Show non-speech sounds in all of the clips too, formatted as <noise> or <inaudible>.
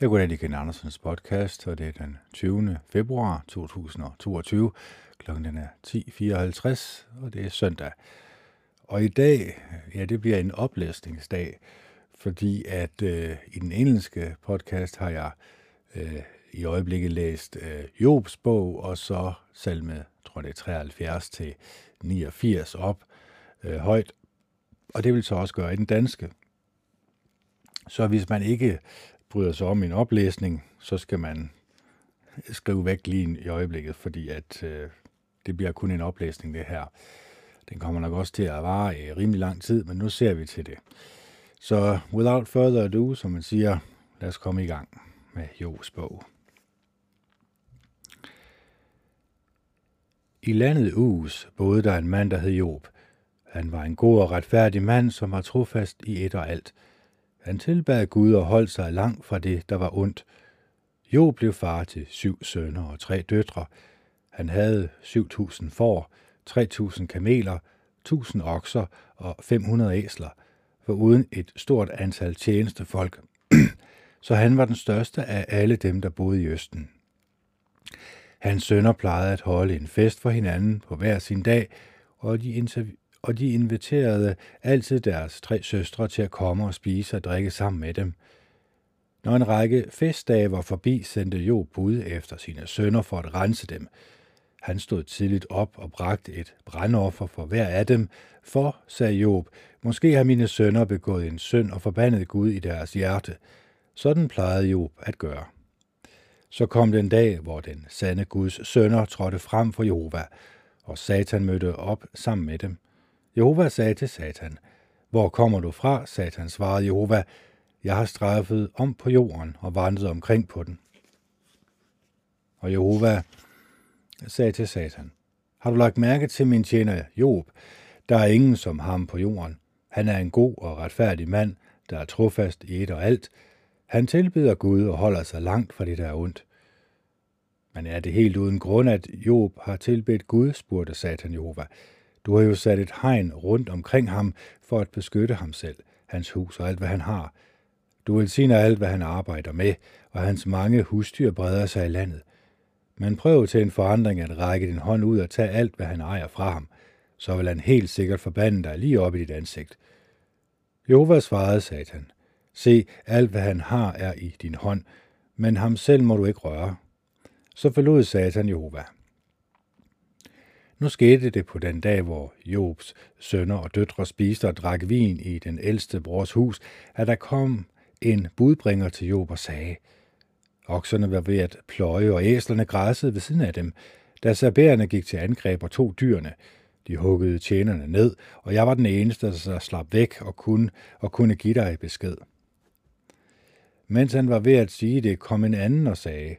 Jeg går ind i Ken Andersens podcast, og det er den 20. februar 2022. Klokken er 10.54, og det er søndag. Og i dag, ja, det bliver en oplæsningsdag, fordi at øh, i den engelske podcast har jeg øh, i øjeblikket læst øh, Jobs bog, og så salme, tror det er 73 til 89 op øh, højt. Og det vil så også gøre i den danske. Så hvis man ikke bryder sig om en oplæsning, så skal man skrive væk lige i øjeblikket, fordi at øh, det bliver kun en oplæsning, det her. Den kommer nok også til at vare i rimelig lang tid, men nu ser vi til det. Så without further ado, som man siger, lad os komme i gang med Jos bog. I landet Us boede der en mand, der hed Job. Han var en god og retfærdig mand, som var trofast i et og alt – han tilbad Gud og holdt sig langt fra det, der var ondt. Jo blev far til syv sønner og tre døtre. Han havde 7.000 får, 3.000 kameler, 1.000 okser og 500 æsler, uden et stort antal tjenestefolk. Så han var den største af alle dem, der boede i Østen. Hans sønner plejede at holde en fest for hinanden på hver sin dag, og de og de inviterede altid deres tre søstre til at komme og spise og drikke sammen med dem. Når en række festdage var forbi, sendte Job bud efter sine sønner for at rense dem. Han stod tidligt op og bragte et brandoffer for hver af dem, for, sagde Job, måske har mine sønner begået en synd og forbandet Gud i deres hjerte. Sådan plejede Job at gøre. Så kom den dag, hvor den sande Guds sønner trådte frem for Jehova, og Satan mødte op sammen med dem. Jehova sagde til Satan, Hvor kommer du fra? Satan svarede Jehova, Jeg har strejfet om på jorden og vandret omkring på den. Og Jehova sagde til Satan, Har du lagt mærke til min tjener Job? Der er ingen som ham på jorden. Han er en god og retfærdig mand, der er trofast i et og alt. Han tilbyder Gud og holder sig langt fra det, der er ondt. Men er det helt uden grund, at Job har tilbedt Gud, spurgte Satan Jehova. Du har jo sat et hegn rundt omkring ham for at beskytte ham selv, hans hus og alt, hvad han har. Du velsigner alt, hvad han arbejder med, og hans mange husdyr breder sig i landet. Men prøv til en forandring at række din hånd ud og tage alt, hvad han ejer fra ham. Så vil han helt sikkert forbande dig lige op i dit ansigt. Jehova svarede Satan, Se, alt hvad han har er i din hånd, men ham selv må du ikke røre. Så forlod Satan Jehova. Nu skete det på den dag, hvor Jobs sønner og døtre spiste og drak vin i den ældste brors hus, at der kom en budbringer til Job og sagde, Okserne var ved at pløje, og æslerne græssede ved siden af dem. Da sabærerne gik til angreb og tog dyrene, de huggede tjenerne ned, og jeg var den eneste, der slap væk og kunne, og kunne give dig besked. Mens han var ved at sige det, kom en anden og sagde,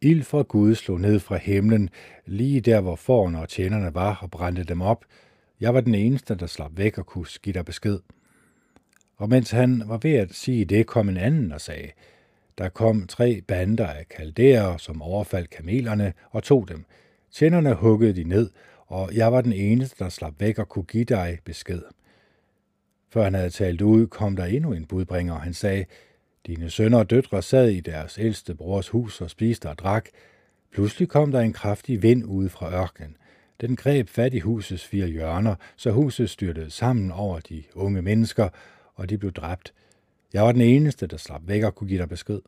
Ild fra Gud slog ned fra himlen, lige der hvor forerne og tjenerne var, og brændte dem op. Jeg var den eneste, der slap væk og kunne give dig besked. Og mens han var ved at sige det, kom en anden og sagde, der kom tre bander af kaldærer, som overfaldt kamelerne og tog dem. Tjenerne huggede de ned, og jeg var den eneste, der slap væk og kunne give dig besked. Før han havde talt ud, kom der endnu en budbringer, og han sagde, dine sønner og døtre sad i deres ældste brors hus og spiste og drak. Pludselig kom der en kraftig vind ude fra ørkenen. Den greb fat i husets fire hjørner, så huset styrtede sammen over de unge mennesker, og de blev dræbt. Jeg var den eneste, der slap væk og kunne give dig besked.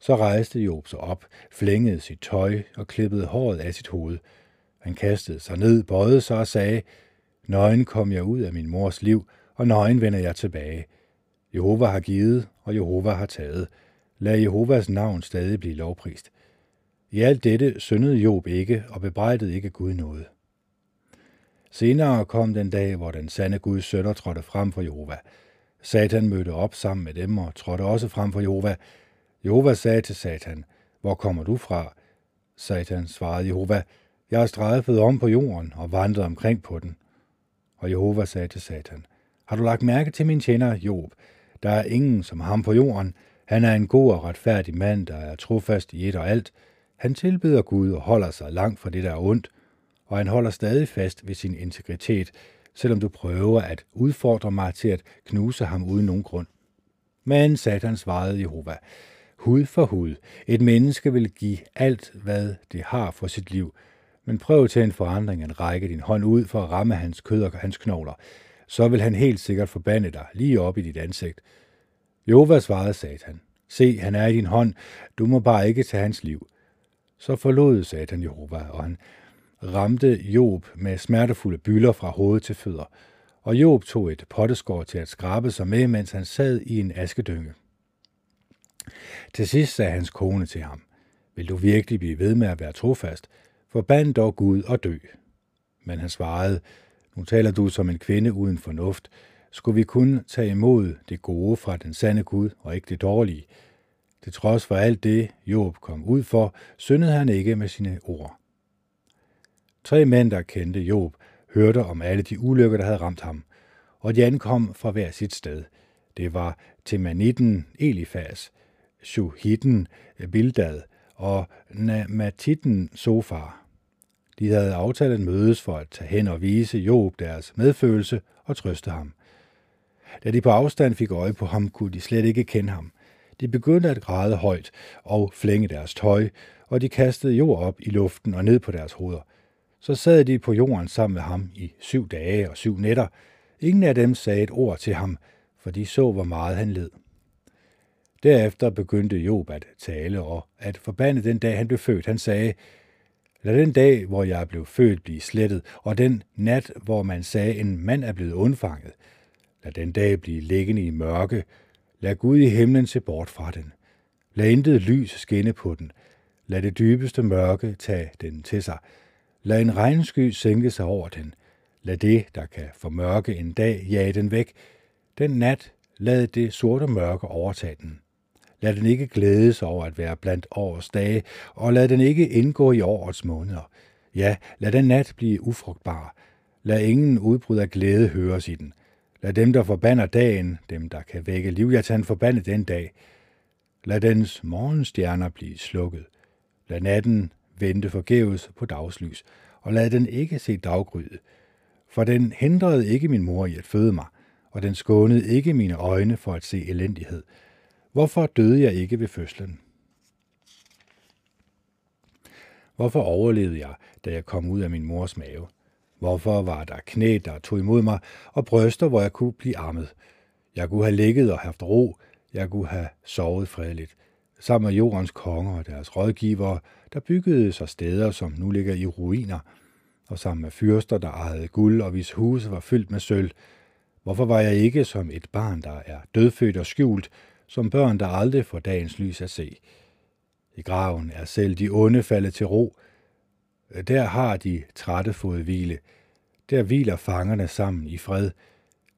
Så rejste Job sig op, flængede sit tøj og klippede håret af sit hoved. Han kastede sig ned, bøjede sig og sagde, Nøgen kom jeg ud af min mors liv, og nøgen vender jeg tilbage. Jehova har givet, og Jehova har taget. Lad Jehovas navn stadig blive lovprist. I alt dette syndede Job ikke og bebrejdede ikke Gud noget. Senere kom den dag, hvor den sande Guds sønner trådte frem for Jehova. Satan mødte op sammen med dem og trådte også frem for Jehova. Jehova sagde til Satan, Hvor kommer du fra? Satan svarede Jehova, Jeg har strejfet om på jorden og vandret omkring på den. Og Jehova sagde til Satan, Har du lagt mærke til min tjener Job? Der er ingen som ham på jorden. Han er en god og retfærdig mand, der er trofast i et og alt. Han tilbeder Gud og holder sig langt fra det, der er ondt, og han holder stadig fast ved sin integritet, selvom du prøver at udfordre mig til at knuse ham uden nogen grund. Men Satan svarede Jehova, hud for hud. Et menneske vil give alt, hvad det har for sit liv. Men prøv til en forandring at række din hånd ud for at ramme hans kød og hans knogler. Så vil han helt sikkert forbande dig lige op i dit ansigt. Jova svarede Satan. Se, han er i din hånd. Du må bare ikke tage hans liv. Så forlod Satan Jehova, og han ramte Job med smertefulde bylder fra hoved til fødder. Og Job tog et potteskår til at skrabe sig med, mens han sad i en askedynge. Til sidst sagde hans kone til ham, vil du virkelig blive ved med at være trofast? Forband dog Gud og dø. Men han svarede, nu taler du som en kvinde uden fornuft. Skulle vi kun tage imod det gode fra den sande Gud og ikke det dårlige? Til trods for alt det, Job kom ud for, syndede han ikke med sine ord. Tre mænd, der kendte Job, hørte om alle de ulykker, der havde ramt ham, og de ankom fra hver sit sted. Det var Temanitten Elifas, Shuhitten Bildad og Namatitten Sofar. De havde aftalt at mødes for at tage hen og vise Job deres medfølelse og trøste ham. Da de på afstand fik øje på ham, kunne de slet ikke kende ham. De begyndte at græde højt og flænge deres tøj, og de kastede jord op i luften og ned på deres hoveder. Så sad de på jorden sammen med ham i syv dage og syv nætter. Ingen af dem sagde et ord til ham, for de så, hvor meget han led. Derefter begyndte Job at tale og at forbande den dag, han blev født. Han sagde, Lad den dag, hvor jeg blev født, blive slettet, og den nat, hvor man sagde, en mand er blevet undfanget. Lad den dag blive liggende i mørke. Lad Gud i himlen se bort fra den. Lad intet lys skinne på den. Lad det dybeste mørke tage den til sig. Lad en regnsky sænke sig over den. Lad det, der kan formørke en dag, jage den væk. Den nat, lad det sorte mørke overtage den. Lad den ikke glædes over at være blandt årets dage, og lad den ikke indgå i årets måneder. Ja, lad den nat blive ufrugtbar. Lad ingen udbrud af glæde høres i den. Lad dem, der forbander dagen, dem, der kan vække livjatan, forbande den dag. Lad dens morgenstjerner blive slukket. Lad natten vente forgæves på dagslys, og lad den ikke se daggryde. For den hindrede ikke min mor i at føde mig, og den skånede ikke mine øjne for at se elendighed. Hvorfor døde jeg ikke ved fødslen? Hvorfor overlevede jeg, da jeg kom ud af min mors mave? Hvorfor var der knæ, der tog imod mig, og bryster, hvor jeg kunne blive armet? Jeg kunne have ligget og haft ro. Jeg kunne have sovet fredeligt. Sammen med jordens konger og deres rådgivere, der byggede sig steder, som nu ligger i ruiner, og sammen med fyrster, der ejede guld og hvis huse var fyldt med sølv. Hvorfor var jeg ikke som et barn, der er dødfødt og skjult, som børn, der aldrig får dagens lys at se. I graven er selv de onde faldet til ro. Der har de trætte fået hvile. Der hviler fangerne sammen i fred.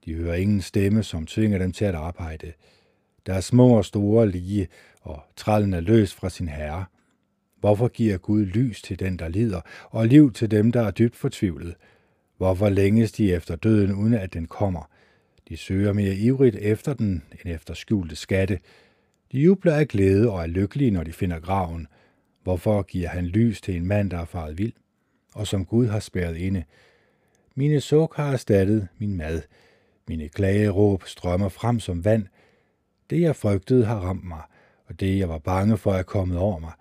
De hører ingen stemme, som tvinger dem til at arbejde. Der er små og store lige, og trallen er løs fra sin herre. Hvorfor giver Gud lys til den, der lider, og liv til dem, der er dybt fortvivlet? Hvorfor længes de efter døden, uden at den kommer? De søger mere ivrigt efter den, end efter skjulte skatte. De jubler af glæde og er lykkelige, når de finder graven. Hvorfor giver han lys til en mand, der er faret vild, og som Gud har spærret inde? Mine suk har erstattet min mad. Mine klageråb strømmer frem som vand. Det, jeg frygtede, har ramt mig, og det, jeg var bange for, er kommet over mig.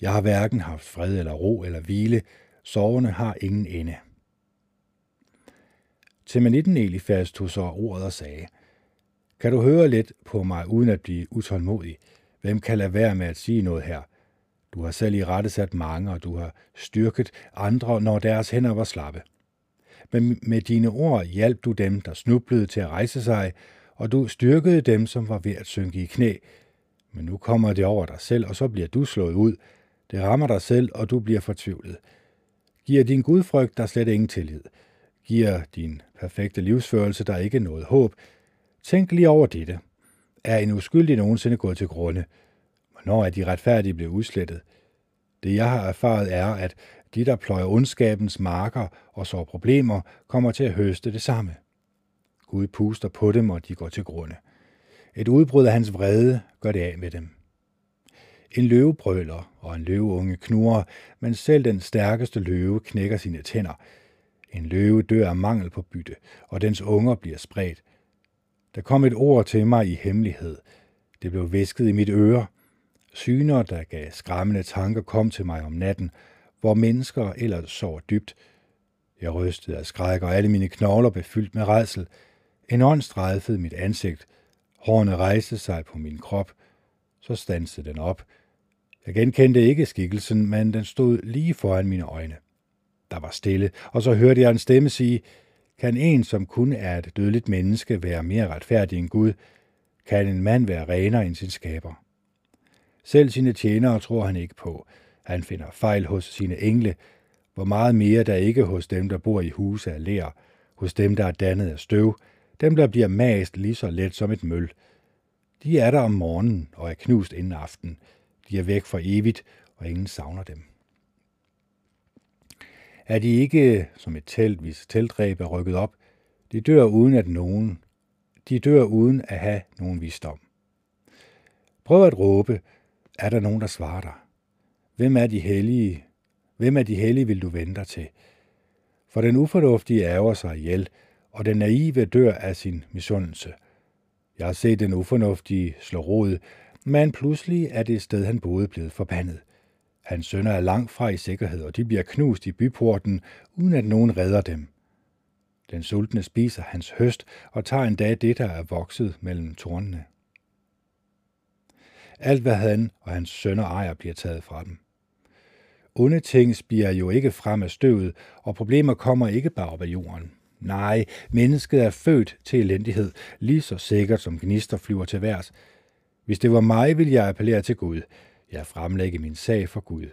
Jeg har hverken haft fred eller ro eller hvile. Sovene har ingen ende. Temanitten Elifas tog så ordet og sagde, Kan du høre lidt på mig uden at blive utålmodig? Hvem kan lade være med at sige noget her? Du har selv i rette sat mange, og du har styrket andre, når deres hænder var slappe. Men med dine ord hjalp du dem, der snublede til at rejse sig, og du styrkede dem, som var ved at synke i knæ. Men nu kommer det over dig selv, og så bliver du slået ud. Det rammer dig selv, og du bliver fortvivlet. Giver din gudfrygt dig slet ingen tillid – giver din perfekte livsførelse der ikke noget håb, tænk lige over dette. Er en uskyldig nogensinde gået til grunde? Hvornår er de retfærdige blevet udslettet? Det jeg har erfaret er, at de, der pløjer ondskabens marker og så problemer, kommer til at høste det samme. Gud puster på dem, og de går til grunde. Et udbrud af hans vrede gør det af med dem. En løve brøler, og en løveunge knurrer, men selv den stærkeste løve knækker sine tænder – en løve dør af mangel på bytte, og dens unger bliver spredt. Der kom et ord til mig i hemmelighed. Det blev væsket i mit øre. Syner, der gav skræmmende tanker, kom til mig om natten, hvor mennesker ellers sover dybt. Jeg rystede af skræk, og alle mine knogler blev fyldt med redsel. En ånd strejfede mit ansigt. Hårene rejste sig på min krop. Så stansede den op. Jeg genkendte ikke skikkelsen, men den stod lige foran mine øjne. Der var stille, og så hørte jeg en stemme sige, kan en, som kun er et dødeligt menneske, være mere retfærdig end Gud? Kan en mand være renere end sin skaber? Selv sine tjenere tror han ikke på. Han finder fejl hos sine engle, hvor meget mere der ikke hos dem, der bor i huse af lær, hos dem, der er dannet af støv, dem, der bliver mast lige så let som et møl. De er der om morgenen og er knust inden aften. De er væk for evigt, og ingen savner dem. Er de ikke som et telt, hvis teltræb er rykket op? De dør uden at nogen. De dør uden at have nogen visdom. Prøv at råbe. Er der nogen, der svarer dig? Hvem er de hellige? Hvem er de hellige, vil du vente dig til? For den ufornuftige ærger sig ihjel, og den naive dør af sin misundelse. Jeg har set den ufornuftige slå rod, men pludselig er det sted, han boede, blevet forbandet. Hans sønner er langt fra i sikkerhed, og de bliver knust i byporten, uden at nogen redder dem. Den sultne spiser hans høst og tager endda det, der er vokset mellem tornene. Alt, hvad han og hans sønner ejer, bliver taget fra dem. Onde ting spiger jo ikke frem af støvet, og problemer kommer ikke bare op af jorden. Nej, mennesket er født til elendighed, lige så sikkert som gnister flyver til værs. Hvis det var mig, ville jeg appellere til Gud. Jeg fremlægge min sag for Gud.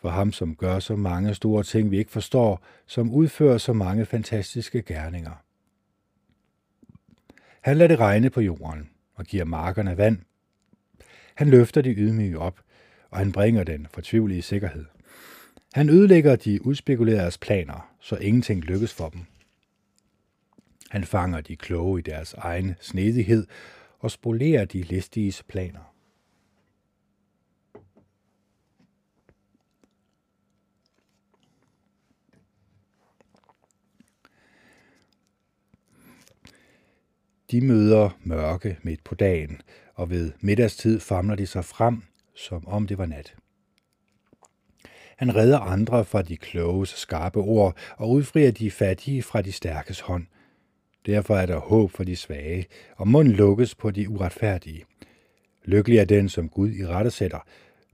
For ham, som gør så mange store ting, vi ikke forstår, som udfører så mange fantastiske gerninger. Han lader det regne på jorden og giver markerne vand. Han løfter de ydmyge op, og han bringer den fortvivlige sikkerhed. Han ødelægger de udspekuleredes planer, så ingenting lykkes for dem. Han fanger de kloge i deres egen snedighed og spolerer de listiges planer. De møder mørke midt på dagen, og ved middagstid famler de sig frem, som om det var nat. Han redder andre fra de kloges skarpe ord og udfrier de fattige fra de stærkes hånd. Derfor er der håb for de svage, og mund lukkes på de uretfærdige. Lykkelig er den, som Gud i rette sætter.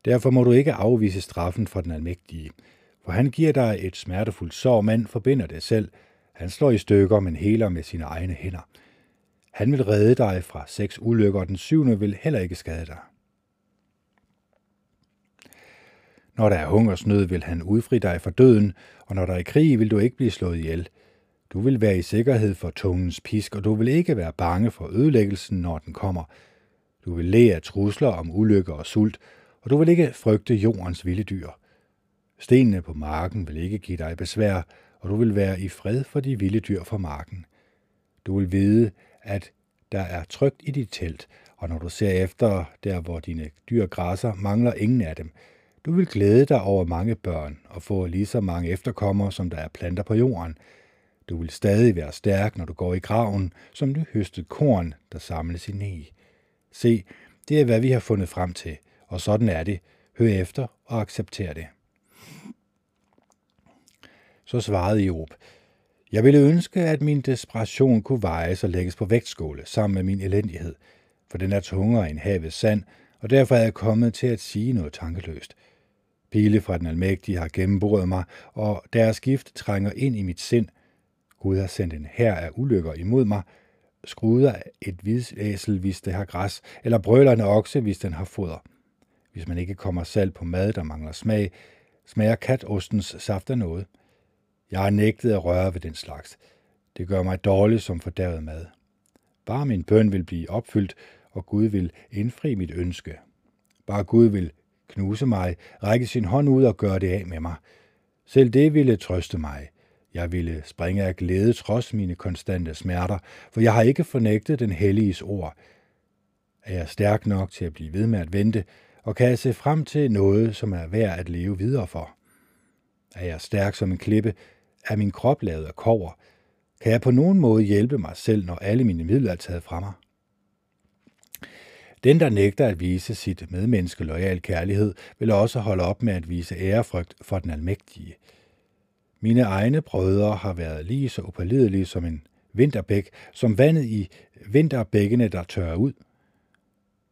Derfor må du ikke afvise straffen fra den almægtige. For han giver dig et smertefuldt sår, men forbinder det selv. Han slår i stykker, men heler med sine egne hænder. Han vil redde dig fra seks ulykker, og den syvende vil heller ikke skade dig. Når der er hungersnød, vil han udfri dig fra døden, og når der er krig, vil du ikke blive slået ihjel. Du vil være i sikkerhed for tungens pisk, og du vil ikke være bange for ødelæggelsen, når den kommer. Du vil læge af trusler om ulykker og sult, og du vil ikke frygte jordens vilde dyr. Stenene på marken vil ikke give dig besvær, og du vil være i fred for de vilde dyr fra marken. Du vil vide, at der er trygt i dit telt, og når du ser efter der, hvor dine dyr græsser, mangler ingen af dem. Du vil glæde dig over mange børn og få lige så mange efterkommere, som der er planter på jorden. Du vil stadig være stærk, når du går i graven, som du høstet korn, der samles i ne. Se, det er, hvad vi har fundet frem til, og sådan er det. Hør efter og accepter det. Så svarede Job, jeg ville ønske, at min desperation kunne vejes og lægges på vægtskåle sammen med min elendighed, for den er tungere end havets sand, og derfor er jeg kommet til at sige noget tankeløst. Pile fra den almægtige har gennemboret mig, og deres gift trænger ind i mit sind. Gud har sendt en hær af ulykker imod mig, skruder et hvidæsel, hvis det har græs, eller brøler en okse, hvis den har foder. Hvis man ikke kommer selv på mad, der mangler smag, smager katostens saft af noget – jeg har nægtet at røre ved den slags. Det gør mig dårlig som fordærvet mad. Bare min bøn vil blive opfyldt, og Gud vil indfri mit ønske. Bare Gud vil knuse mig, række sin hånd ud og gøre det af med mig. Selv det ville trøste mig. Jeg ville springe af glæde trods mine konstante smerter, for jeg har ikke fornægtet den helliges ord. Er jeg stærk nok til at blive ved med at vente, og kan jeg se frem til noget, som er værd at leve videre for? Er jeg stærk som en klippe, er min krop lavet af kover? Kan jeg på nogen måde hjælpe mig selv, når alle mine midler er taget fra mig? Den, der nægter at vise sit medmenneske lojal kærlighed, vil også holde op med at vise ærefrygt for den almægtige. Mine egne brødre har været lige så upålidelige som en vinterbæk, som vandet i vinterbækkene, der tørrer ud.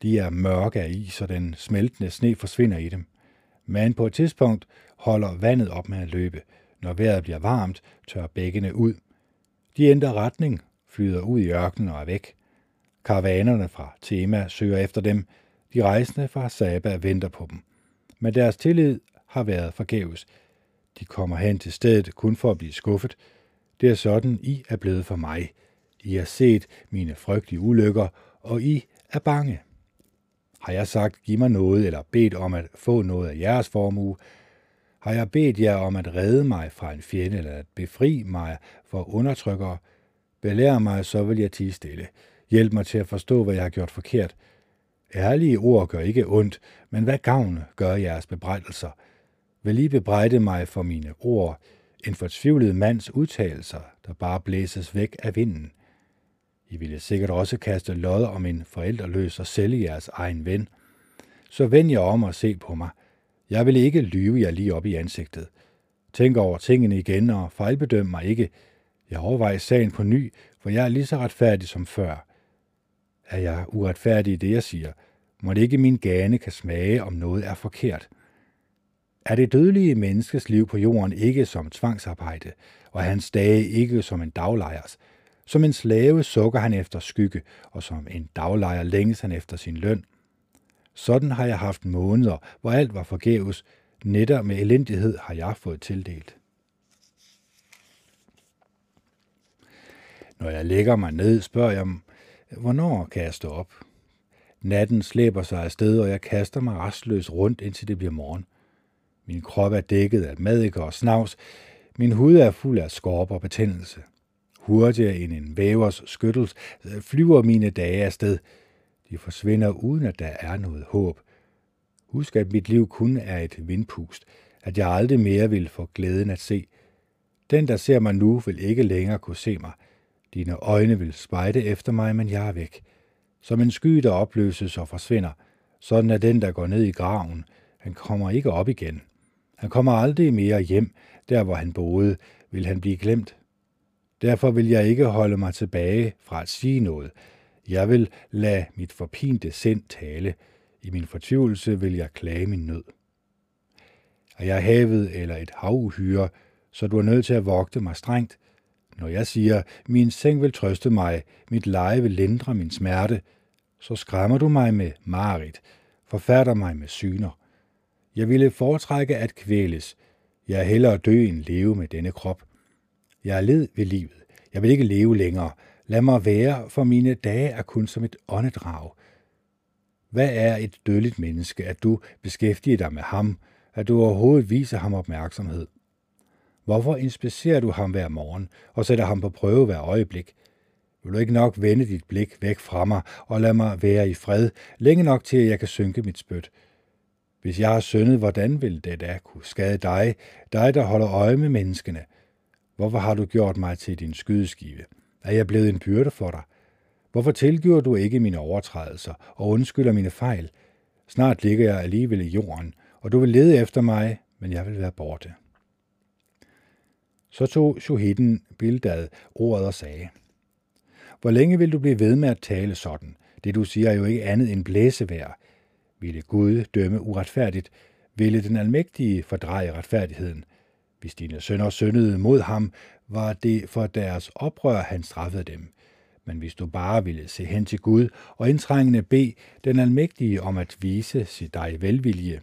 De er mørke af is, og den smeltende sne forsvinder i dem. Men på et tidspunkt holder vandet op med at løbe. Når vejret bliver varmt, tør bækkene ud. De ændrer retning, flyder ud i ørkenen og er væk. Karavanerne fra Tema søger efter dem. De rejsende fra Saba venter på dem. Men deres tillid har været forgæves. De kommer hen til stedet kun for at blive skuffet. Det er sådan, I er blevet for mig. I har set mine frygtelige ulykker, og I er bange. Har jeg sagt, giv mig noget, eller bedt om at få noget af jeres formue? Har jeg bedt jer om at redde mig fra en fjende, eller at befri mig for undertrykkere? Belær mig, så vil jeg tige stille. Hjælp mig til at forstå, hvad jeg har gjort forkert. Ærlige ord gør ikke ondt, men hvad gavn gør jeres bebrejdelser? Vil I bebrejde mig for mine ord, en fortvivlet mands udtalelser, der bare blæses væk af vinden? I ville sikkert også kaste lod om en forældreløs og sælge jeres egen ven. Så vend jer om og se på mig. Jeg vil ikke lyve jer lige op i ansigtet. Tænk over tingene igen og fejlbedøm mig ikke. Jeg overvejer sagen på ny, for jeg er lige så retfærdig som før. Er jeg uretfærdig i det, jeg siger? Må det ikke min gane kan smage, om noget er forkert? Er det dødelige menneskes liv på jorden ikke som tvangsarbejde, og hans dage ikke som en daglejers? Som en slave sukker han efter skygge, og som en daglejer længes han efter sin løn. Sådan har jeg haft måneder, hvor alt var forgæves. Netter med elendighed har jeg fået tildelt. Når jeg lægger mig ned, spørger jeg, hvornår kan jeg stå op? Natten slæber sig afsted, og jeg kaster mig restløs rundt, indtil det bliver morgen. Min krop er dækket af madikker og snavs. Min hud er fuld af skorp og betændelse. Hurtigere end en vævers skyttels øh, flyver mine dage afsted. De forsvinder uden at der er noget håb. Husk, at mit liv kun er et vindpust, at jeg aldrig mere vil få glæden at se. Den, der ser mig nu, vil ikke længere kunne se mig. Dine øjne vil spejde efter mig, men jeg er væk. Som en sky, der opløses og forsvinder. Sådan er den, der går ned i graven. Han kommer ikke op igen. Han kommer aldrig mere hjem, der hvor han boede, vil han blive glemt. Derfor vil jeg ikke holde mig tilbage fra at sige noget. Jeg vil lade mit forpinte sind tale. I min fortvivlelse vil jeg klage min nød. Er jeg havet eller et havuhyre, så du er nødt til at vogte mig strengt. Når jeg siger, min seng vil trøste mig, mit leje vil lindre min smerte, så skræmmer du mig med marit, forfærder mig med syner. Jeg ville foretrække at kvæles. Jeg er hellere dø end leve med denne krop. Jeg er led ved livet. Jeg vil ikke leve længere. Lad mig være, for mine dage er kun som et åndedrag. Hvad er et dødeligt menneske, at du beskæftiger dig med ham, at du overhovedet viser ham opmærksomhed? Hvorfor inspicerer du ham hver morgen og sætter ham på prøve hver øjeblik? Vil du ikke nok vende dit blik væk fra mig og lade mig være i fred, længe nok til, at jeg kan synke mit spyt? Hvis jeg har syndet, hvordan vil det da kunne skade dig, dig der holder øje med menneskene? Hvorfor har du gjort mig til din skydeskive? Er jeg blevet en byrde for dig? Hvorfor tilgiver du ikke mine overtrædelser og undskylder mine fejl? Snart ligger jeg alligevel i jorden, og du vil lede efter mig, men jeg vil være borte. Så tog Shuhiden Bildad ordet og sagde, Hvor længe vil du blive ved med at tale sådan? Det du siger er jo ikke andet end blæsevær. Ville Gud dømme uretfærdigt? Ville den almægtige fordreje retfærdigheden? Hvis dine sønner syndede mod ham, var det for deres oprør, han straffede dem. Men hvis du bare ville se hen til Gud og indtrængende bede den almægtige om at vise sit dig velvilje,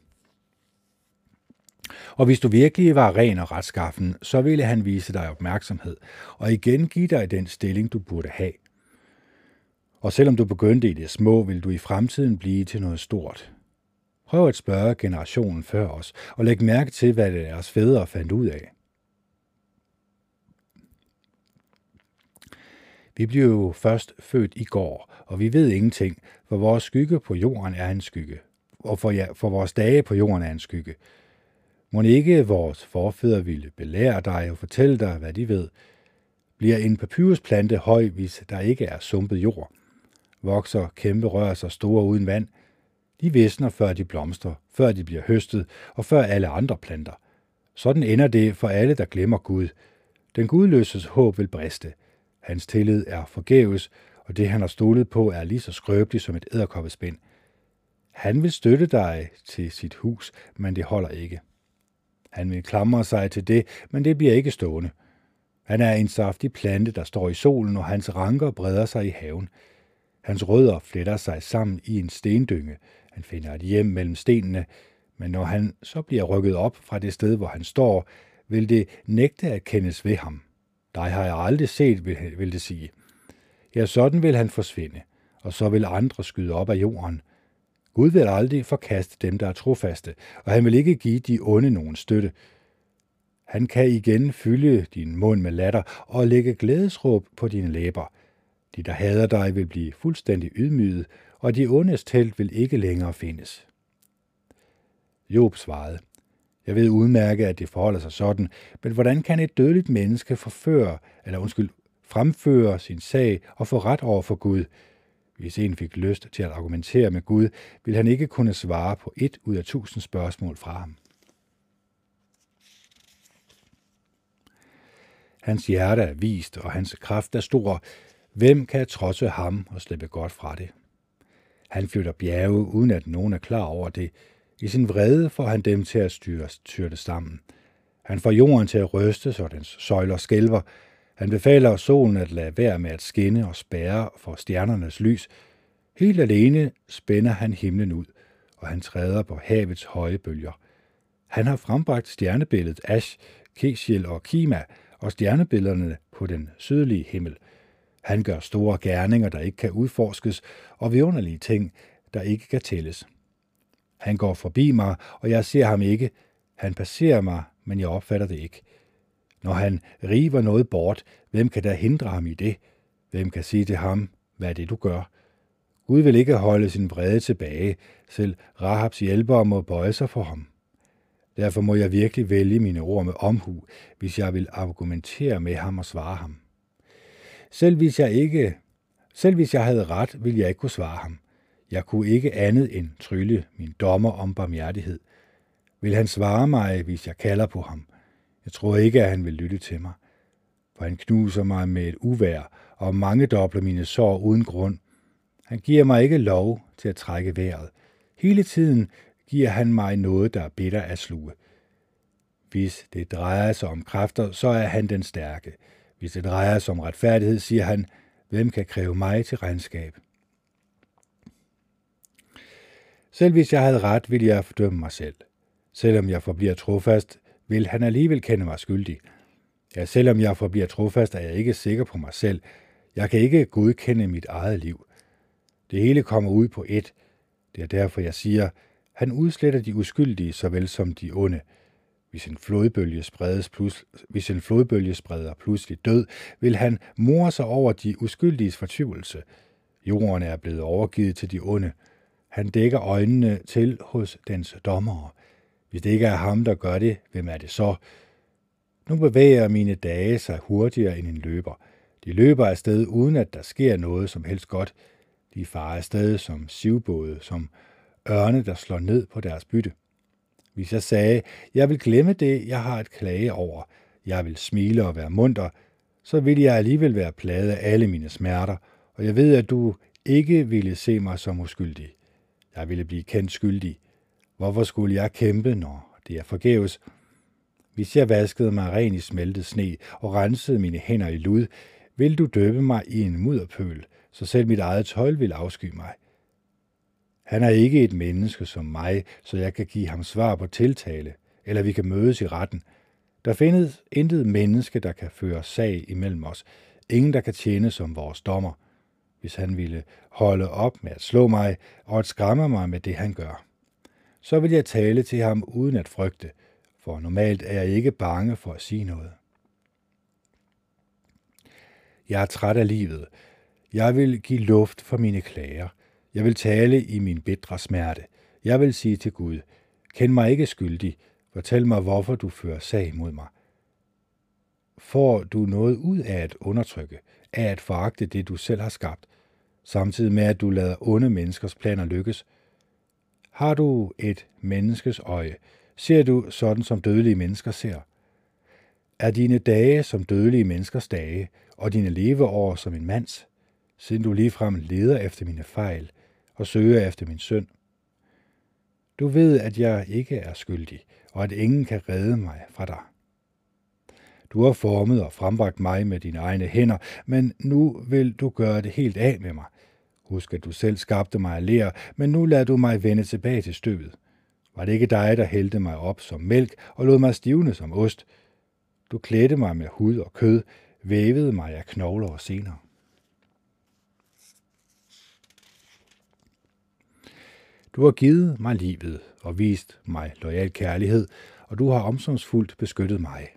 og hvis du virkelig var ren og retskaffen, så ville han vise dig opmærksomhed og igen give dig den stilling, du burde have. Og selvom du begyndte i det små, vil du i fremtiden blive til noget stort. Prøv at spørge generationen før os, og læg mærke til, hvad deres fædre fandt ud af. Vi blev jo først født i går, og vi ved ingenting, for vores skygge på jorden er en skygge, og for, ja, for vores dage på jorden er en skygge. Må ikke vores forfædre ville belære dig og fortælle dig, hvad de ved? Bliver en papyrusplante høj, hvis der ikke er sumpet jord? vokser kæmpe rør sig store uden vand. De visner, før de blomstrer, før de bliver høstet, og før alle andre planter. Sådan ender det for alle, der glemmer Gud. Den gudløses håb vil briste. Hans tillid er forgæves, og det, han har stolet på, er lige så skrøbeligt som et æderkoppespind. Han vil støtte dig til sit hus, men det holder ikke. Han vil klamre sig til det, men det bliver ikke stående. Han er en saftig plante, der står i solen, og hans ranker breder sig i haven. Hans rødder fletter sig sammen i en stendynge. Han finder et hjem mellem stenene, men når han så bliver rykket op fra det sted, hvor han står, vil det nægte at kendes ved ham. Dig har jeg aldrig set, vil det sige. Ja, sådan vil han forsvinde, og så vil andre skyde op af jorden. Gud vil aldrig forkaste dem, der er trofaste, og han vil ikke give de onde nogen støtte. Han kan igen fylde din mund med latter og lægge glædesråb på dine læber. De, der hader dig, vil blive fuldstændig ydmyget, og de ondes telt vil ikke længere findes. Job svarede, jeg ved udmærket, at det forholder sig sådan, men hvordan kan et dødeligt menneske forføre, eller undskyld, fremføre sin sag og få ret over for Gud? Hvis en fik lyst til at argumentere med Gud, ville han ikke kunne svare på et ud af tusind spørgsmål fra ham. Hans hjerte er vist, og hans kraft er stor. Hvem kan trodse ham og slippe godt fra det? Han flytter bjerge, uden at nogen er klar over det. I sin vrede får han dem til at styre, styrte sammen. Han får jorden til at ryste, så dens søjler skælver. Han befaler solen at lade være med at skinne og spærre for stjernernes lys. Helt alene spænder han himlen ud, og han træder på havets høje bølger. Han har frembragt stjernebilledet Ash, Keshiel og Kima og stjernebillederne på den sydlige himmel. Han gør store gerninger, der ikke kan udforskes, og vidunderlige ting, der ikke kan tælles. Han går forbi mig, og jeg ser ham ikke. Han passerer mig, men jeg opfatter det ikke. Når han river noget bort, hvem kan da hindre ham i det? Hvem kan sige til ham, hvad er det, du gør? Gud vil ikke holde sin vrede tilbage, selv Rahabs hjælpere må bøje sig for ham. Derfor må jeg virkelig vælge mine ord med omhu, hvis jeg vil argumentere med ham og svare ham. Selv hvis jeg ikke, selv hvis jeg havde ret, ville jeg ikke kunne svare ham. Jeg kunne ikke andet end trylle min dommer om barmhjertighed. Vil han svare mig, hvis jeg kalder på ham? Jeg tror ikke, at han vil lytte til mig. For han knuser mig med et uvær og mange dobler mine sår uden grund. Han giver mig ikke lov til at trække vejret. Hele tiden giver han mig noget, der er bitter at sluge. Hvis det drejer sig om kræfter, så er han den stærke. Hvis det drejer sig om retfærdighed, siger han, hvem kan kræve mig til regnskab? Selv hvis jeg havde ret, ville jeg fordømme mig selv. Selvom jeg forbliver trofast, vil han alligevel kende mig skyldig. Ja, selvom jeg forbliver trofast, er jeg ikke sikker på mig selv. Jeg kan ikke godkende mit eget liv. Det hele kommer ud på ét. Det er derfor, jeg siger, han udsletter de uskyldige såvel som de onde. Hvis en flodbølge, spredes plus, hvis en flodbølge spreder pludselig død, vil han more sig over de uskyldiges fortvivlelse. Jorden er blevet overgivet til de onde. Han dækker øjnene til hos dens dommere. Hvis det ikke er ham, der gør det, hvem er det så? Nu bevæger mine dage sig hurtigere end en løber. De løber afsted, uden at der sker noget som helst godt. De farer afsted som sivbåde, som ørne, der slår ned på deres bytte. Hvis jeg sagde, jeg vil glemme det, jeg har et klage over, jeg vil smile og være munter, så vil jeg alligevel være plaget af alle mine smerter, og jeg ved, at du ikke ville se mig som uskyldig. Jeg ville blive kendt skyldig. Hvorfor skulle jeg kæmpe, når det er forgæves? Hvis jeg vaskede mig ren i smeltet sne og rensede mine hænder i lud, vil du døbe mig i en mudderpøl, så selv mit eget tøj vil afsky mig. Han er ikke et menneske som mig, så jeg kan give ham svar på tiltale, eller vi kan mødes i retten. Der findes intet menneske, der kan føre sag imellem os. Ingen, der kan tjene som vores dommer. Hvis han ville holde op med at slå mig og at skræmme mig med det, han gør. Så vil jeg tale til ham uden at frygte, for normalt er jeg ikke bange for at sige noget. Jeg er træt af livet. Jeg vil give luft for mine klager. Jeg vil tale i min bedre smerte. Jeg vil sige til Gud, kend mig ikke skyldig. Fortæl mig, hvorfor du fører sag mod mig. Får du noget ud af at undertrykke, af at foragte det, du selv har skabt, samtidig med at du lader onde menneskers planer lykkes. Har du et menneskes øje, ser du sådan, som dødelige mennesker ser. Er dine dage som dødelige menneskers dage, og dine leveår som en mands, siden du ligefrem leder efter mine fejl og søger efter min søn? Du ved, at jeg ikke er skyldig, og at ingen kan redde mig fra dig. Du har formet og frembragt mig med dine egne hænder, men nu vil du gøre det helt af med mig. Husk, at du selv skabte mig af lær, men nu lader du mig vende tilbage til støvet. Var det ikke dig, der hældte mig op som mælk og lod mig stivne som ost? Du klædte mig med hud og kød, vævede mig af knogler og sener. Du har givet mig livet og vist mig lojal kærlighed, og du har omsorgsfuldt beskyttet mig.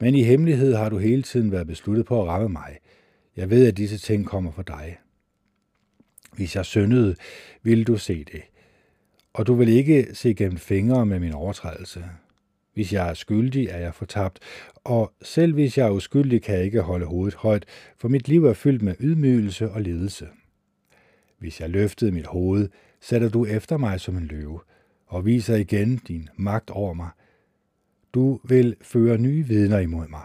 Men i hemmelighed har du hele tiden været besluttet på at ramme mig. Jeg ved, at disse ting kommer fra dig. Hvis jeg syndede, ville du se det, og du vil ikke se gennem fingre med min overtrædelse. Hvis jeg er skyldig, er jeg fortabt, og selv hvis jeg er uskyldig, kan jeg ikke holde hovedet højt, for mit liv er fyldt med ydmygelse og ledelse. Hvis jeg løftede mit hoved, sætter du efter mig som en løve, og viser igen din magt over mig. Du vil føre nye vidner imod mig,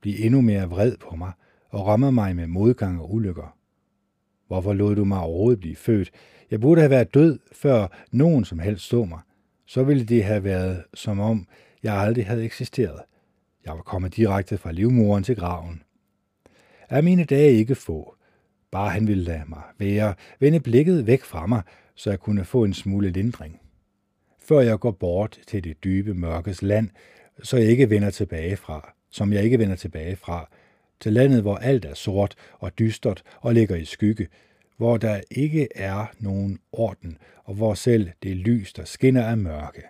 blive endnu mere vred på mig og ramme mig med modgang og ulykker. Hvorfor lod du mig overhovedet blive født? Jeg burde have været død, før nogen som helst så mig. Så ville det have været som om, jeg aldrig havde eksisteret. Jeg var kommet direkte fra livmoren til graven. Er mine dage ikke få? Bare han ville lade mig være, vende blikket væk fra mig, så jeg kunne få en smule lindring. Før jeg går bort til det dybe mørkes land, så jeg ikke vender tilbage fra, som jeg ikke vender tilbage fra, til landet, hvor alt er sort og dystert og ligger i skygge, hvor der ikke er nogen orden, og hvor selv det lys, der skinner er mørke.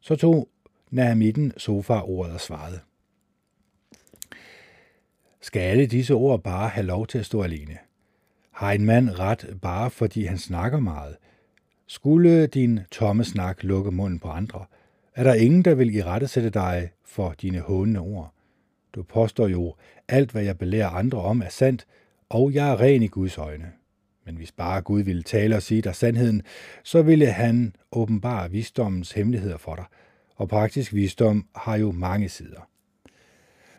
Så tog Nahamiden sofa ordet og svarede. Skal alle disse ord bare have lov til at stå alene? Har en mand ret bare fordi han snakker meget? Skulle din tomme snak lukke munden på andre? Er der ingen, der vil i rette sætte dig for dine hånende ord? Du påstår jo, alt hvad jeg belærer andre om er sandt, og jeg er ren i Guds øjne. Men hvis bare Gud ville tale og sige dig sandheden, så ville han åbenbare visdommens hemmeligheder for dig, og praktisk visdom har jo mange sider.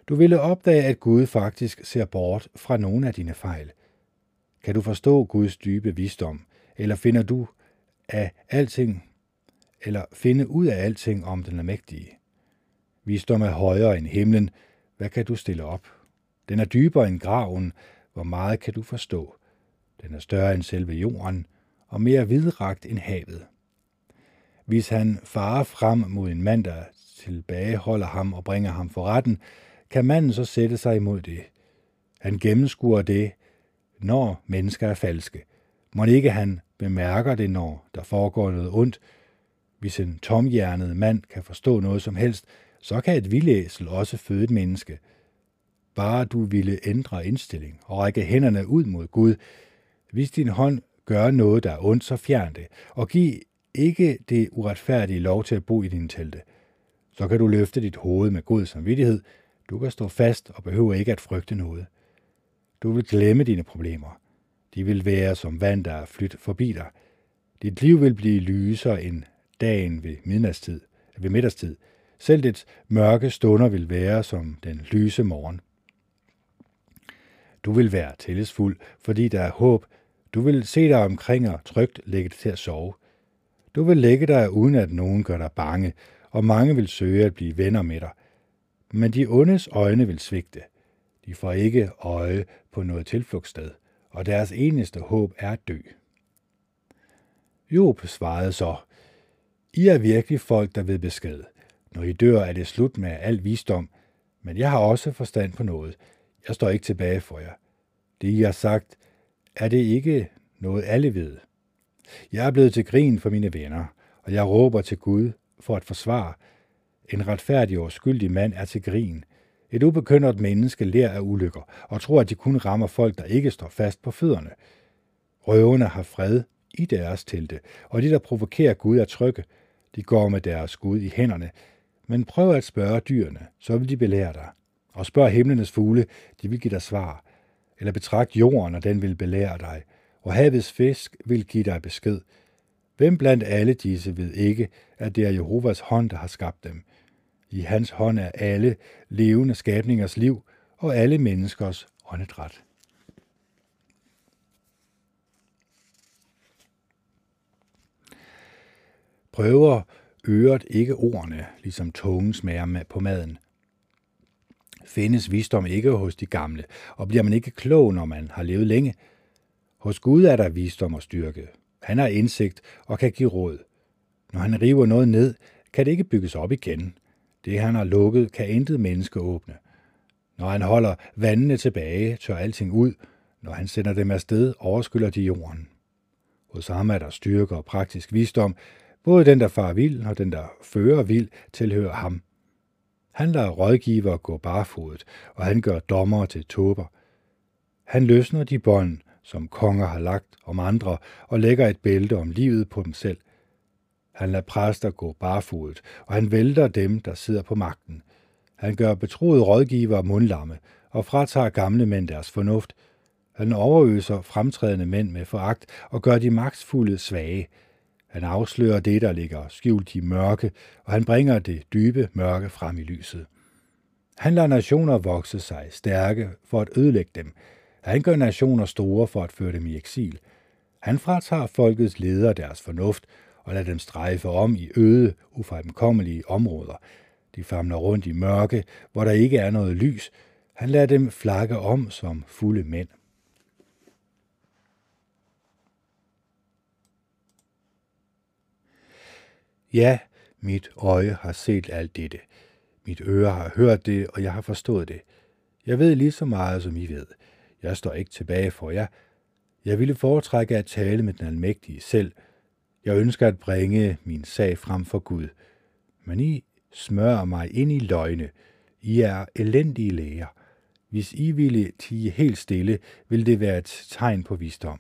Du ville opdage, at Gud faktisk ser bort fra nogle af dine fejl. Kan du forstå Guds dybe visdom, eller finder du af alting, eller finde ud af alting om den mægtige? Visdom er højere end himlen. Hvad kan du stille op? Den er dybere end graven. Hvor meget kan du forstå? Den er større end selve jorden, og mere vidragt end havet. Hvis han farer frem mod en mand, der tilbageholder ham og bringer ham for retten, kan manden så sætte sig imod det. Han gennemskuer det, når mennesker er falske. Må ikke han bemærker det, når der foregår noget ondt. Hvis en tomhjernet mand kan forstå noget som helst, så kan et vildæsel også føde et menneske. Bare du ville ændre indstilling og række hænderne ud mod Gud. Hvis din hånd gør noget, der er ondt, så fjern det, og giv ikke det uretfærdige lov til at bo i din telte. Så kan du løfte dit hoved med god samvittighed. Du kan stå fast og behøver ikke at frygte noget. Du vil glemme dine problemer. De vil være som vand, der er flyttet forbi dig. Dit liv vil blive lysere end dagen ved midnatstid, ved middagstid. Selv dit mørke stunder vil være som den lyse morgen. Du vil være tillidsfuld, fordi der er håb. Du vil se dig omkring og trygt lægge dig til at sove. Du vil lægge dig, uden at nogen gør dig bange, og mange vil søge at blive venner med dig. Men de ondes øjne vil svigte. De får ikke øje på noget tilflugtssted, og deres eneste håb er at dø. Job svarede så, I er virkelig folk, der ved besked. Når I dør, er det slut med al visdom, men jeg har også forstand på noget. Jeg står ikke tilbage for jer. Det, I har sagt, er det ikke noget alle ved. Jeg er blevet til grin for mine venner, og jeg råber til Gud for at forsvare. En retfærdig og skyldig mand er til grin. Et ubekyndet menneske lærer af ulykker og tror, at de kun rammer folk, der ikke står fast på fødderne. Røverne har fred i deres telte, og de, der provokerer Gud, er trygge. De går med deres Gud i hænderne. Men prøv at spørge dyrene, så vil de belære dig. Og spørg himlenes fugle, de vil give dig svar. eller betragt jorden, og den vil belære dig, og havets fisk vil give dig besked. Hvem blandt alle disse ved ikke, at det er Jehovas hånd, der har skabt dem? I hans hånd er alle levende skabningers liv og alle menneskers åndedræt. Prøver øret ikke ordene, ligesom tungen smager på maden. Findes visdom ikke hos de gamle, og bliver man ikke klog, når man har levet længe? Hos Gud er der visdom og styrke. Han har indsigt og kan give råd. Når han river noget ned, kan det ikke bygges op igen. Det, han har lukket, kan intet menneske åbne. Når han holder vandene tilbage, tør alting ud. Når han sender dem afsted, overskyller de jorden. Hos ham er der styrke og praktisk visdom. Både den, der far vild, og den, der fører vild, tilhører ham. Han lader rådgiver gå barfodet, og han gør dommer til tåber. Han løsner de bånd, som konger har lagt om andre, og lægger et bælte om livet på dem selv. Han lader præster gå barfodet, og han vælter dem, der sidder på magten. Han gør betroede rådgiver mundlamme, og fratager gamle mænd deres fornuft. Han overøser fremtrædende mænd med foragt og gør de magtsfulde svage. Han afslører det, der ligger skjult i mørke, og han bringer det dybe mørke frem i lyset. Han lader nationer vokse sig stærke for at ødelægge dem. Han gør nationer store for at føre dem i eksil. Han fratager folkets ledere deres fornuft og lader dem strejfe om i øde, ufremkommelige områder. De famler rundt i mørke, hvor der ikke er noget lys. Han lader dem flakke om som fulde mænd. Ja, mit øje har set alt dette. Mit øre har hørt det, og jeg har forstået det. Jeg ved lige så meget, som I ved. Jeg står ikke tilbage for jer. Jeg ville foretrække at tale med den almægtige selv. Jeg ønsker at bringe min sag frem for Gud. Men I smører mig ind i løgne. I er elendige læger. Hvis I ville tige helt stille, vil det være et tegn på visdom.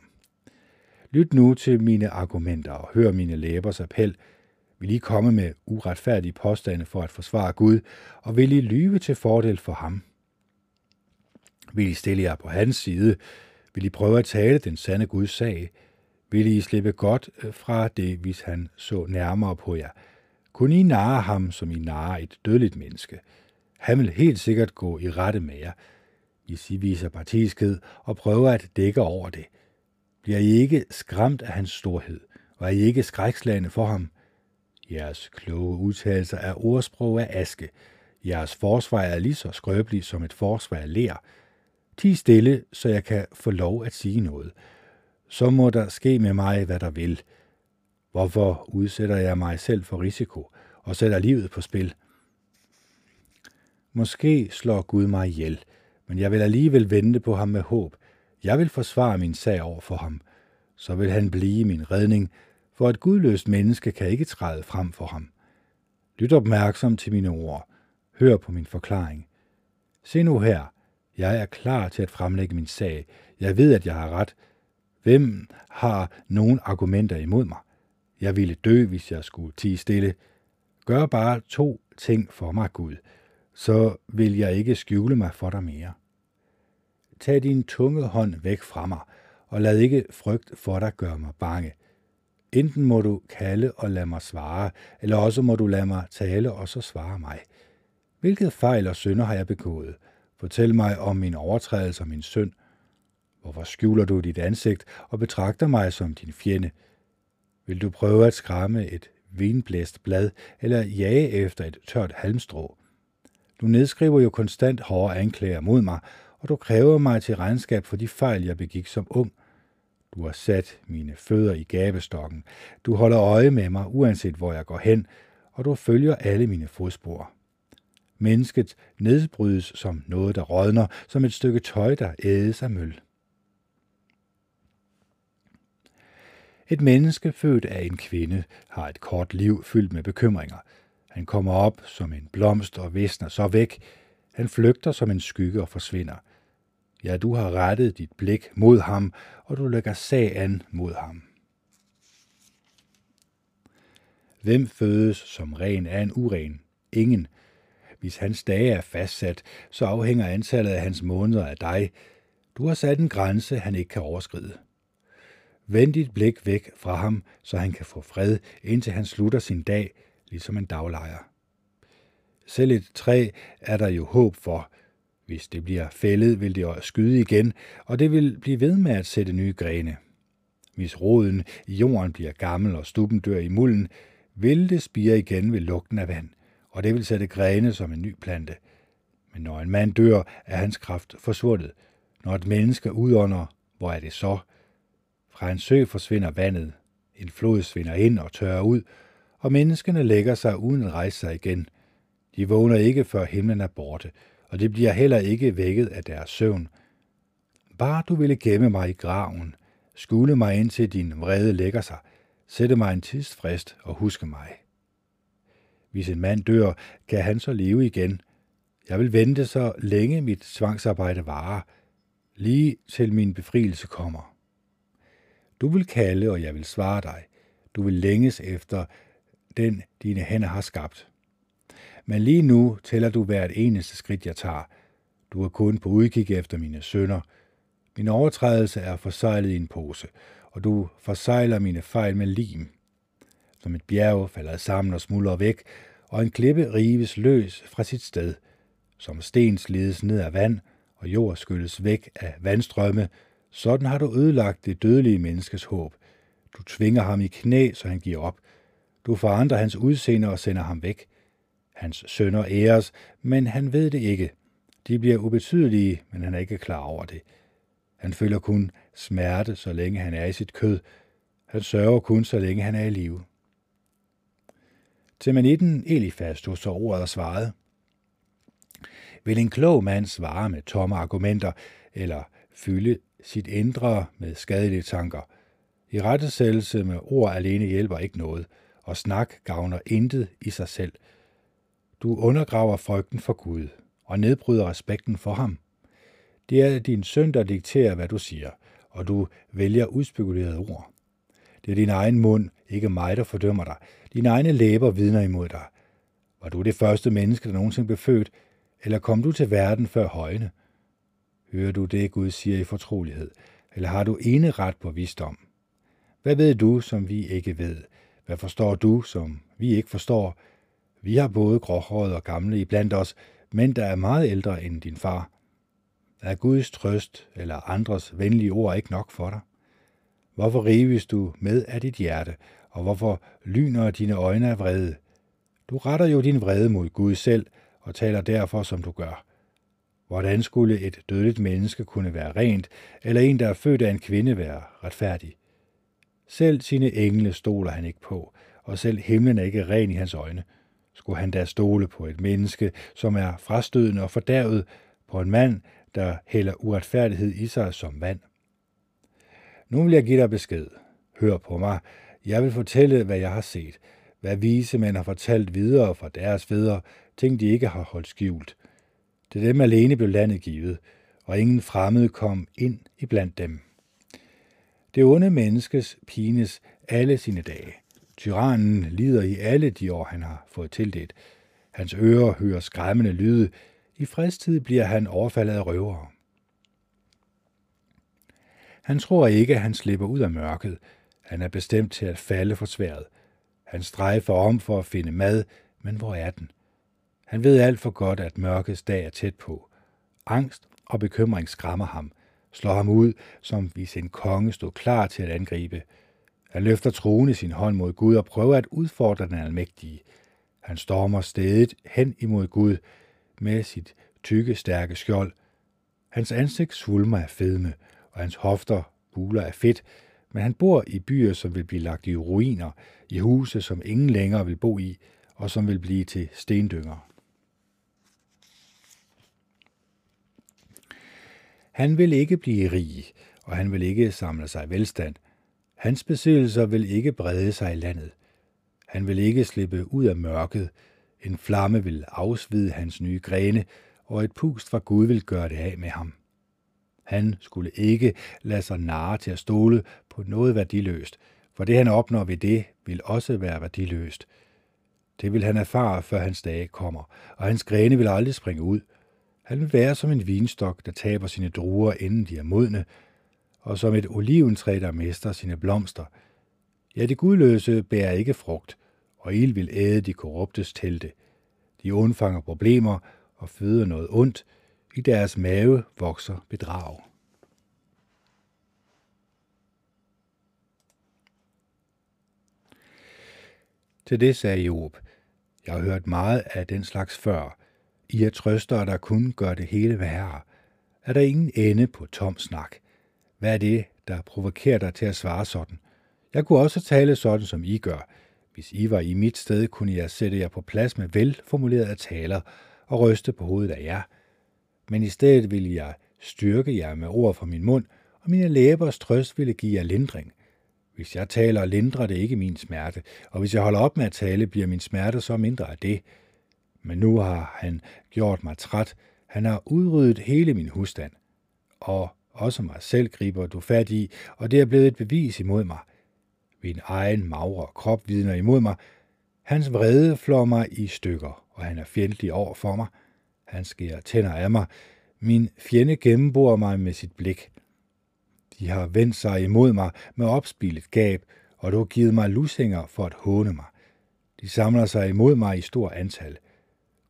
Lyt nu til mine argumenter og hør mine læbers appel – vil I komme med uretfærdige påstande for at forsvare Gud, og vil I lyve til fordel for ham? Vil I stille jer på hans side? Vil I prøve at tale den sande Guds sag? Vil I slippe godt øh, fra det, hvis han så nærmere på jer? Kun I narre ham, som I narre et dødeligt menneske? Han vil helt sikkert gå i rette med jer, hvis I viser partiskhed og prøver at dække over det. Bliver I ikke skræmt af hans storhed, og er I ikke skrækslagende for ham? Jeres kloge udtalelser er ordsprog af aske. Jeres forsvar er lige så skrøbeligt som et forsvar af lær. Ti stille, så jeg kan få lov at sige noget. Så må der ske med mig, hvad der vil. Hvorfor udsætter jeg mig selv for risiko og sætter livet på spil? Måske slår Gud mig ihjel, men jeg vil alligevel vente på ham med håb. Jeg vil forsvare min sag over for ham. Så vil han blive min redning, for et gudløst menneske kan ikke træde frem for ham. Lyt opmærksom til mine ord. Hør på min forklaring. Se nu her. Jeg er klar til at fremlægge min sag. Jeg ved, at jeg har ret. Hvem har nogen argumenter imod mig? Jeg ville dø, hvis jeg skulle tige stille. Gør bare to ting for mig, Gud, så vil jeg ikke skjule mig for dig mere. Tag din tunge hånd væk fra mig, og lad ikke frygt for dig gøre mig bange. Enten må du kalde og lade mig svare, eller også må du lade mig tale og så svare mig. Hvilket fejl og synder har jeg begået? Fortæl mig om min overtrædelse og min synd. Hvorfor skjuler du dit ansigt og betragter mig som din fjende? Vil du prøve at skræmme et vinblæst blad eller jage efter et tørt halmstrå? Du nedskriver jo konstant hårde anklager mod mig, og du kræver mig til regnskab for de fejl, jeg begik som ung – du har sat mine fødder i gabestokken. Du holder øje med mig, uanset hvor jeg går hen, og du følger alle mine fodspor. Mennesket nedbrydes som noget, der rådner, som et stykke tøj, der ædes af møl. Et menneske født af en kvinde har et kort liv fyldt med bekymringer. Han kommer op som en blomst og visner så væk. Han flygter som en skygge og forsvinder – Ja, du har rettet dit blik mod ham, og du lægger sag an mod ham. Hvem fødes som ren af en uren? Ingen. Hvis hans dage er fastsat, så afhænger antallet af hans måneder af dig. Du har sat en grænse, han ikke kan overskride. Vend dit blik væk fra ham, så han kan få fred, indtil han slutter sin dag, ligesom en daglejer. Selv et træ er der jo håb for. Hvis det bliver fældet, vil det skyde igen, og det vil blive ved med at sætte nye grene. Hvis roden i jorden bliver gammel og stuppen dør i mulden, vil det spire igen ved lugten af vand, og det vil sætte grene som en ny plante. Men når en mand dør, er hans kraft forsvundet. Når et menneske udånder, hvor er det så? Fra en sø forsvinder vandet, en flod svinder ind og tørrer ud, og menneskene lægger sig uden at rejse sig igen. De vågner ikke, før himlen er borte, og det bliver heller ikke vækket af deres søvn. Bare du ville gemme mig i graven, skule mig indtil din vrede lægger sig, sætte mig en tidsfrist og huske mig. Hvis en mand dør, kan han så leve igen. Jeg vil vente så længe mit tvangsarbejde varer, lige til min befrielse kommer. Du vil kalde, og jeg vil svare dig. Du vil længes efter den, dine hænder har skabt. Men lige nu tæller du hvert eneste skridt, jeg tager. Du er kun på udkig efter mine sønner. Min overtrædelse er forsejlet i en pose, og du forsejler mine fejl med lim. Som et bjerg falder sammen og smuldrer væk, og en klippe rives løs fra sit sted. Som sten slides ned af vand, og jord skylles væk af vandstrømme, sådan har du ødelagt det dødelige menneskes håb. Du tvinger ham i knæ, så han giver op. Du forandrer hans udseende og sender ham væk. Hans sønner æres, men han ved det ikke. De bliver ubetydelige, men han er ikke klar over det. Han føler kun smerte, så længe han er i sit kød. Han sørger kun, så længe han er i live. Til manitten Elifas tog så ordet og svarede, Vil en klog mand svare med tomme argumenter, eller fylde sit indre med skadelige tanker? I rettesættelse med ord alene hjælper ikke noget, og snak gavner intet i sig selv. Du undergraver frygten for Gud og nedbryder respekten for ham. Det er din søn, der dikterer, hvad du siger, og du vælger udspekulerede ord. Det er din egen mund, ikke mig, der fordømmer dig. Dine egne læber vidner imod dig. Var du det første menneske, der nogensinde blev født, eller kom du til verden før højene? Hører du det, Gud siger i fortrolighed, eller har du ene ret på visdom? Hvad ved du, som vi ikke ved? Hvad forstår du, som vi ikke forstår? Vi har både gråhårede og gamle iblandt os, men der er meget ældre end din far. Er Guds trøst eller andres venlige ord ikke nok for dig? Hvorfor rives du med af dit hjerte, og hvorfor lyner dine øjne af vrede? Du retter jo din vrede mod Gud selv, og taler derfor, som du gør. Hvordan skulle et dødeligt menneske kunne være rent, eller en, der er født af en kvinde, være retfærdig? Selv sine engle stoler han ikke på, og selv himlen er ikke ren i hans øjne. Skulle han da stole på et menneske, som er frastødende og fordærvet, på en mand, der hælder uretfærdighed i sig som vand? Nu vil jeg give dig besked. Hør på mig. Jeg vil fortælle, hvad jeg har set, hvad vise mænd har fortalt videre fra deres fædre, ting de ikke har holdt skjult. Det dem alene blev landet givet, og ingen fremmede kom ind i blandt dem. Det onde menneskes pines alle sine dage. Tyrannen lider i alle de år, han har fået tildelt. Hans ører hører skræmmende lyde. I fredstid bliver han overfaldet af røvere. Han tror ikke, at han slipper ud af mørket. Han er bestemt til at falde for sværet. Han strejfer om for at finde mad, men hvor er den? Han ved alt for godt, at mørkets dag er tæt på. Angst og bekymring skræmmer ham, slår ham ud, som hvis en konge stod klar til at angribe. Han løfter troende sin hånd mod Gud og prøver at udfordre den almægtige. Han stormer stedet hen imod Gud med sit tykke, stærke skjold. Hans ansigt svulmer af fedme, og hans hofter buler af fedt, men han bor i byer, som vil blive lagt i ruiner, i huse, som ingen længere vil bo i, og som vil blive til stendynger. Han vil ikke blive rig, og han vil ikke samle sig velstand. Hans besiddelser vil ikke brede sig i landet. Han vil ikke slippe ud af mørket. En flamme vil afsvide hans nye grene, og et pust fra Gud vil gøre det af med ham. Han skulle ikke lade sig narre til at stole på noget værdiløst, for det han opnår ved det, vil også være værdiløst. Det vil han erfare, før hans dage kommer, og hans grene vil aldrig springe ud. Han vil være som en vinstok, der taber sine druer, inden de er modne, og som et oliventræ, der mister sine blomster. Ja, de gudløse bærer ikke frugt, og ild vil æde de korruptes telte. De undfanger problemer og føder noget ondt. I deres mave vokser bedrag. Til det sagde Job, jeg har hørt meget af den slags før. I er trøster, der kun gør det hele værre. Er der ingen ende på tom snak? Hvad er det, der provokerer dig til at svare sådan? Jeg kunne også tale sådan, som I gør. Hvis I var i mit sted, kunne jeg sætte jer på plads med velformulerede taler og ryste på hovedet af jer. Men i stedet ville jeg styrke jer med ord fra min mund, og mine læbers trøst ville give jer lindring – hvis jeg taler, lindrer det ikke min smerte, og hvis jeg holder op med at tale, bliver min smerte så mindre af det. Men nu har han gjort mig træt. Han har udryddet hele min husstand. Og også mig selv griber du fat i, og det er blevet et bevis imod mig. Min egen magre krop vidner imod mig. Hans vrede flår mig i stykker, og han er fjendtlig over for mig. Han skærer tænder af mig. Min fjende gennembor mig med sit blik. De har vendt sig imod mig med opspillet gab, og du har givet mig lusinger for at håne mig. De samler sig imod mig i stor antal.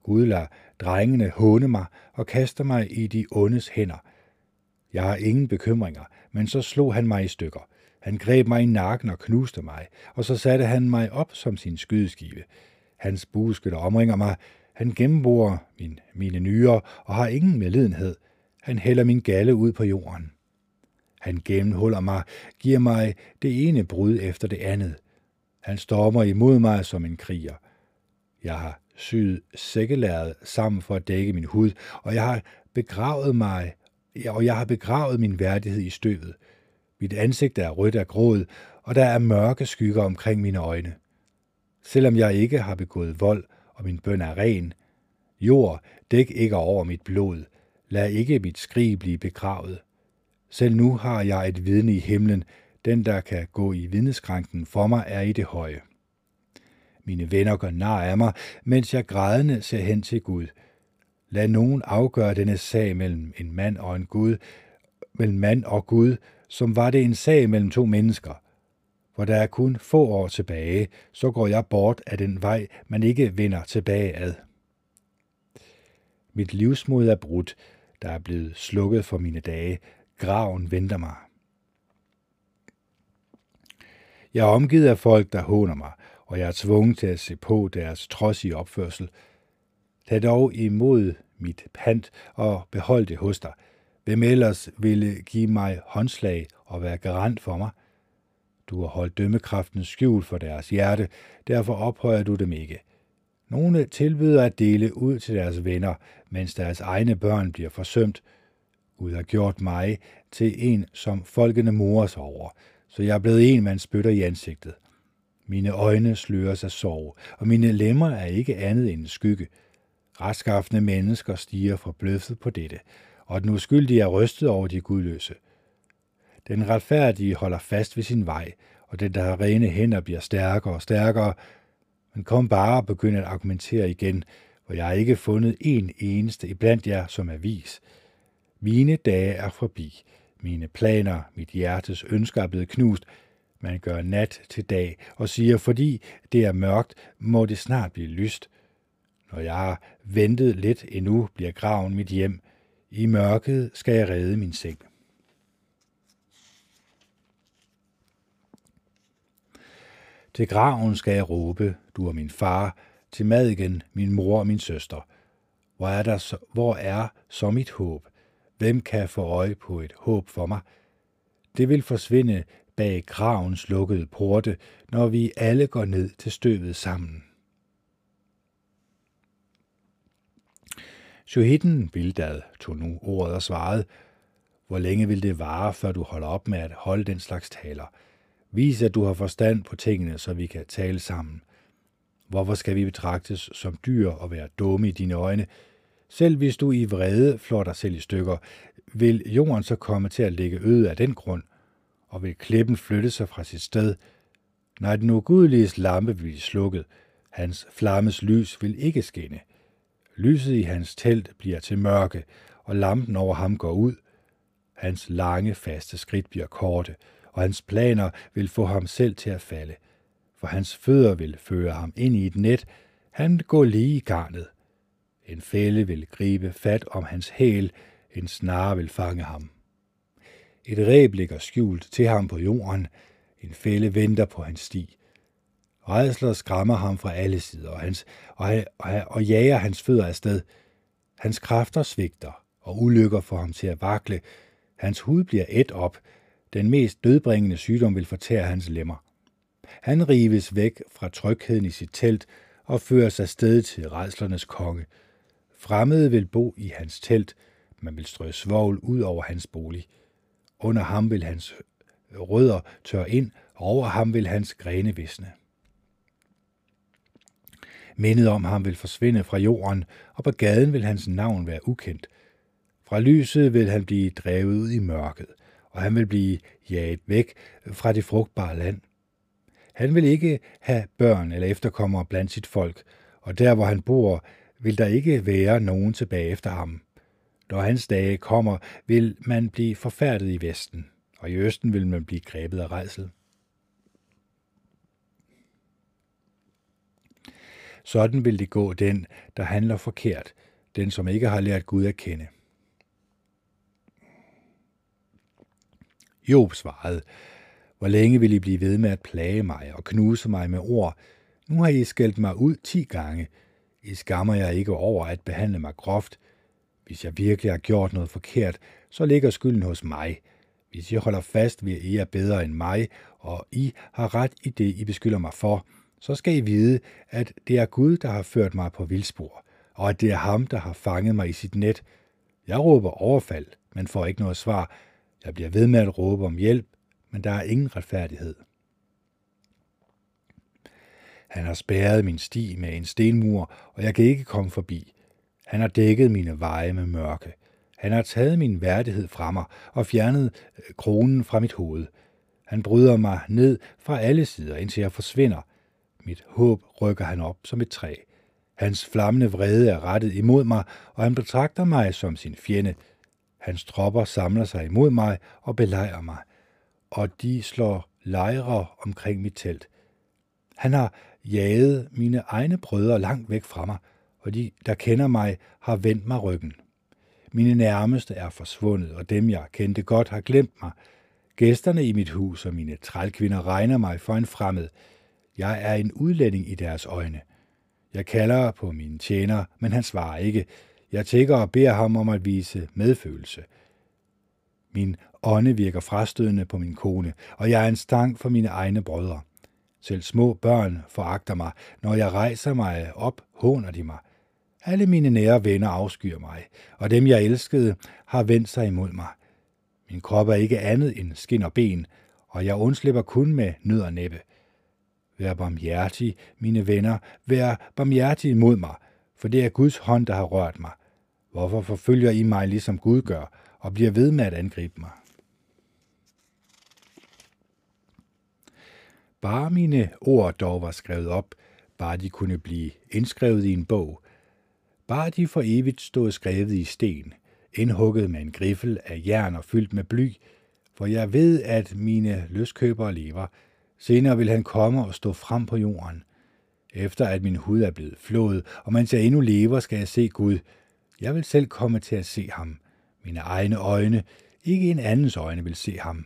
Gud lader drengene håne mig og kaster mig i de ondes hænder. Jeg har ingen bekymringer, men så slog han mig i stykker. Han greb mig i nakken og knuste mig, og så satte han mig op som sin skydeskive. Hans bueskytter omringer mig. Han gennemborer min, mine nyrer og har ingen medlidenhed. Han hælder min galle ud på jorden. Han gennemhuller mig, giver mig det ene brud efter det andet. Han stormer imod mig som en kriger. Jeg har syet sækkelæret sammen for at dække min hud, og jeg har begravet mig, og jeg har begravet min værdighed i støvet. Mit ansigt er rødt af gråd, og der er mørke skygger omkring mine øjne. Selvom jeg ikke har begået vold, og min bøn er ren, jord, dæk ikke over mit blod, lad ikke mit skrig blive begravet. Selv nu har jeg et vidne i himlen, den der kan gå i vidneskranken for mig er i det høje. Mine venner gør nar af mig, mens jeg grædende ser hen til Gud. Lad nogen afgøre denne sag mellem en mand og en Gud, mellem mand og Gud, som var det en sag mellem to mennesker. For der er kun få år tilbage, så går jeg bort af den vej, man ikke vender tilbage ad. Mit livsmod er brudt, der er blevet slukket for mine dage, Graven venter mig. Jeg er omgivet af folk, der håner mig, og jeg er tvunget til at se på deres trodsige opførsel. Tag dog imod mit pant og behold det hos dig. Hvem ellers ville give mig håndslag og være garant for mig? Du har holdt dømmekraften skjult for deres hjerte, derfor ophøjer du dem ikke. Nogle tilbyder at dele ud til deres venner, mens deres egne børn bliver forsømt, Gud har gjort mig til en, som folkene morer sig over, så jeg er blevet en, man spytter i ansigtet. Mine øjne sløres af sorg, og mine lemmer er ikke andet end en skygge. Retskaffende mennesker stiger forbløffet på dette, og den uskyldige er rystet over de gudløse. Den retfærdige holder fast ved sin vej, og den, der har rene hænder, bliver stærkere og stærkere. Men kom bare og begynd at argumentere igen, for jeg har ikke fundet en eneste iblandt jer, som er vis. Mine dage er forbi. Mine planer, mit hjertes ønsker er blevet knust. Man gør nat til dag og siger, fordi det er mørkt, må det snart blive lyst. Når jeg har ventet lidt endnu, bliver graven mit hjem. I mørket skal jeg redde min seng. Til graven skal jeg råbe, du er min far, til madigen, min mor og min søster. Hvor er, der så, hvor er så mit håb? Hvem kan få øje på et håb for mig? Det vil forsvinde bag kravens lukkede porte, når vi alle går ned til støvet sammen. Shohitten Bildad tog nu ordet og svarede, hvor længe vil det vare, før du holder op med at holde den slags taler? Vis, at du har forstand på tingene, så vi kan tale sammen. Hvorfor skal vi betragtes som dyr og være dumme i dine øjne, selv hvis du i vrede flår dig selv i stykker, vil jorden så komme til at ligge øde af den grund, og vil klippen flytte sig fra sit sted. Nej, den ugudeliges lampe vil blive slukket, hans flammes lys vil ikke skinne. Lyset i hans telt bliver til mørke, og lampen over ham går ud. Hans lange, faste skridt bliver korte, og hans planer vil få ham selv til at falde. For hans fødder vil føre ham ind i et net. Han går lige i garnet. En fælde vil gribe fat om hans hæl. En snare vil fange ham. Et ræb ligger skjult til ham på jorden. En fælde venter på hans sti. Redsler skræmmer ham fra alle sider, og, hans, og, og, og jager hans fødder afsted. Hans kræfter svigter, og ulykker får ham til at vakle. Hans hud bliver et op. Den mest dødbringende sygdom vil fortære hans lemmer. Han rives væk fra trygheden i sit telt og føres afsted til redslernes konge. Fremmede vil bo i hans telt, man vil strø svovl ud over hans bolig. Under ham vil hans rødder tørre ind, og over ham vil hans grene visne. Mindet om ham vil forsvinde fra jorden, og på gaden vil hans navn være ukendt. Fra lyset vil han blive drevet ud i mørket, og han vil blive jaget væk fra det frugtbare land. Han vil ikke have børn eller efterkommere blandt sit folk, og der hvor han bor, vil der ikke være nogen tilbage efter ham. Når hans dage kommer, vil man blive forfærdet i Vesten, og i Østen vil man blive grebet af rejsel. Sådan vil det gå den, der handler forkert, den som ikke har lært Gud at kende. Job svarede, hvor længe vil I blive ved med at plage mig og knuse mig med ord? Nu har I skældt mig ud ti gange. I skammer jeg ikke over at behandle mig groft. Hvis jeg virkelig har gjort noget forkert, så ligger skylden hos mig. Hvis I holder fast ved, at I er bedre end mig, og I har ret i det, I beskylder mig for, så skal I vide, at det er Gud, der har ført mig på vildspor, og at det er ham, der har fanget mig i sit net. Jeg råber overfald, men får ikke noget svar. Jeg bliver ved med at råbe om hjælp, men der er ingen retfærdighed. Han har spærret min sti med en stenmur, og jeg kan ikke komme forbi. Han har dækket mine veje med mørke. Han har taget min værdighed fra mig og fjernet øh, kronen fra mit hoved. Han bryder mig ned fra alle sider, indtil jeg forsvinder. Mit håb rykker han op som et træ. Hans flammende vrede er rettet imod mig, og han betragter mig som sin fjende. Hans tropper samler sig imod mig og belejrer mig, og de slår lejre omkring mit telt. Han har jaget mine egne brødre langt væk fra mig, og de, der kender mig, har vendt mig ryggen. Mine nærmeste er forsvundet, og dem, jeg kendte godt, har glemt mig. Gæsterne i mit hus og mine trælkvinder regner mig for en fremmed. Jeg er en udlænding i deres øjne. Jeg kalder på mine tjener, men han svarer ikke. Jeg tækker og beder ham om at vise medfølelse. Min ånde virker frastødende på min kone, og jeg er en stang for mine egne brødre. Selv små børn foragter mig. Når jeg rejser mig op, håner de mig. Alle mine nære venner afskyer mig, og dem, jeg elskede, har vendt sig imod mig. Min krop er ikke andet end skin og ben, og jeg undslipper kun med nød og næppe. Vær barmhjertig, mine venner, vær barmhjertig imod mig, for det er Guds hånd, der har rørt mig. Hvorfor forfølger I mig, ligesom Gud gør, og bliver ved med at angribe mig? Bare mine ord dog var skrevet op, bare de kunne blive indskrevet i en bog, var de for evigt stod skrevet i sten, indhugget med en griffel af jern og fyldt med bly, for jeg ved, at mine løskøbere lever. Senere vil han komme og stå frem på jorden. Efter at min hud er blevet flået, og mens jeg endnu lever, skal jeg se Gud. Jeg vil selv komme til at se ham. Mine egne øjne, ikke en andens øjne, vil se ham.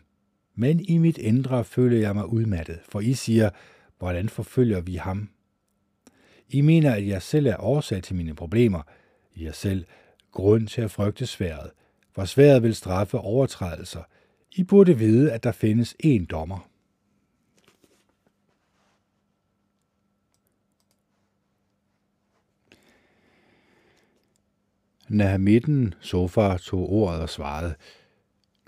Men i mit indre føler jeg mig udmattet, for I siger, hvordan forfølger vi ham? I mener, at jeg selv er årsag til mine problemer. I er selv grund til at frygte sværet, for sværet vil straffe overtrædelser. I burde vide, at der findes én dommer. Nahamitten Sofa tog ordet og svarede,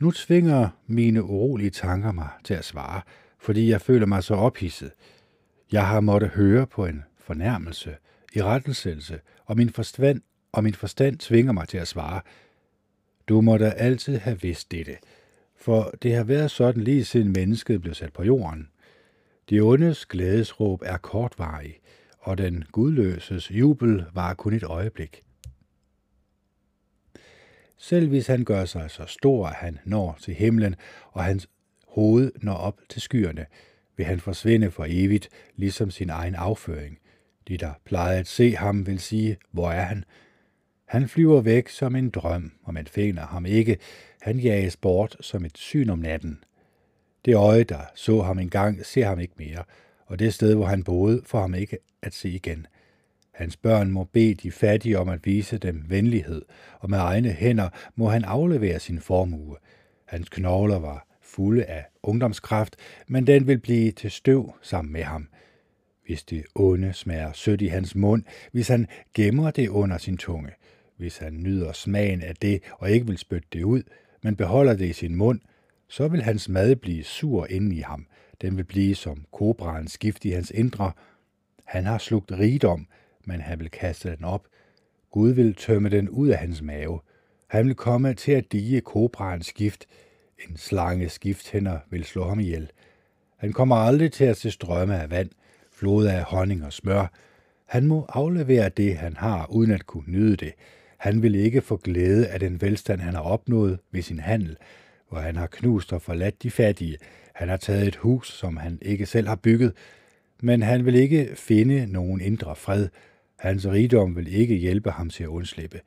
Nu tvinger mine urolige tanker mig til at svare, fordi jeg føler mig så ophidset. Jeg har måtte høre på en fornærmelse, i rettelselse, og min forstand, og min forstand tvinger mig til at svare. Du må da altid have vidst dette, for det har været sådan lige siden mennesket blev sat på jorden. De ondes glædesråb er kortvarige, og den gudløses jubel var kun et øjeblik. Selv hvis han gør sig så stor, at han når til himlen, og hans hoved når op til skyerne, vil han forsvinde for evigt, ligesom sin egen afføring. De, der plejede at se ham, vil sige, hvor er han? Han flyver væk som en drøm, og man finder ham ikke. Han jages bort som et syn om natten. Det øje, der så ham engang, ser ham ikke mere, og det sted, hvor han boede, får ham ikke at se igen. Hans børn må bede de fattige om at vise dem venlighed, og med egne hænder må han aflevere sin formue. Hans knogler var fulde af ungdomskraft, men den vil blive til støv sammen med ham. Hvis det onde smager sødt i hans mund, hvis han gemmer det under sin tunge, hvis han nyder smagen af det og ikke vil spytte det ud, men beholder det i sin mund, så vil hans mad blive sur inde i ham. Den vil blive som kobraens gift i hans indre. Han har slugt rigdom, men han vil kaste den op. Gud vil tømme den ud af hans mave. Han vil komme til at dige kobraens gift. En slange skifthænder vil slå ham ihjel. Han kommer aldrig til at se strømme af vand, flod af honning og smør. Han må aflevere det, han har, uden at kunne nyde det. Han vil ikke få glæde af den velstand, han har opnået ved sin handel, hvor han har knust og forladt de fattige. Han har taget et hus, som han ikke selv har bygget, men han vil ikke finde nogen indre fred. Hans rigdom vil ikke hjælpe ham til at undslippe.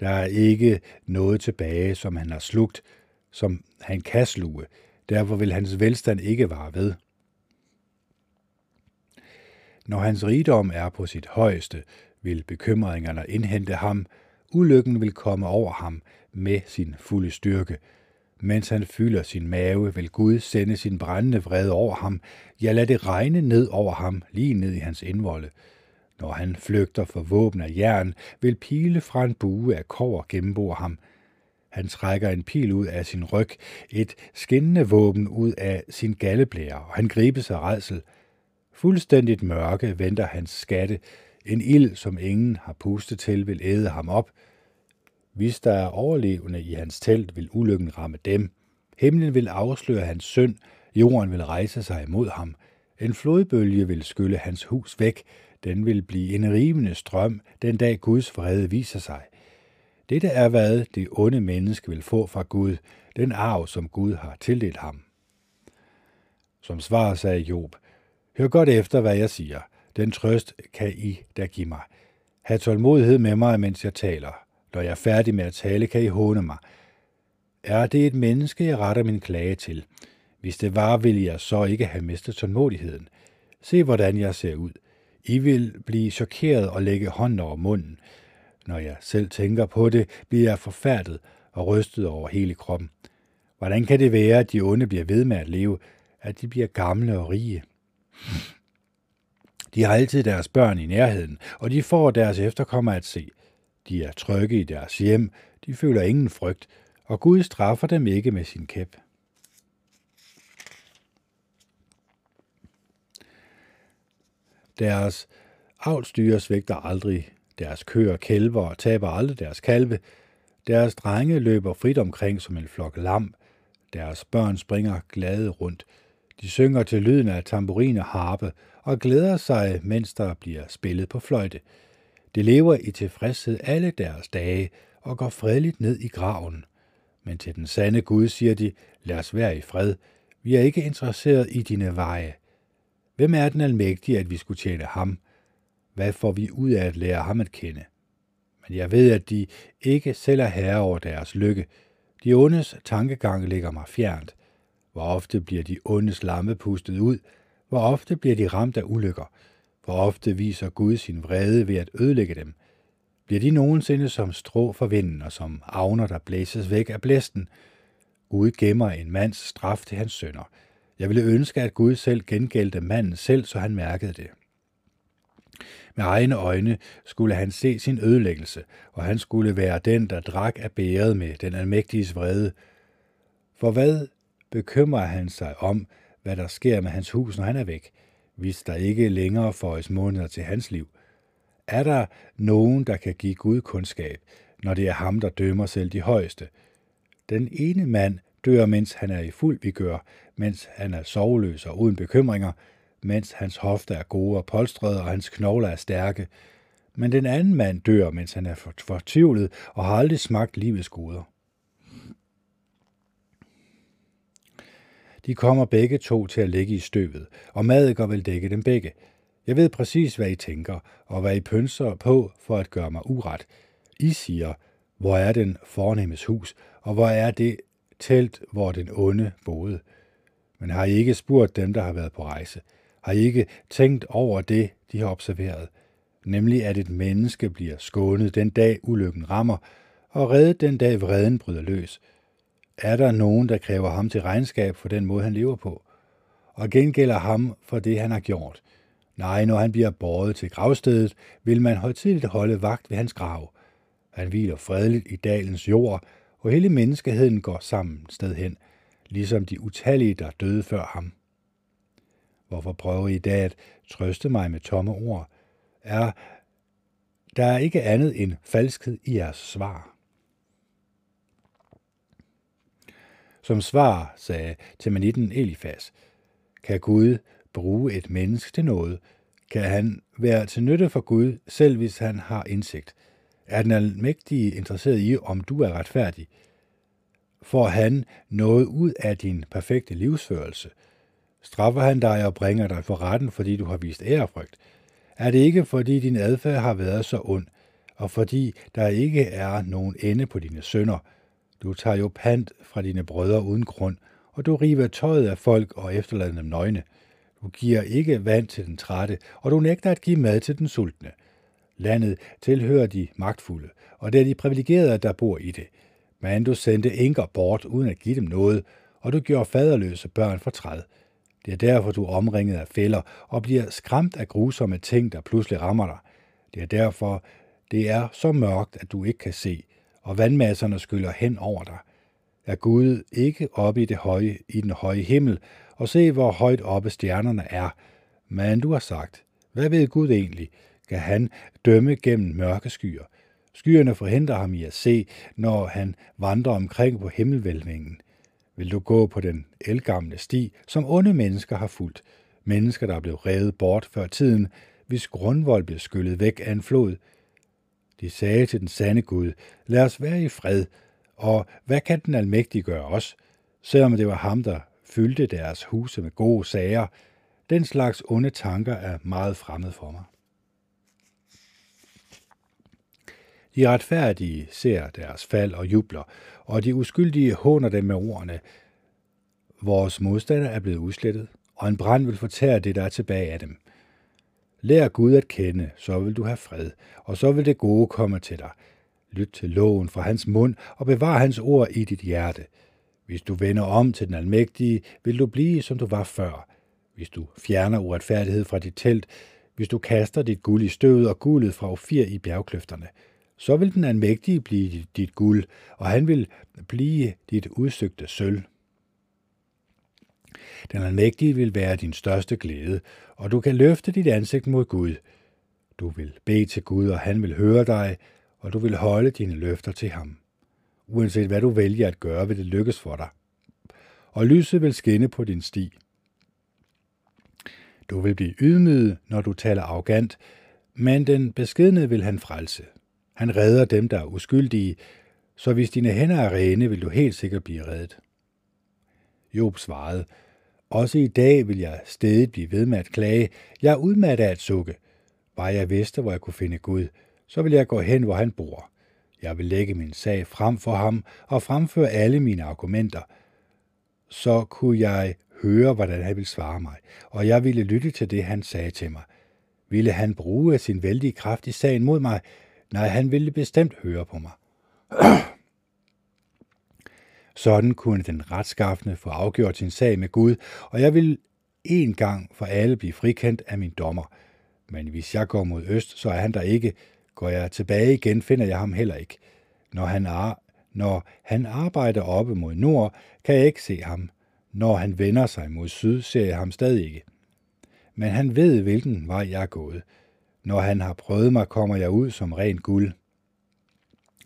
Der er ikke noget tilbage, som han har slugt, som han kan sluge. Derfor vil hans velstand ikke vare ved. Når hans rigdom er på sit højeste, vil bekymringerne indhente ham, ulykken vil komme over ham med sin fulde styrke. Mens han fylder sin mave, vil Gud sende sin brændende vrede over ham. Ja, lad det regne ned over ham, lige ned i hans indvolde. Når han flygter for våben af jern, vil pile fra en bue af kover gennembore ham. Han trækker en pil ud af sin ryg, et skinnende våben ud af sin galleblære, og han gribes af redsel. Fuldstændigt mørke venter hans skatte. En ild, som ingen har pustet til, vil æde ham op. Hvis der er overlevende i hans telt, vil ulykken ramme dem. Himlen vil afsløre hans synd, jorden vil rejse sig imod ham. En flodbølge vil skylle hans hus væk, den vil blive en rivende strøm, den dag Guds vrede viser sig. Dette er, hvad det onde menneske vil få fra Gud, den arv, som Gud har tildelt ham. Som svar sagde Job, Hør godt efter, hvad jeg siger. Den trøst kan I da give mig. Ha' tålmodighed med mig, mens jeg taler. Når jeg er færdig med at tale, kan I håne mig. Er det et menneske, jeg retter min klage til? Hvis det var, ville jeg så ikke have mistet tålmodigheden. Se, hvordan jeg ser ud. I vil blive chokeret og lægge hånden over munden. Når jeg selv tænker på det, bliver jeg forfærdet og rystet over hele kroppen. Hvordan kan det være, at de onde bliver ved med at leve, at de bliver gamle og rige? De har altid deres børn i nærheden, og de får deres efterkommere at se. De er trygge i deres hjem, de føler ingen frygt, og Gud straffer dem ikke med sin kæp. Deres avlstyre svigter aldrig, deres køer kælver og taber aldrig deres kalve, deres drenge løber frit omkring som en flok lam, deres børn springer glade rundt, de synger til lyden af tamburin og harpe og glæder sig, mens der bliver spillet på fløjte. De lever i tilfredshed alle deres dage og går fredeligt ned i graven. Men til den sande Gud siger de, lad os være i fred. Vi er ikke interesseret i dine veje. Hvem er den almægtige, at vi skulle tjene ham? Hvad får vi ud af at lære ham at kende? Men jeg ved, at de ikke selv er herre over deres lykke. De ondes tankegang ligger mig fjernt. Hvor ofte bliver de onde slamme pustet ud? Hvor ofte bliver de ramt af ulykker? Hvor ofte viser Gud sin vrede ved at ødelægge dem? Bliver de nogensinde som strå for vinden og som avner, der blæses væk af blæsten? Gud gemmer en mands straf til hans sønder. Jeg ville ønske, at Gud selv gengældte manden selv, så han mærkede det. Med egne øjne skulle han se sin ødelæggelse, og han skulle være den, der drak af bæret med den almægtiges vrede. For hvad bekymrer han sig om, hvad der sker med hans hus, når han er væk, hvis der ikke længere føjes måneder til hans liv? Er der nogen, der kan give Gud kundskab, når det er ham, der dømmer selv de højeste? Den ene mand dør, mens han er i fuld vigør, mens han er sovløs og uden bekymringer, mens hans hofter er gode og polstrede og hans knogler er stærke. men den anden mand dør, mens han er fortvivlet og har aldrig smagt livets goder. De kommer begge to til at ligge i støvet, og madikker vil dække dem begge. Jeg ved præcis, hvad I tænker, og hvad I pønser på for at gøre mig uret. I siger, hvor er den fornemmes hus, og hvor er det telt, hvor den onde boede. Men har I ikke spurgt dem, der har været på rejse? Har I ikke tænkt over det, de har observeret? Nemlig, at et menneske bliver skånet den dag ulykken rammer, og reddet den dag vreden bryder løs. Er der nogen, der kræver ham til regnskab for den måde, han lever på? Og gengælder ham for det, han har gjort? Nej, når han bliver båret til gravstedet, vil man højtidligt holde vagt ved hans grav. Han hviler fredeligt i dalens jord, og hele menneskeheden går sammen sted hen, ligesom de utallige, der døde før ham. Hvorfor prøver I da dag at trøste mig med tomme ord? Er der er ikke andet end falskhed i jeres svar. Som svar sagde Temanitten Elifas, kan Gud bruge et menneske til noget, kan han være til nytte for Gud, selv hvis han har indsigt. Er den almægtige interesseret i, om du er retfærdig? Får han noget ud af din perfekte livsførelse? Straffer han dig og bringer dig for retten, fordi du har vist ærefrygt? Er det ikke, fordi din adfærd har været så ond, og fordi der ikke er nogen ende på dine sønder? Du tager jo pant fra dine brødre uden grund, og du river tøjet af folk og efterlader dem nøgne. Du giver ikke vand til den trætte, og du nægter at give mad til den sultne. Landet tilhører de magtfulde, og det er de privilegerede, der bor i det. Men du sendte enker bort uden at give dem noget, og du gjorde faderløse børn for træd. Det er derfor, du er omringet af fælder og bliver skræmt af grusomme ting, der pludselig rammer dig. Det er derfor, det er så mørkt, at du ikke kan se, og vandmasserne skyller hen over dig. Er Gud ikke oppe i, det høje, i den høje himmel, og se, hvor højt oppe stjernerne er. Men du har sagt, hvad ved Gud egentlig? Kan han dømme gennem mørke skyer? Skyerne forhindrer ham i at se, når han vandrer omkring på himmelvælvingen. Vil du gå på den elgamle sti, som onde mennesker har fulgt? Mennesker, der er blevet revet bort før tiden, hvis grundvold blev skyllet væk af en flod. De sagde til den sande Gud, lad os være i fred, og hvad kan den almægtige gøre os? Selvom det var ham, der fyldte deres huse med gode sager, den slags onde tanker er meget fremmed for mig. De retfærdige ser deres fald og jubler, og de uskyldige håner dem med ordene. Vores modstander er blevet udslettet, og en brand vil fortære det, der er tilbage af dem. Lær Gud at kende, så vil du have fred, og så vil det gode komme til dig. Lyt til loven fra hans mund, og bevar hans ord i dit hjerte. Hvis du vender om til den almægtige, vil du blive, som du var før. Hvis du fjerner uretfærdighed fra dit telt, hvis du kaster dit guld i støvet og guldet fra Ofir i bjergkløfterne, så vil den almægtige blive dit guld, og han vil blive dit udsøgte sølv. Den almægtige vil være din største glæde, og du kan løfte dit ansigt mod Gud. Du vil bede til Gud, og han vil høre dig, og du vil holde dine løfter til ham. Uanset hvad du vælger at gøre, vil det lykkes for dig. Og lyset vil skinne på din sti. Du vil blive ydmyget, når du taler arrogant, men den beskedne vil han frelse. Han redder dem, der er uskyldige, så hvis dine hænder er rene, vil du helt sikkert blive reddet. Job svarede, også i dag vil jeg stedigt blive ved med at klage. Jeg er udmattet af at sukke. Bare jeg vidste, hvor jeg kunne finde Gud, så vil jeg gå hen, hvor han bor. Jeg vil lægge min sag frem for ham og fremføre alle mine argumenter. Så kunne jeg høre, hvordan han ville svare mig, og jeg ville lytte til det, han sagde til mig. Ville han bruge sin vældige kraft i sagen mod mig, Nej, han ville bestemt høre på mig. Sådan kunne den retskaffende få afgjort sin sag med Gud, og jeg vil en gang for alle blive frikendt af min dommer. Men hvis jeg går mod øst, så er han der ikke. Går jeg tilbage igen, finder jeg ham heller ikke. Når han, ar- når han arbejder oppe mod nord, kan jeg ikke se ham. Når han vender sig mod syd, ser jeg ham stadig ikke. Men han ved, hvilken vej jeg er gået. Når han har prøvet mig, kommer jeg ud som ren guld.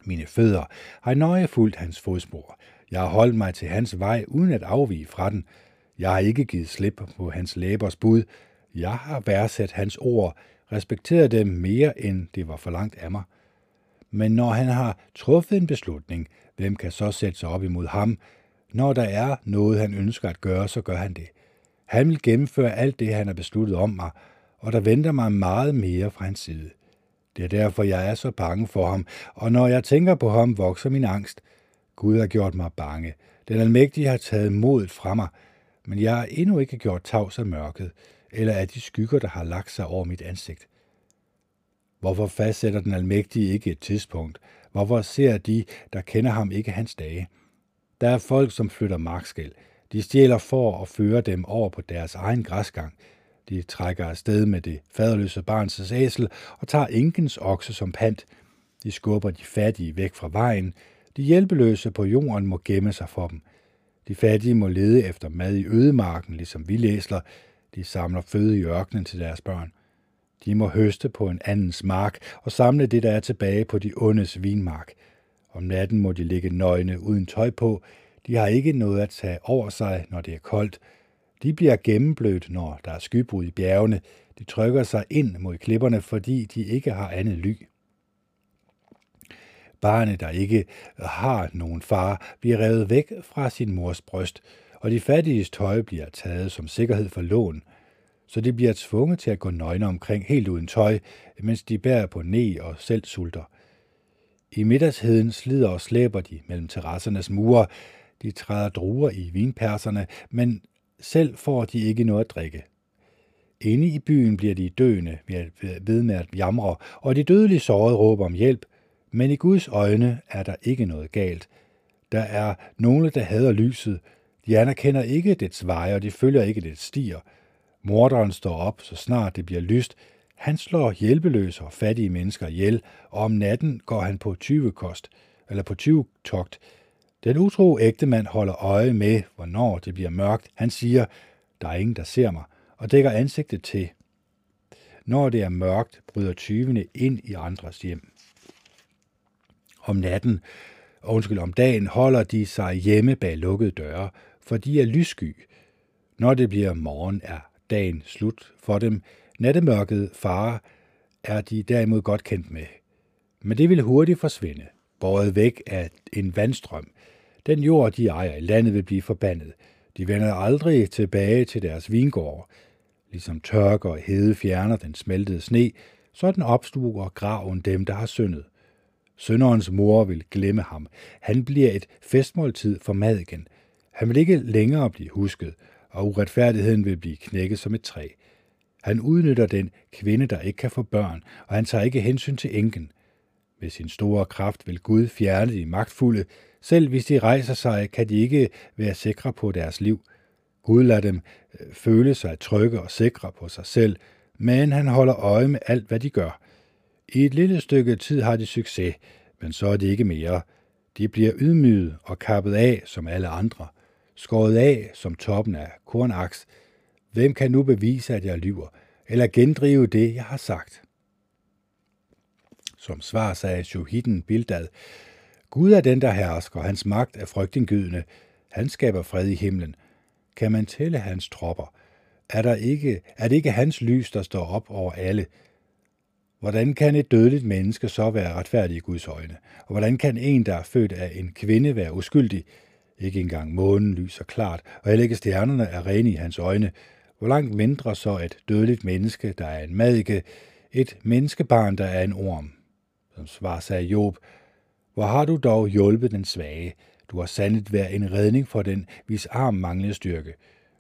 Mine fødder har nøje fulgt hans fodspor. Jeg har holdt mig til hans vej, uden at afvige fra den. Jeg har ikke givet slip på hans læbers bud. Jeg har værdsat hans ord, respekteret dem mere, end det var for langt af mig. Men når han har truffet en beslutning, hvem kan så sætte sig op imod ham? Når der er noget, han ønsker at gøre, så gør han det. Han vil gennemføre alt det, han har besluttet om mig, og der venter mig meget mere fra hans side. Det er derfor, jeg er så bange for ham, og når jeg tænker på ham, vokser min angst. Gud har gjort mig bange. Den almægtige har taget modet fra mig, men jeg har endnu ikke gjort tavs af mørket, eller af de skygger, der har lagt sig over mit ansigt. Hvorfor fastsætter den almægtige ikke et tidspunkt? Hvorfor ser de, der kender ham, ikke hans dage? Der er folk, som flytter markskæld. De stjæler for at føre dem over på deres egen græsgang. De trækker afsted med det faderløse barns æsel og tager enkens okse som pant. De skubber de fattige væk fra vejen. De hjælpeløse på jorden må gemme sig for dem. De fattige må lede efter mad i ødemarken, ligesom vi læsler. De samler føde i ørkenen til deres børn. De må høste på en andens mark og samle det, der er tilbage på de ondes vinmark. Om natten må de ligge nøgne uden tøj på. De har ikke noget at tage over sig, når det er koldt. De bliver gennemblødt, når der er skybrud i bjergene. De trykker sig ind mod klipperne, fordi de ikke har andet ly. Barnet, der ikke har nogen far, bliver revet væk fra sin mors bryst, og de fattiges tøj bliver taget som sikkerhed for lån – så de bliver tvunget til at gå nøgne omkring helt uden tøj, mens de bærer på ne og selv sulter. I middagsheden slider og slæber de mellem terrassernes mure. De træder druer i vinperserne, men selv får de ikke noget at drikke. Inde i byen bliver de døende ved med at jamre, og de dødelige sårede råber om hjælp, men i Guds øjne er der ikke noget galt. Der er nogle, der hader lyset. De anerkender ikke dets veje, og de følger ikke dets stier – Morderen står op, så snart det bliver lyst. Han slår hjælpeløse og fattige mennesker ihjel, og om natten går han på 20 kost, eller på 20 togt. Den utro ægtemand holder øje med, hvornår det bliver mørkt. Han siger, der er ingen, der ser mig, og dækker ansigtet til. Når det er mørkt, bryder tyvene ind i andres hjem. Om natten, og undskyld, om dagen holder de sig hjemme bag lukkede døre, for de er lyssky. Når det bliver morgen, er dagen slut for dem. Nattemørket fare er de derimod godt kendt med. Men det vil hurtigt forsvinde, båret væk af en vandstrøm. Den jord, de ejer i landet, vil blive forbandet. De vender aldrig tilbage til deres vingård. Ligesom tørke og hede fjerner den smeltede sne, så den opsluger graven dem, der har syndet. Sønderens mor vil glemme ham. Han bliver et festmåltid for madigen. Han vil ikke længere blive husket, og uretfærdigheden vil blive knækket som et træ. Han udnytter den kvinde, der ikke kan få børn, og han tager ikke hensyn til enken. Med sin store kraft vil Gud fjerne de magtfulde. Selv hvis de rejser sig, kan de ikke være sikre på deres liv. Gud lader dem øh, føle sig trygge og sikre på sig selv, men han holder øje med alt, hvad de gør. I et lille stykke tid har de succes, men så er det ikke mere. De bliver ydmyget og kappet af som alle andre – skåret af som toppen af kornaks. Hvem kan nu bevise, at jeg lyver, eller gendrive det, jeg har sagt? Som svar sagde Shohiden Bildad, Gud er den, der hersker, hans magt er frygtindgydende. Han skaber fred i himlen. Kan man tælle hans tropper? Er, der ikke, er det ikke hans lys, der står op over alle? Hvordan kan et dødeligt menneske så være retfærdig i Guds øjne? Og hvordan kan en, der er født af en kvinde, være uskyldig? Ikke engang månen lyser klart, og heller ikke stjernerne er rene i hans øjne. Hvor langt mindre så et dødeligt menneske, der er en madike, et menneskebarn, der er en orm. Som svar sagde Job, hvor har du dog hjulpet den svage? Du har sandet været en redning for den, hvis arm manglede styrke.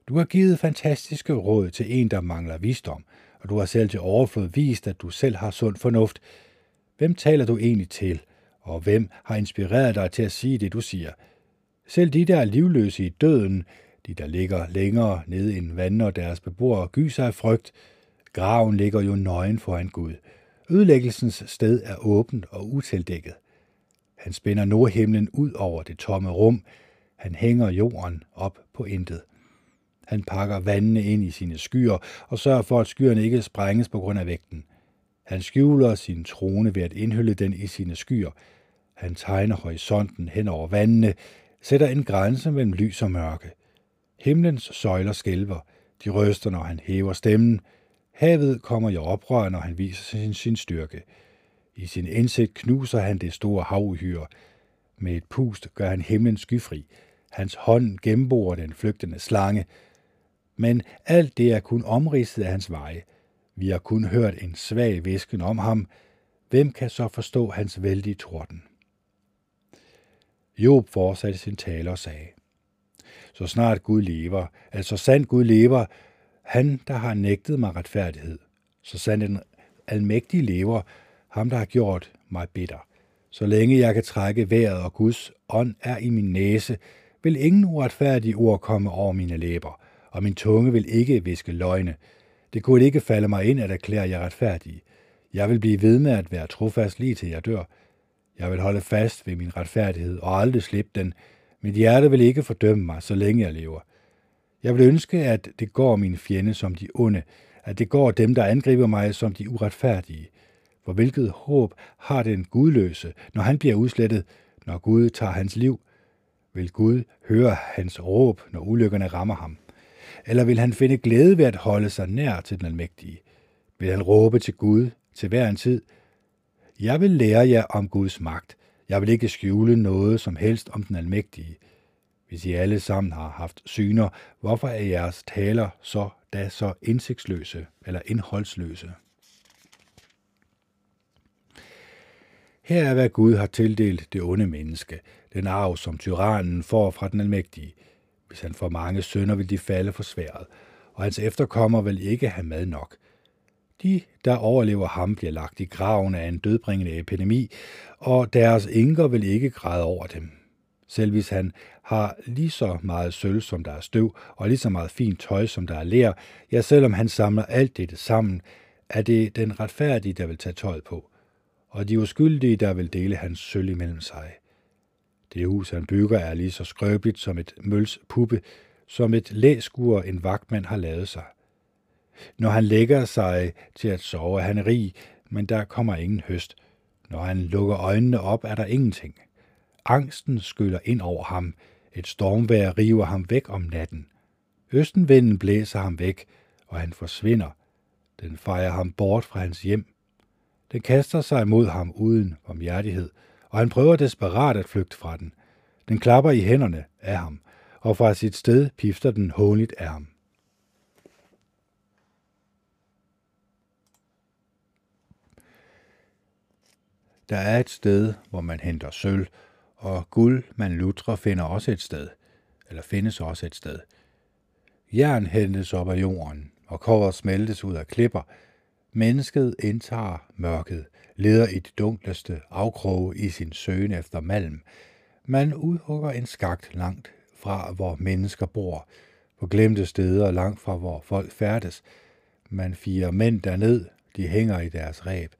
Du har givet fantastiske råd til en, der mangler visdom, og du har selv til overflod vist, at du selv har sund fornuft. Hvem taler du egentlig til, og hvem har inspireret dig til at sige det, du siger? Selv de, der er livløse i døden, de, der ligger længere nede end vand og deres beboere, gyser af frygt. Graven ligger jo nøgen foran Gud. Ødelæggelsens sted er åbent og utildækket. Han spænder nordhimlen ud over det tomme rum. Han hænger jorden op på intet. Han pakker vandene ind i sine skyer og sørger for, at skyerne ikke sprænges på grund af vægten. Han skjuler sin trone ved at indhylde den i sine skyer. Han tegner horisonten hen over vandene, sætter en grænse mellem lys og mørke. Himlens søjler skælver, de ryster, når han hæver stemmen. Havet kommer i oprør, når han viser sin, sin styrke. I sin indsigt knuser han det store havuhyre. Med et pust gør han himlen skyfri. Hans hånd gennemborer den flygtende slange. Men alt det er kun omridset af hans veje. Vi har kun hørt en svag visken om ham. Hvem kan så forstå hans vældige torden? Job fortsatte sin tale og sagde, Så snart Gud lever, altså sandt Gud lever, han, der har nægtet mig retfærdighed, så sandt den almægtige lever, ham, der har gjort mig bitter. Så længe jeg kan trække vejret, og Guds ånd er i min næse, vil ingen uretfærdige ord komme over mine læber, og min tunge vil ikke viske løgne. Det kunne ikke falde mig ind at erklære jer retfærdige. Jeg vil blive ved med at være trofast lige til jeg dør. Jeg vil holde fast ved min retfærdighed og aldrig slippe den. Mit hjerte vil ikke fordømme mig, så længe jeg lever. Jeg vil ønske, at det går min fjende som de onde, at det går dem, der angriber mig som de uretfærdige. For hvilket håb har den gudløse, når han bliver udslettet, når Gud tager hans liv? Vil Gud høre hans råb, når ulykkerne rammer ham? Eller vil han finde glæde ved at holde sig nær til den almægtige? Vil han råbe til Gud til hver en tid? Jeg vil lære jer om Guds magt. Jeg vil ikke skjule noget som helst om den almægtige. Hvis I alle sammen har haft syner, hvorfor er jeres taler så da så indsigtsløse eller indholdsløse? Her er, hvad Gud har tildelt det onde menneske, den arv, som tyrannen får fra den almægtige. Hvis han får mange sønner, vil de falde for sværet, og hans efterkommer vil ikke have mad nok. De, der overlever ham, bliver lagt i graven af en dødbringende epidemi, og deres enker vil ikke græde over dem. Selv hvis han har lige så meget sølv, som der er støv, og lige så meget fint tøj, som der er lær, ja, selvom han samler alt dette sammen, er det den retfærdige, der vil tage tøjet på, og de uskyldige, der vil dele hans sølv imellem sig. Det hus, han bygger, er lige så skrøbeligt som et møls puppe, som et læskur, en vagtmand har lavet sig. Når han lægger sig til at sove, er han rig, men der kommer ingen høst. Når han lukker øjnene op, er der ingenting. Angsten skyller ind over ham. Et stormvejr river ham væk om natten. Østenvinden blæser ham væk, og han forsvinder. Den fejrer ham bort fra hans hjem. Den kaster sig mod ham uden omhjertighed, og han prøver desperat at flygte fra den. Den klapper i hænderne af ham, og fra sit sted pifter den hånligt af ham. Der er et sted, hvor man henter sølv, og guld, man lutrer, finder også et sted, eller findes også et sted. Jern hentes op af jorden, og kover smeltes ud af klipper. Mennesket indtager mørket, leder i de dunkleste afkroge i sin søgen efter malm. Man udhugger en skagt langt fra, hvor mennesker bor, på glemte steder langt fra, hvor folk færdes. Man firer mænd derned, de hænger i deres ræb.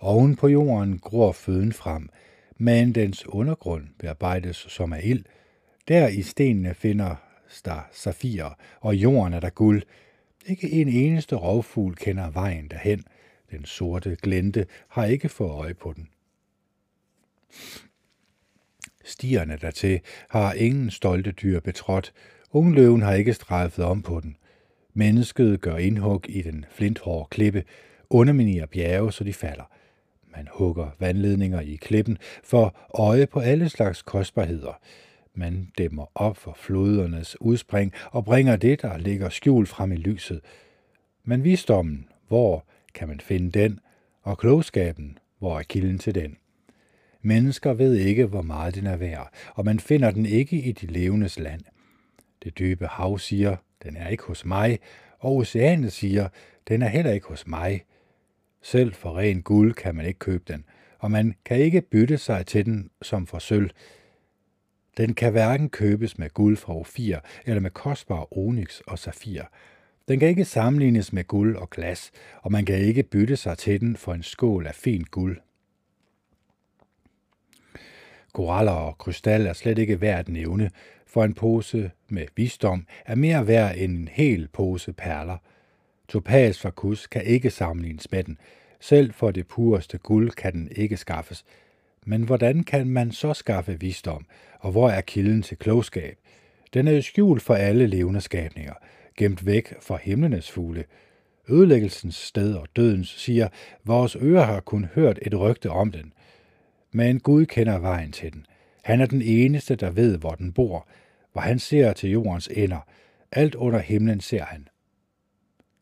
Oven på jorden gror føden frem, men dens undergrund bearbejdes som af ild. Der i stenene finder der safirer, og jorden er der guld. Ikke en eneste rovfugl kender vejen derhen. Den sorte glente har ikke fået øje på den. Stierne dertil har ingen stolte dyr betrådt. Ungløven har ikke strejfet om på den. Mennesket gør indhug i den flinthårde klippe, underminerer bjerge, så de falder – man hugger vandledninger i klippen for øje på alle slags kostbarheder. Man dæmmer op for flodernes udspring og bringer det, der ligger skjult frem i lyset. Men visdommen, hvor kan man finde den, og klogskaben, hvor er kilden til den. Mennesker ved ikke, hvor meget den er værd, og man finder den ikke i de levendes land. Det dybe hav siger, den er ikke hos mig, og oceanet siger, den er heller ikke hos mig. Selv for ren guld kan man ikke købe den, og man kan ikke bytte sig til den som for sølv. Den kan hverken købes med guld fra ofir eller med kostbar onyx og safir. Den kan ikke sammenlignes med guld og glas, og man kan ikke bytte sig til den for en skål af fint guld. Koraller og krystal er slet ikke værd at nævne, for en pose med visdom er mere værd end en hel pose perler – Topaz fra Kus kan ikke sammenlignes med den. Selv for det pureste guld kan den ikke skaffes. Men hvordan kan man så skaffe visdom, og hvor er kilden til klogskab? Den er jo skjult for alle levende skabninger, gemt væk for himlenes fugle. ødelæggelsens sted og dødens, siger, vores ører har kun hørt et rygte om den. Men Gud kender vejen til den. Han er den eneste, der ved, hvor den bor, hvor han ser til jordens ender. Alt under himlen ser han.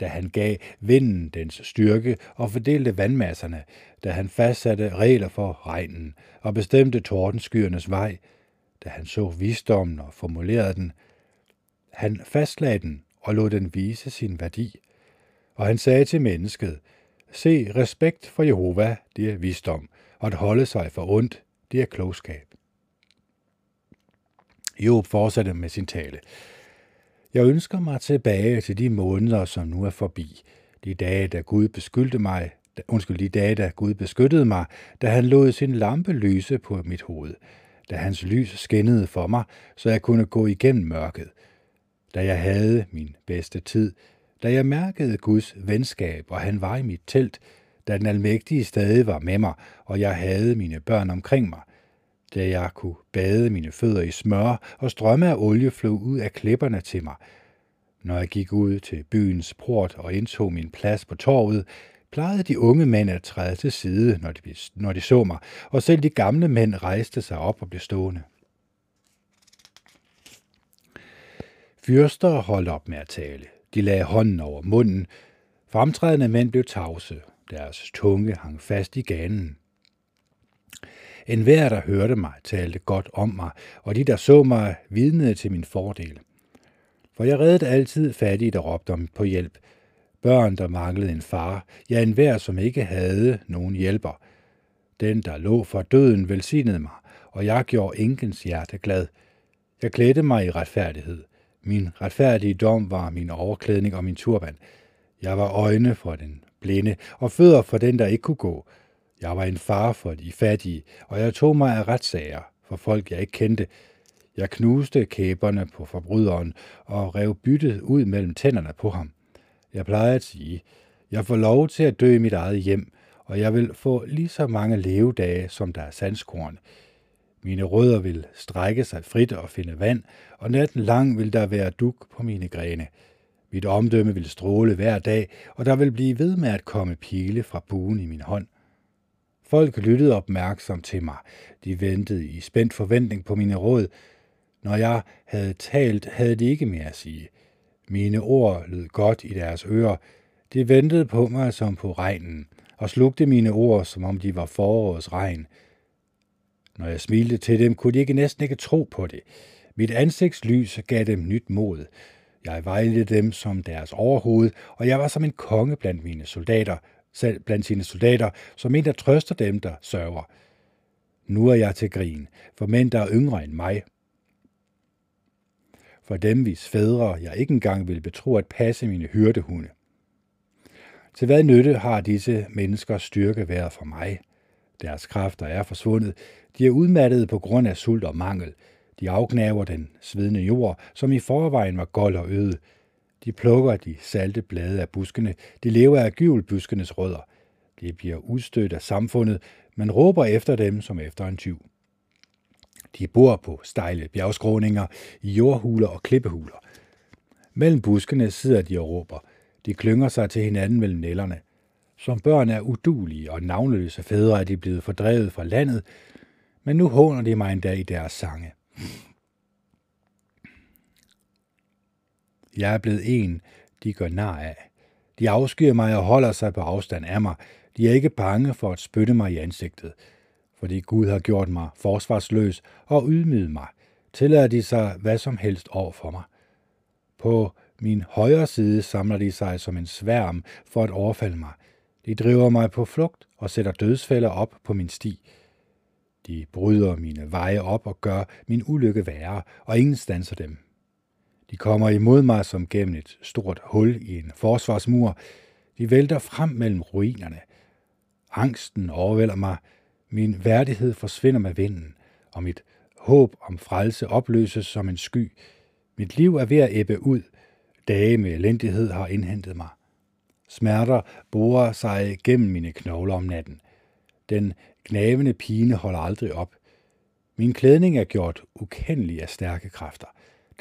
Da han gav vinden dens styrke og fordelte vandmasserne, da han fastsatte regler for regnen og bestemte tordenskyernes vej, da han så visdommen og formulerede den, han fastlagde den og lod den vise sin værdi. Og han sagde til mennesket, se, respekt for Jehova, det er visdom, og at holde sig for ondt, det er klogskab. Job fortsatte med sin tale. Jeg ønsker mig tilbage til de måneder, som nu er forbi. De dage, da Gud beskyldte mig, da, undskyld, de dage, da Gud beskyttede mig, da han lod sin lampe lyse på mit hoved. Da hans lys skinnede for mig, så jeg kunne gå igennem mørket. Da jeg havde min bedste tid, da jeg mærkede Guds venskab, og han var i mit telt, da den almægtige stadig var med mig, og jeg havde mine børn omkring mig, da jeg kunne bade mine fødder i smør, og strømme af olie flød ud af klipperne til mig. Når jeg gik ud til byens port og indtog min plads på torvet, plejede de unge mænd at træde til side, når de, når de så mig, og selv de gamle mænd rejste sig op og blev stående. Fyrster holdt op med at tale. De lagde hånden over munden. Fremtrædende mænd blev tavse. Deres tunge hang fast i ganen. En hver, der hørte mig, talte godt om mig, og de, der så mig, vidnede til min fordel. For jeg reddede altid fattige, der råbte om på hjælp. Børn, der manglede en far, ja, en hver, som ikke havde nogen hjælper. Den, der lå for døden, velsignede mig, og jeg gjorde enkens hjerte glad. Jeg klædte mig i retfærdighed. Min retfærdige dom var min overklædning og min turban. Jeg var øjne for den blinde og fødder for den, der ikke kunne gå. Jeg var en far for de fattige, og jeg tog mig af retssager for folk, jeg ikke kendte. Jeg knuste kæberne på forbryderen og rev byttet ud mellem tænderne på ham. Jeg plejede at sige, jeg får lov til at dø i mit eget hjem, og jeg vil få lige så mange levedage, som der er sandskorn. Mine rødder vil strække sig frit og finde vand, og natten lang vil der være duk på mine grene. Mit omdømme vil stråle hver dag, og der vil blive ved med at komme pile fra buen i min hånd. Folk lyttede opmærksomt til mig. De ventede i spændt forventning på mine råd. Når jeg havde talt, havde de ikke mere at sige. Mine ord lød godt i deres ører. De ventede på mig som på regnen, og slugte mine ord, som om de var forårets regn. Når jeg smilte til dem, kunne de ikke næsten ikke tro på det. Mit ansigtslys gav dem nyt mod. Jeg vejledte dem som deres overhoved, og jeg var som en konge blandt mine soldater, selv blandt sine soldater, som en, der trøster dem, der sørger. Nu er jeg til grin, for mænd, der er yngre end mig. For dem, hvis fædre jeg ikke engang vil betro at passe mine hyrdehunde. Til hvad nytte har disse menneskers styrke været for mig? Deres kræfter er forsvundet. De er udmattede på grund af sult og mangel. De afknaver den svedende jord, som i forvejen var gold og øde. De plukker de salte blade af buskene. De lever af gyvelbuskenes rødder. De bliver udstødt af samfundet, men råber efter dem som efter en tyv. De bor på stejle bjergskråninger, i jordhuler og klippehuler. Mellem buskene sidder de og råber. De klynger sig til hinanden mellem nælderne. Som børn er udulige og navnløse fædre er de blevet fordrevet fra landet, men nu håner de mig endda i deres sange. Jeg er blevet en, de gør nar af. De afskyr mig og holder sig på afstand af mig. De er ikke bange for at spytte mig i ansigtet. Fordi Gud har gjort mig forsvarsløs og ydmyget mig, tillader de sig hvad som helst over for mig. På min højre side samler de sig som en sværm for at overfalde mig. De driver mig på flugt og sætter dødsfælder op på min sti. De bryder mine veje op og gør min ulykke værre, og ingen stanser dem. De kommer imod mig som gennem et stort hul i en forsvarsmur. De vælter frem mellem ruinerne. Angsten overvælder mig. Min værdighed forsvinder med vinden, og mit håb om frelse opløses som en sky. Mit liv er ved at æbbe ud. Dage med elendighed har indhentet mig. Smerter borer sig gennem mine knogler om natten. Den gnavende pine holder aldrig op. Min klædning er gjort ukendelig af stærke kræfter.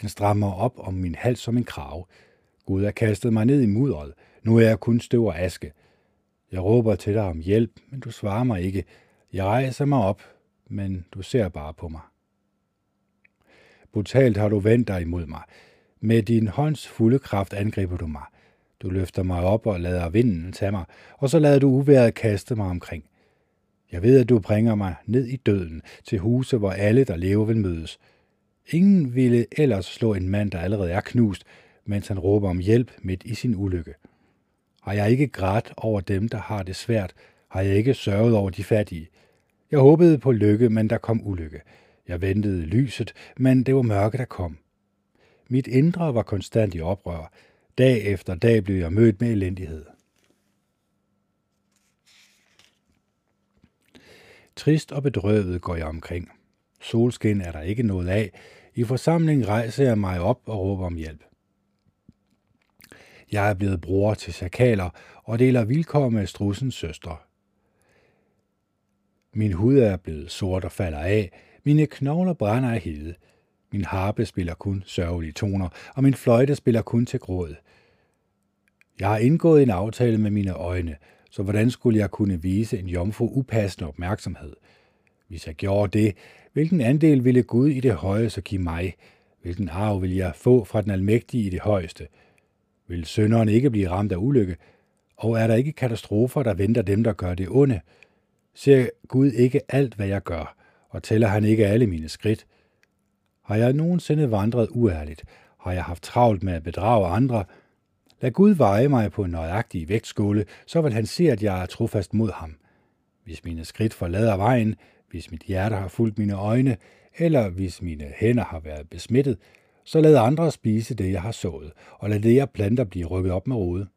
Den strammer op om min hals som en krav. Gud har kastet mig ned i mudderet. Nu er jeg kun støv og aske. Jeg råber til dig om hjælp, men du svarer mig ikke. Jeg rejser mig op, men du ser bare på mig. Brutalt har du vendt dig imod mig. Med din hånds fulde kraft angriber du mig. Du løfter mig op og lader vinden tage mig, og så lader du uværet kaste mig omkring. Jeg ved, at du bringer mig ned i døden, til huse, hvor alle, der lever, vil mødes. Ingen ville ellers slå en mand, der allerede er knust, mens han råber om hjælp midt i sin ulykke. Har jeg ikke grædt over dem, der har det svært, har jeg ikke sørget over de fattige. Jeg håbede på lykke, men der kom ulykke. Jeg ventede lyset, men det var mørke, der kom. Mit indre var konstant i oprør. Dag efter dag blev jeg mødt med elendighed. Trist og bedrøvet går jeg omkring. Solskin er der ikke noget af. I forsamlingen rejser jeg mig op og råber om hjælp. Jeg er blevet bror til sakaler og deler vilkår med strussens søstre. Min hud er blevet sort og falder af. Mine knogler brænder af hede. Min harpe spiller kun sørgelige toner, og min fløjte spiller kun til gråd. Jeg har indgået en aftale med mine øjne, så hvordan skulle jeg kunne vise en jomfru upassende opmærksomhed? Hvis jeg gjorde det, hvilken andel ville Gud i det høje så give mig? Hvilken arv vil jeg få fra den almægtige i det højeste? Vil sønderen ikke blive ramt af ulykke? Og er der ikke katastrofer, der venter dem, der gør det onde? Ser Gud ikke alt, hvad jeg gør, og tæller han ikke alle mine skridt? Har jeg nogensinde vandret uærligt? Har jeg haft travlt med at bedrage andre? Lad Gud veje mig på en nøjagtig vægtskåle, så vil han se, at jeg er trofast mod ham. Hvis mine skridt forlader vejen, hvis mit hjerte har fulgt mine øjne, eller hvis mine hænder har været besmittet, så lad andre spise det, jeg har sået, og lad det, jeg planter, blive rykket op med rode.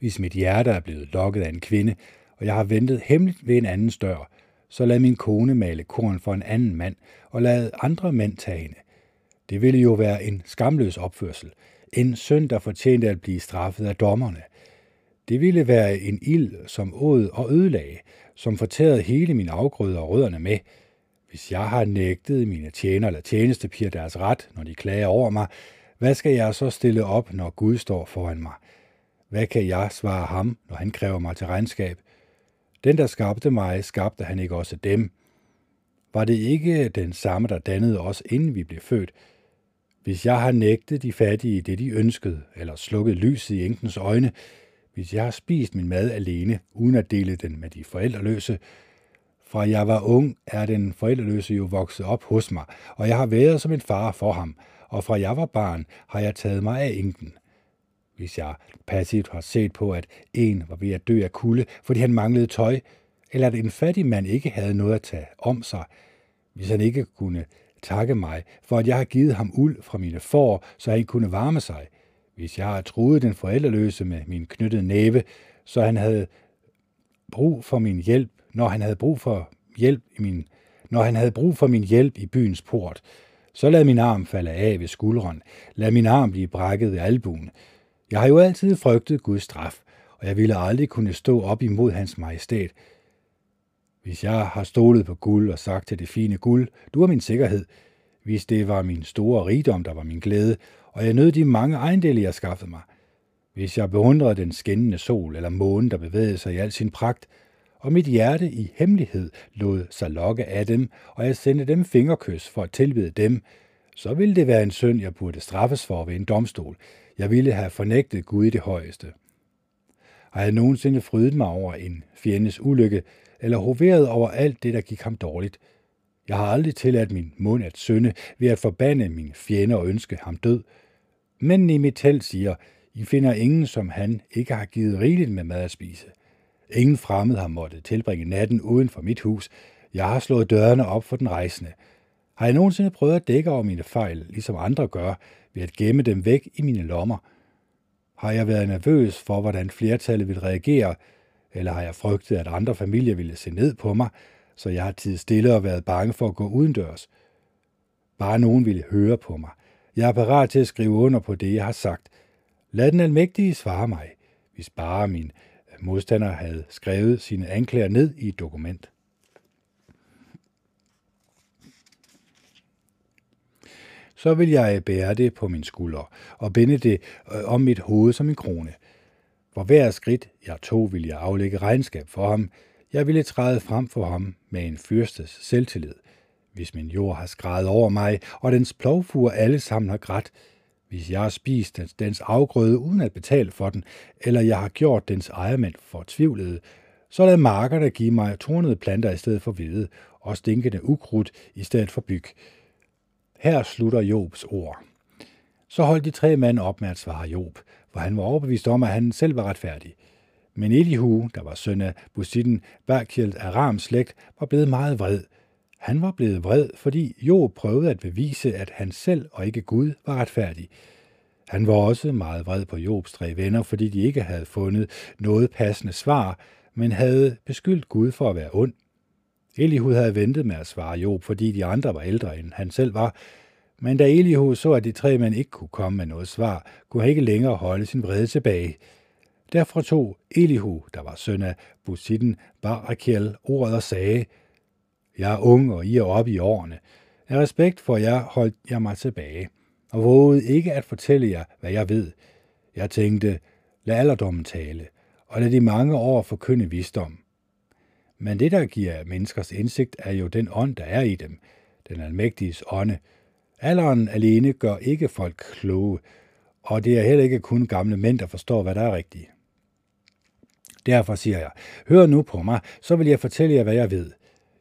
Hvis mit hjerte er blevet lokket af en kvinde, og jeg har ventet hemmeligt ved en anden dør, så lad min kone male korn for en anden mand, og lad andre mænd tage hende. Det ville jo være en skamløs opførsel. En søn, der fortjente at blive straffet af dommerne. Det ville være en ild, som åd og ødelagde, som fortærede hele min afgrøde og rødderne med. Hvis jeg har nægtet mine tjener eller tjenestepiger deres ret, når de klager over mig, hvad skal jeg så stille op, når Gud står foran mig? Hvad kan jeg svare ham, når han kræver mig til regnskab? Den, der skabte mig, skabte han ikke også dem. Var det ikke den samme, der dannede os, inden vi blev født? Hvis jeg har nægtet de fattige det, de ønskede, eller slukket lyset i enkens øjne, hvis jeg har spist min mad alene, uden at dele den med de forældreløse, fra jeg var ung, er den forældreløse jo vokset op hos mig, og jeg har været som en far for ham, og fra jeg var barn, har jeg taget mig af enken. Hvis jeg passivt har set på, at en var ved at dø af kulde, fordi han manglede tøj, eller at en fattig mand ikke havde noget at tage om sig, hvis han ikke kunne takke mig for, at jeg har givet ham uld fra mine får, så han kunne varme sig. Hvis jeg har truet den forældreløse med min knyttede næve, så han havde brug for min hjælp, når han havde brug for hjælp i min, når han havde brug for min hjælp i byens port, så lad min arm falde af ved skulderen. Lad min arm blive brækket ved albuen. Jeg har jo altid frygtet Guds straf, og jeg ville aldrig kunne stå op imod hans majestæt. Hvis jeg har stolet på guld og sagt til det fine guld, du er min sikkerhed, hvis det var min store rigdom, der var min glæde, og jeg nød de mange ejendele, jeg skaffede mig. Hvis jeg beundrede den skinnende sol eller månen, der bevægede sig i al sin pragt, og mit hjerte i hemmelighed lod sig lokke af dem, og jeg sendte dem fingerkys for at tilbede dem, så ville det være en synd, jeg burde straffes for ved en domstol. Jeg ville have fornægtet Gud i det højeste. Har jeg nogensinde frydet mig over en fjendes ulykke, eller hoveret over alt det, der gik ham dårligt. Jeg har aldrig tilladt min mund at synde ved at forbande min fjende og ønske ham død. Men i mit telt siger, I finder ingen, som han ikke har givet rigeligt med mad at spise. Ingen fremmed har måttet tilbringe natten uden for mit hus. Jeg har slået dørene op for den rejsende. Har jeg nogensinde prøvet at dække over mine fejl, ligesom andre gør, ved at gemme dem væk i mine lommer? Har jeg været nervøs for, hvordan flertallet vil reagere, eller har jeg frygtet, at andre familier ville se ned på mig, så jeg har tid stille og været bange for at gå udendørs? Bare nogen ville høre på mig. Jeg er parat til at skrive under på det, jeg har sagt. Lad den almægtige svare mig, hvis bare min øh, modstander havde skrevet sine anklager ned i et dokument. så vil jeg bære det på min skulder og binde det øh, om mit hoved som en krone. For hver skridt, jeg tog, ville jeg aflægge regnskab for ham. Jeg ville træde frem for ham med en fyrstes selvtillid. Hvis min jord har skrevet over mig, og dens plovfuger alle sammen har grædt, hvis jeg har spist dens, dens afgrøde uden at betale for den, eller jeg har gjort dens ejermænd for tvivlede, så lad markerne give mig tornede planter i stedet for hvide, og stinkende ukrudt i stedet for byg. Her slutter Jobs ord. Så holdt de tre mænd op med at svare Job, for han var overbevist om, at han selv var retfærdig. Men Elihu, der var søn af Busitten Berkjeld af Rams slægt, var blevet meget vred. Han var blevet vred, fordi Job prøvede at bevise, at han selv og ikke Gud var retfærdig. Han var også meget vred på Jobs tre venner, fordi de ikke havde fundet noget passende svar, men havde beskyldt Gud for at være ond. Elihu havde ventet med at svare Job, fordi de andre var ældre end han selv var, men da Elihu så, at de tre mænd ikke kunne komme med noget svar, kunne han ikke længere holde sin vrede tilbage. Derfor tog Elihu, der var søn af Busitten Barakiel, ordet og sagde, Jeg er ung, og I er oppe i årene. Af respekt for jer holdt jeg mig tilbage, og vågede ikke at fortælle jer, hvad jeg ved. Jeg tænkte, lad alderdommen tale, og lad de mange år forkynde visdom. Men det, der giver menneskers indsigt, er jo den ånd, der er i dem, den almægtiges ånde. Alderen alene gør ikke folk kloge, og det er heller ikke kun gamle mænd, der forstår, hvad der er rigtigt. Derfor siger jeg, hør nu på mig, så vil jeg fortælle jer, hvad jeg ved.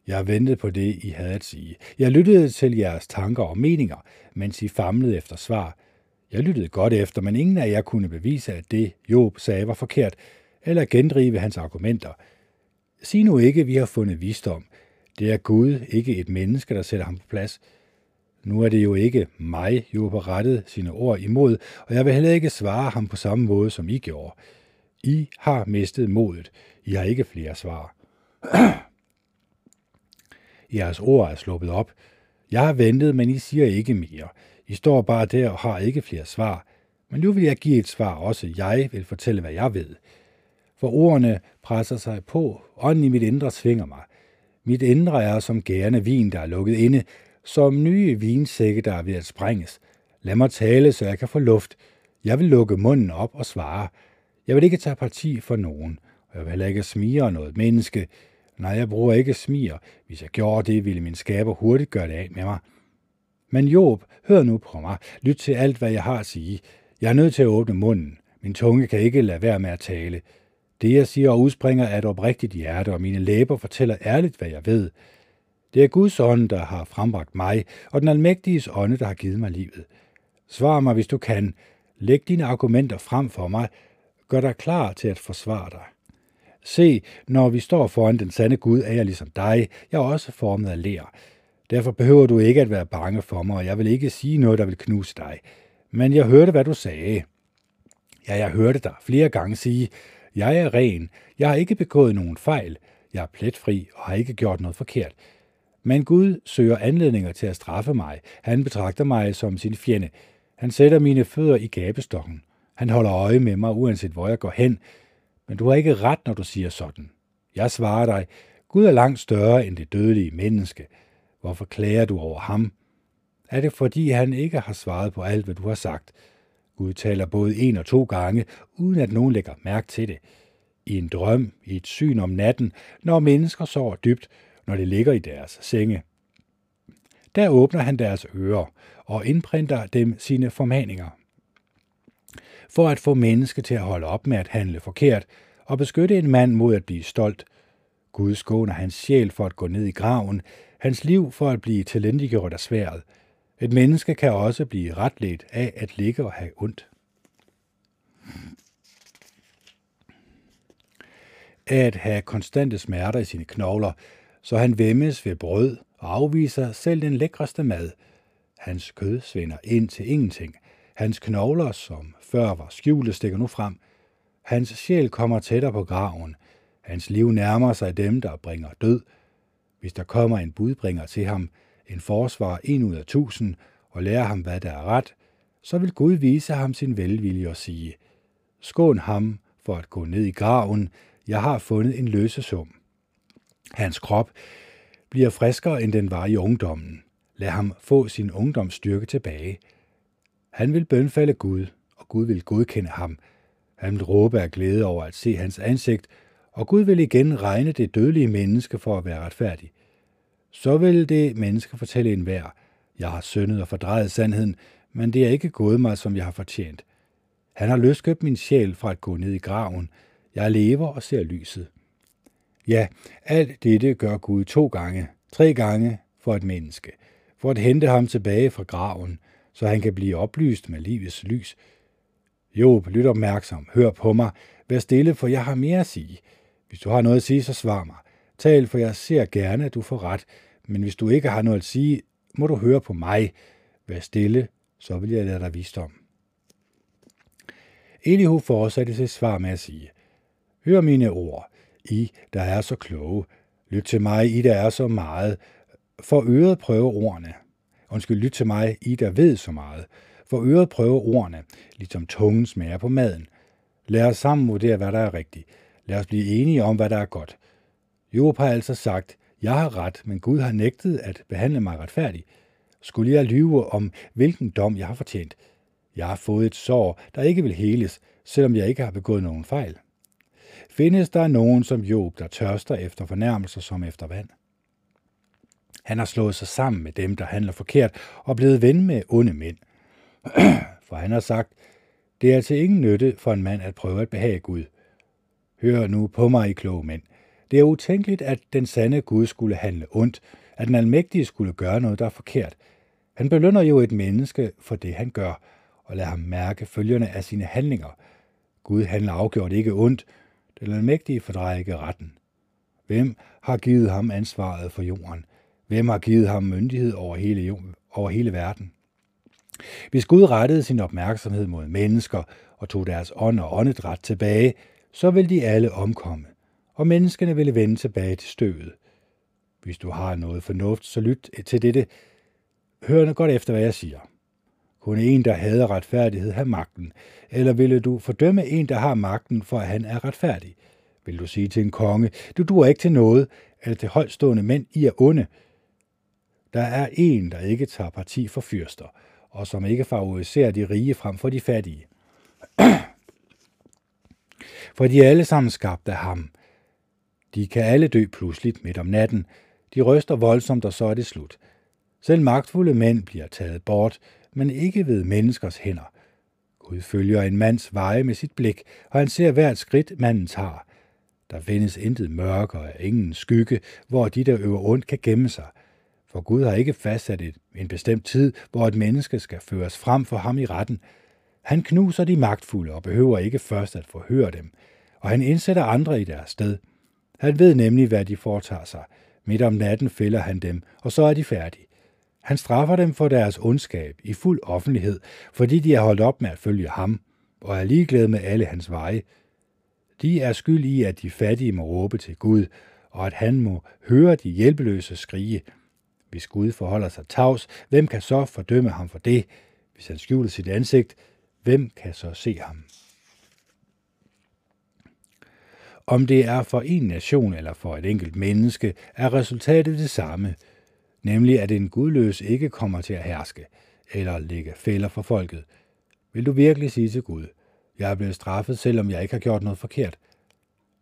Jeg ventede på det, I havde at sige. Jeg lyttede til jeres tanker og meninger, mens I famlede efter svar. Jeg lyttede godt efter, men ingen af jer kunne bevise, at det, Job sagde, var forkert, eller gendrive hans argumenter. Sig nu ikke, vi har fundet visdom. Det er Gud, ikke et menneske, der sætter ham på plads. Nu er det jo ikke mig, Job har rettet sine ord imod, og jeg vil heller ikke svare ham på samme måde, som I gjorde. I har mistet modet. I har ikke flere svar. <clears throat> Jeres ord er sluppet op. Jeg har ventet, men I siger ikke mere. I står bare der og har ikke flere svar. Men nu vil jeg give et svar også. Jeg vil fortælle, hvad jeg ved. For ordene presser sig på. Ånden i mit indre svinger mig. Mit indre er som gærende vin, der er lukket inde, som nye vinsække, der er ved at sprænges. Lad mig tale, så jeg kan få luft. Jeg vil lukke munden op og svare. Jeg vil ikke tage parti for nogen, og jeg vil heller ikke smire noget menneske. Nej, jeg bruger ikke smir. Hvis jeg gjorde det, ville min skaber hurtigt gøre det af med mig. Men Job, hør nu på mig. Lyt til alt, hvad jeg har at sige. Jeg er nødt til at åbne munden. Min tunge kan ikke lade være med at tale. Det, jeg siger og udspringer, er et oprigtigt hjerte, og mine læber fortæller ærligt, hvad jeg ved. Det er Guds ånd, der har frembragt mig, og den almægtiges ånde, der har givet mig livet. Svar mig, hvis du kan. Læg dine argumenter frem for mig. Gør dig klar til at forsvare dig. Se, når vi står foran den sande Gud, er jeg ligesom dig. Jeg er også formet af lær. Derfor behøver du ikke at være bange for mig, og jeg vil ikke sige noget, der vil knuse dig. Men jeg hørte, hvad du sagde. Ja, jeg hørte dig flere gange sige, jeg er ren, jeg har ikke begået nogen fejl, jeg er pletfri og har ikke gjort noget forkert. Men Gud søger anledninger til at straffe mig. Han betragter mig som sin fjende. Han sætter mine fødder i gabestokken. Han holder øje med mig, uanset hvor jeg går hen. Men du har ikke ret, når du siger sådan. Jeg svarer dig, Gud er langt større end det dødelige menneske. Hvorfor klager du over ham? Er det fordi, han ikke har svaret på alt, hvad du har sagt? Gud taler både en og to gange, uden at nogen lægger mærke til det. I en drøm, i et syn om natten, når mennesker sover dybt, når de ligger i deres senge. Der åbner han deres ører og indprinter dem sine formaninger. For at få mennesker til at holde op med at handle forkert og beskytte en mand mod at blive stolt. Gud skåner hans sjæl for at gå ned i graven, hans liv for at blive talentiggjort af sværet. Et menneske kan også blive retledt af at ligge og have ondt. At have konstante smerter i sine knogler, så han vemmes ved brød og afviser selv den lækreste mad. Hans kød svinder ind til ingenting. Hans knogler, som før var skjulte, stikker nu frem. Hans sjæl kommer tættere på graven. Hans liv nærmer sig dem, der bringer død. Hvis der kommer en budbringer til ham, en forsvar en ud af tusind, og lærer ham, hvad der er ret, så vil Gud vise ham sin velvilje og sige, skån ham for at gå ned i graven, jeg har fundet en løsesum. Hans krop bliver friskere, end den var i ungdommen. Lad ham få sin ungdomsstyrke tilbage. Han vil bønfalde Gud, og Gud vil godkende ham. Han vil råbe af glæde over at se hans ansigt, og Gud vil igen regne det dødelige menneske for at være retfærdig. Så vil det menneske fortælle enhver, jeg har syndet og fordrejet sandheden, men det er ikke gået mig, som jeg har fortjent. Han har løskøbt min sjæl fra at gå ned i graven. Jeg lever og ser lyset. Ja, alt dette gør Gud to gange, tre gange for et menneske, for at hente ham tilbage fra graven, så han kan blive oplyst med livets lys. Job, lyt opmærksom, hør på mig, vær stille, for jeg har mere at sige. Hvis du har noget at sige, så svar mig. Tal, for jeg ser gerne, at du får ret, men hvis du ikke har noget at sige, må du høre på mig. Vær stille, så vil jeg lade dig visdom. Elihu fortsatte sit svar med at sige, Hør mine ord, i, der er så kloge. Lyt til mig, I, der er så meget. For øret prøve ordene. Undskyld, lyt til mig, I, der ved så meget. For øret prøve ordene, ligesom tungen smager på maden. Lad os sammen vurdere, hvad der er rigtigt. Lad os blive enige om, hvad der er godt. Job har altså sagt, jeg har ret, men Gud har nægtet at behandle mig retfærdigt. Skulle jeg lyve om, hvilken dom jeg har fortjent? Jeg har fået et sår, der ikke vil heles, selvom jeg ikke har begået nogen fejl. Findes der nogen som Job, der tørster efter fornærmelser som efter vand? Han har slået sig sammen med dem, der handler forkert, og blevet ven med onde mænd. <clears throat> For han har sagt, det er til ingen nytte for en mand at prøve at behage Gud. Hør nu på mig, I kloge mænd. Det er utænkeligt, at den sande Gud skulle handle ondt, at den almægtige skulle gøre noget, der er forkert. Han belønner jo et menneske for det, han gør, og lader ham mærke følgerne af sine handlinger. Gud handler afgjort ikke ondt, den almægtige fordrejer ikke retten. Hvem har givet ham ansvaret for jorden? Hvem har givet ham myndighed over hele, jorden, over hele verden? Hvis Gud rettede sin opmærksomhed mod mennesker og tog deres ånd og åndedræt tilbage, så vil de alle omkomme, og menneskene ville vende tilbage til støvet. Hvis du har noget fornuft, så lyt til dette. Hør godt efter, hvad jeg siger. Kunne en, der hader retfærdighed, have magten? Eller ville du fordømme en, der har magten, for at han er retfærdig? Vil du sige til en konge, du duer ikke til noget, eller til holdstående mænd, I er onde? Der er en, der ikke tager parti for fyrster, og som ikke favoriserer de rige frem for de fattige. <clears throat> for de er alle sammen skabt af ham. De kan alle dø pludseligt midt om natten. De ryster voldsomt, og så er det slut. Selv magtfulde mænd bliver taget bort, men ikke ved menneskers hænder. Gud følger en mands veje med sit blik, og han ser hvert skridt, manden tager. Der findes intet mørke og ingen skygge, hvor de, der øver ondt, kan gemme sig. For Gud har ikke fastsat et, en bestemt tid, hvor et menneske skal føres frem for ham i retten. Han knuser de magtfulde og behøver ikke først at forhøre dem, og han indsætter andre i deres sted. Han ved nemlig, hvad de foretager sig. Midt om natten fælder han dem, og så er de færdige. Han straffer dem for deres ondskab i fuld offentlighed, fordi de har holdt op med at følge ham, og er ligeglade med alle hans veje. De er skyld i, at de fattige må råbe til Gud, og at han må høre de hjælpeløse skrige. Hvis Gud forholder sig tavs, hvem kan så fordømme ham for det? Hvis han skjuler sit ansigt, hvem kan så se ham? Om det er for en nation eller for et enkelt menneske, er resultatet det samme – nemlig at en gudløs ikke kommer til at herske eller lægge fælder for folket. Vil du virkelig sige til Gud, jeg er blevet straffet, selvom jeg ikke har gjort noget forkert?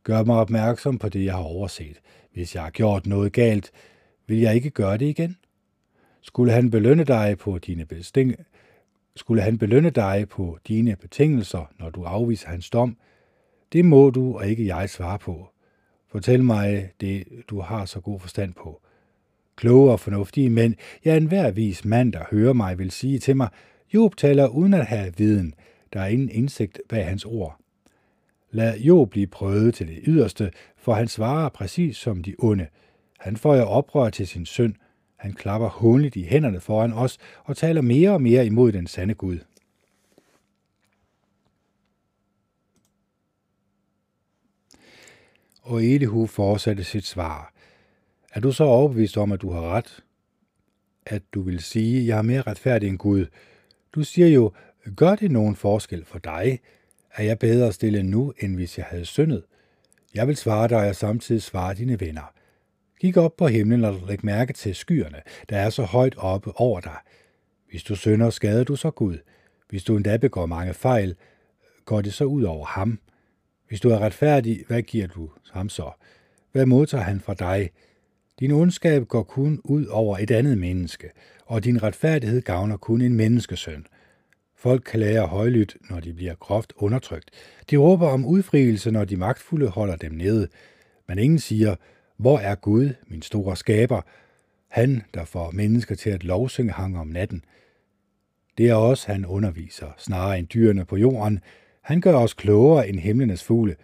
Gør mig opmærksom på det, jeg har overset. Hvis jeg har gjort noget galt, vil jeg ikke gøre det igen? Skulle han belønne dig på dine besting skulle han belønne dig på dine betingelser, når du afviser hans dom? Det må du og ikke jeg svare på. Fortæl mig det, du har så god forstand på. Kloge og fornuftige mænd, ja enhver vis mand, der hører mig, vil sige til mig, Job taler uden at have viden. Der er ingen indsigt bag hans ord. Lad Job blive prøvet til det yderste, for han svarer præcis som de onde. Han får jo oprør til sin søn. Han klapper hånligt i hænderne foran os og taler mere og mere imod den sande Gud. Og Elihu fortsatte sit svar. Er du så overbevist om, at du har ret? At du vil sige, jeg er mere retfærdig end Gud? Du siger jo, gør det nogen forskel for dig? Er jeg bedre stille nu, end hvis jeg havde syndet? Jeg vil svare dig og samtidig svare dine venner. Kig op på himlen og læg mærke til skyerne, der er så højt oppe over dig. Hvis du synder, skader du så Gud. Hvis du endda begår mange fejl, går det så ud over ham. Hvis du er retfærdig, hvad giver du ham så? Hvad modtager han fra dig? Din ondskab går kun ud over et andet menneske, og din retfærdighed gavner kun en menneskesøn. Folk klager højlydt, når de bliver groft undertrykt. De råber om udfrielse, når de magtfulde holder dem nede. Men ingen siger, hvor er Gud, min store skaber? Han, der får mennesker til at lovsynge ham om natten. Det er os, han underviser, snarere end dyrene på jorden. Han gør os klogere end himlenes fugle.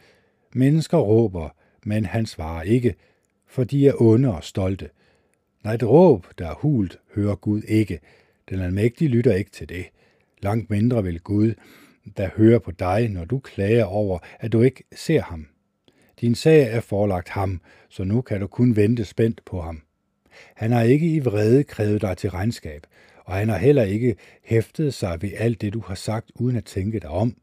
Mennesker råber, men han svarer ikke, for de er onde og stolte. Nej, et råb, der er hult, hører Gud ikke. Den almægtige lytter ikke til det. Langt mindre vil Gud, der hører på dig, når du klager over, at du ikke ser ham. Din sag er forelagt ham, så nu kan du kun vente spændt på ham. Han har ikke i vrede krævet dig til regnskab, og han har heller ikke hæftet sig ved alt det, du har sagt, uden at tænke dig om.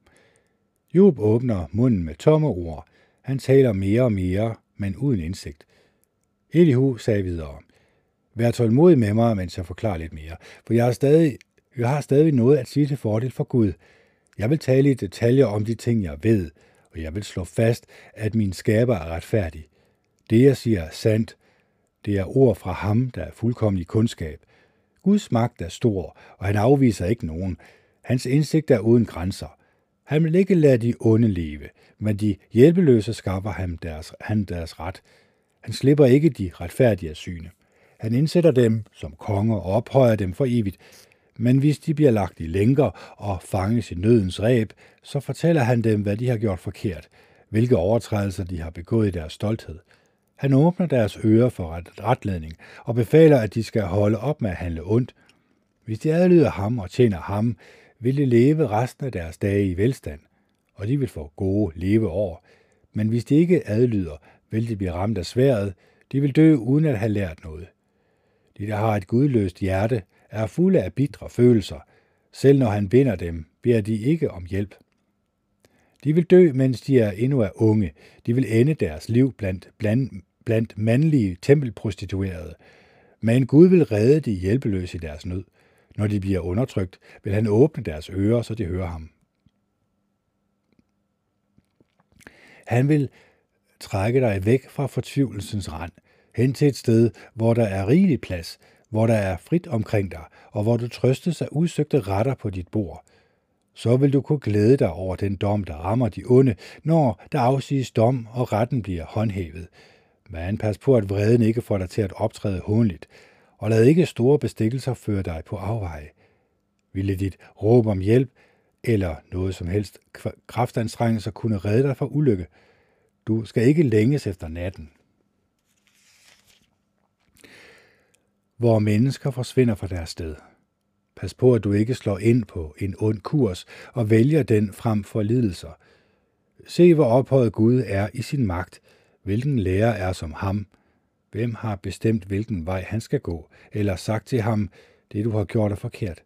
Job åbner munden med tomme ord. Han taler mere og mere, men uden indsigt. Elihu sagde videre, Vær tålmodig med mig, mens jeg forklarer lidt mere, for jeg har stadig, jeg har stadig noget at sige til fordel for Gud. Jeg vil tale i detaljer om de ting, jeg ved, og jeg vil slå fast, at min skaber er retfærdig. Det, jeg siger, er sandt. Det er ord fra ham, der er fuldkommen i kundskab. Guds magt er stor, og han afviser ikke nogen. Hans indsigt er uden grænser. Han vil ikke lade de onde leve, men de hjælpeløse skaffer ham deres, han deres ret. Han slipper ikke de retfærdige af syne. Han indsætter dem som konger og ophøjer dem for evigt. Men hvis de bliver lagt i lænker og fanges i nødens ræb, så fortæller han dem, hvad de har gjort forkert, hvilke overtrædelser de har begået i deres stolthed. Han åbner deres ører for retledning og befaler, at de skal holde op med at handle ondt. Hvis de adlyder ham og tjener ham, vil de leve resten af deres dage i velstand, og de vil få gode leveår. Men hvis de ikke adlyder, vil de blive ramt af sværet, de vil dø uden at have lært noget. De, der har et gudløst hjerte, er fulde af bitre følelser. Selv når han binder dem, beder de ikke om hjælp. De vil dø, mens de er endnu er unge. De vil ende deres liv blandt, blandt, blandt mandlige tempelprostituerede. Men Gud vil redde de hjælpeløse i deres nød. Når de bliver undertrykt, vil han åbne deres ører, så de hører ham. Han vil trække dig væk fra fortvivlelsens rand, hen til et sted, hvor der er rigelig plads, hvor der er frit omkring dig, og hvor du trøstes af udsøgte retter på dit bord. Så vil du kunne glæde dig over den dom, der rammer de onde, når der afsiges dom, og retten bliver håndhævet. Men pas på, at vreden ikke får dig til at optræde hånligt, og lad ikke store bestikkelser føre dig på afveje. Ville dit råb om hjælp, eller noget som helst kraftanstrengelser kunne redde dig fra ulykke. Du skal ikke længes efter natten. hvor mennesker forsvinder fra deres sted. Pas på, at du ikke slår ind på en ond kurs og vælger den frem for lidelser. Se, hvor ophøjet Gud er i sin magt. Hvilken lærer er som ham? Hvem har bestemt, hvilken vej han skal gå, eller sagt til ham, det du har gjort er forkert?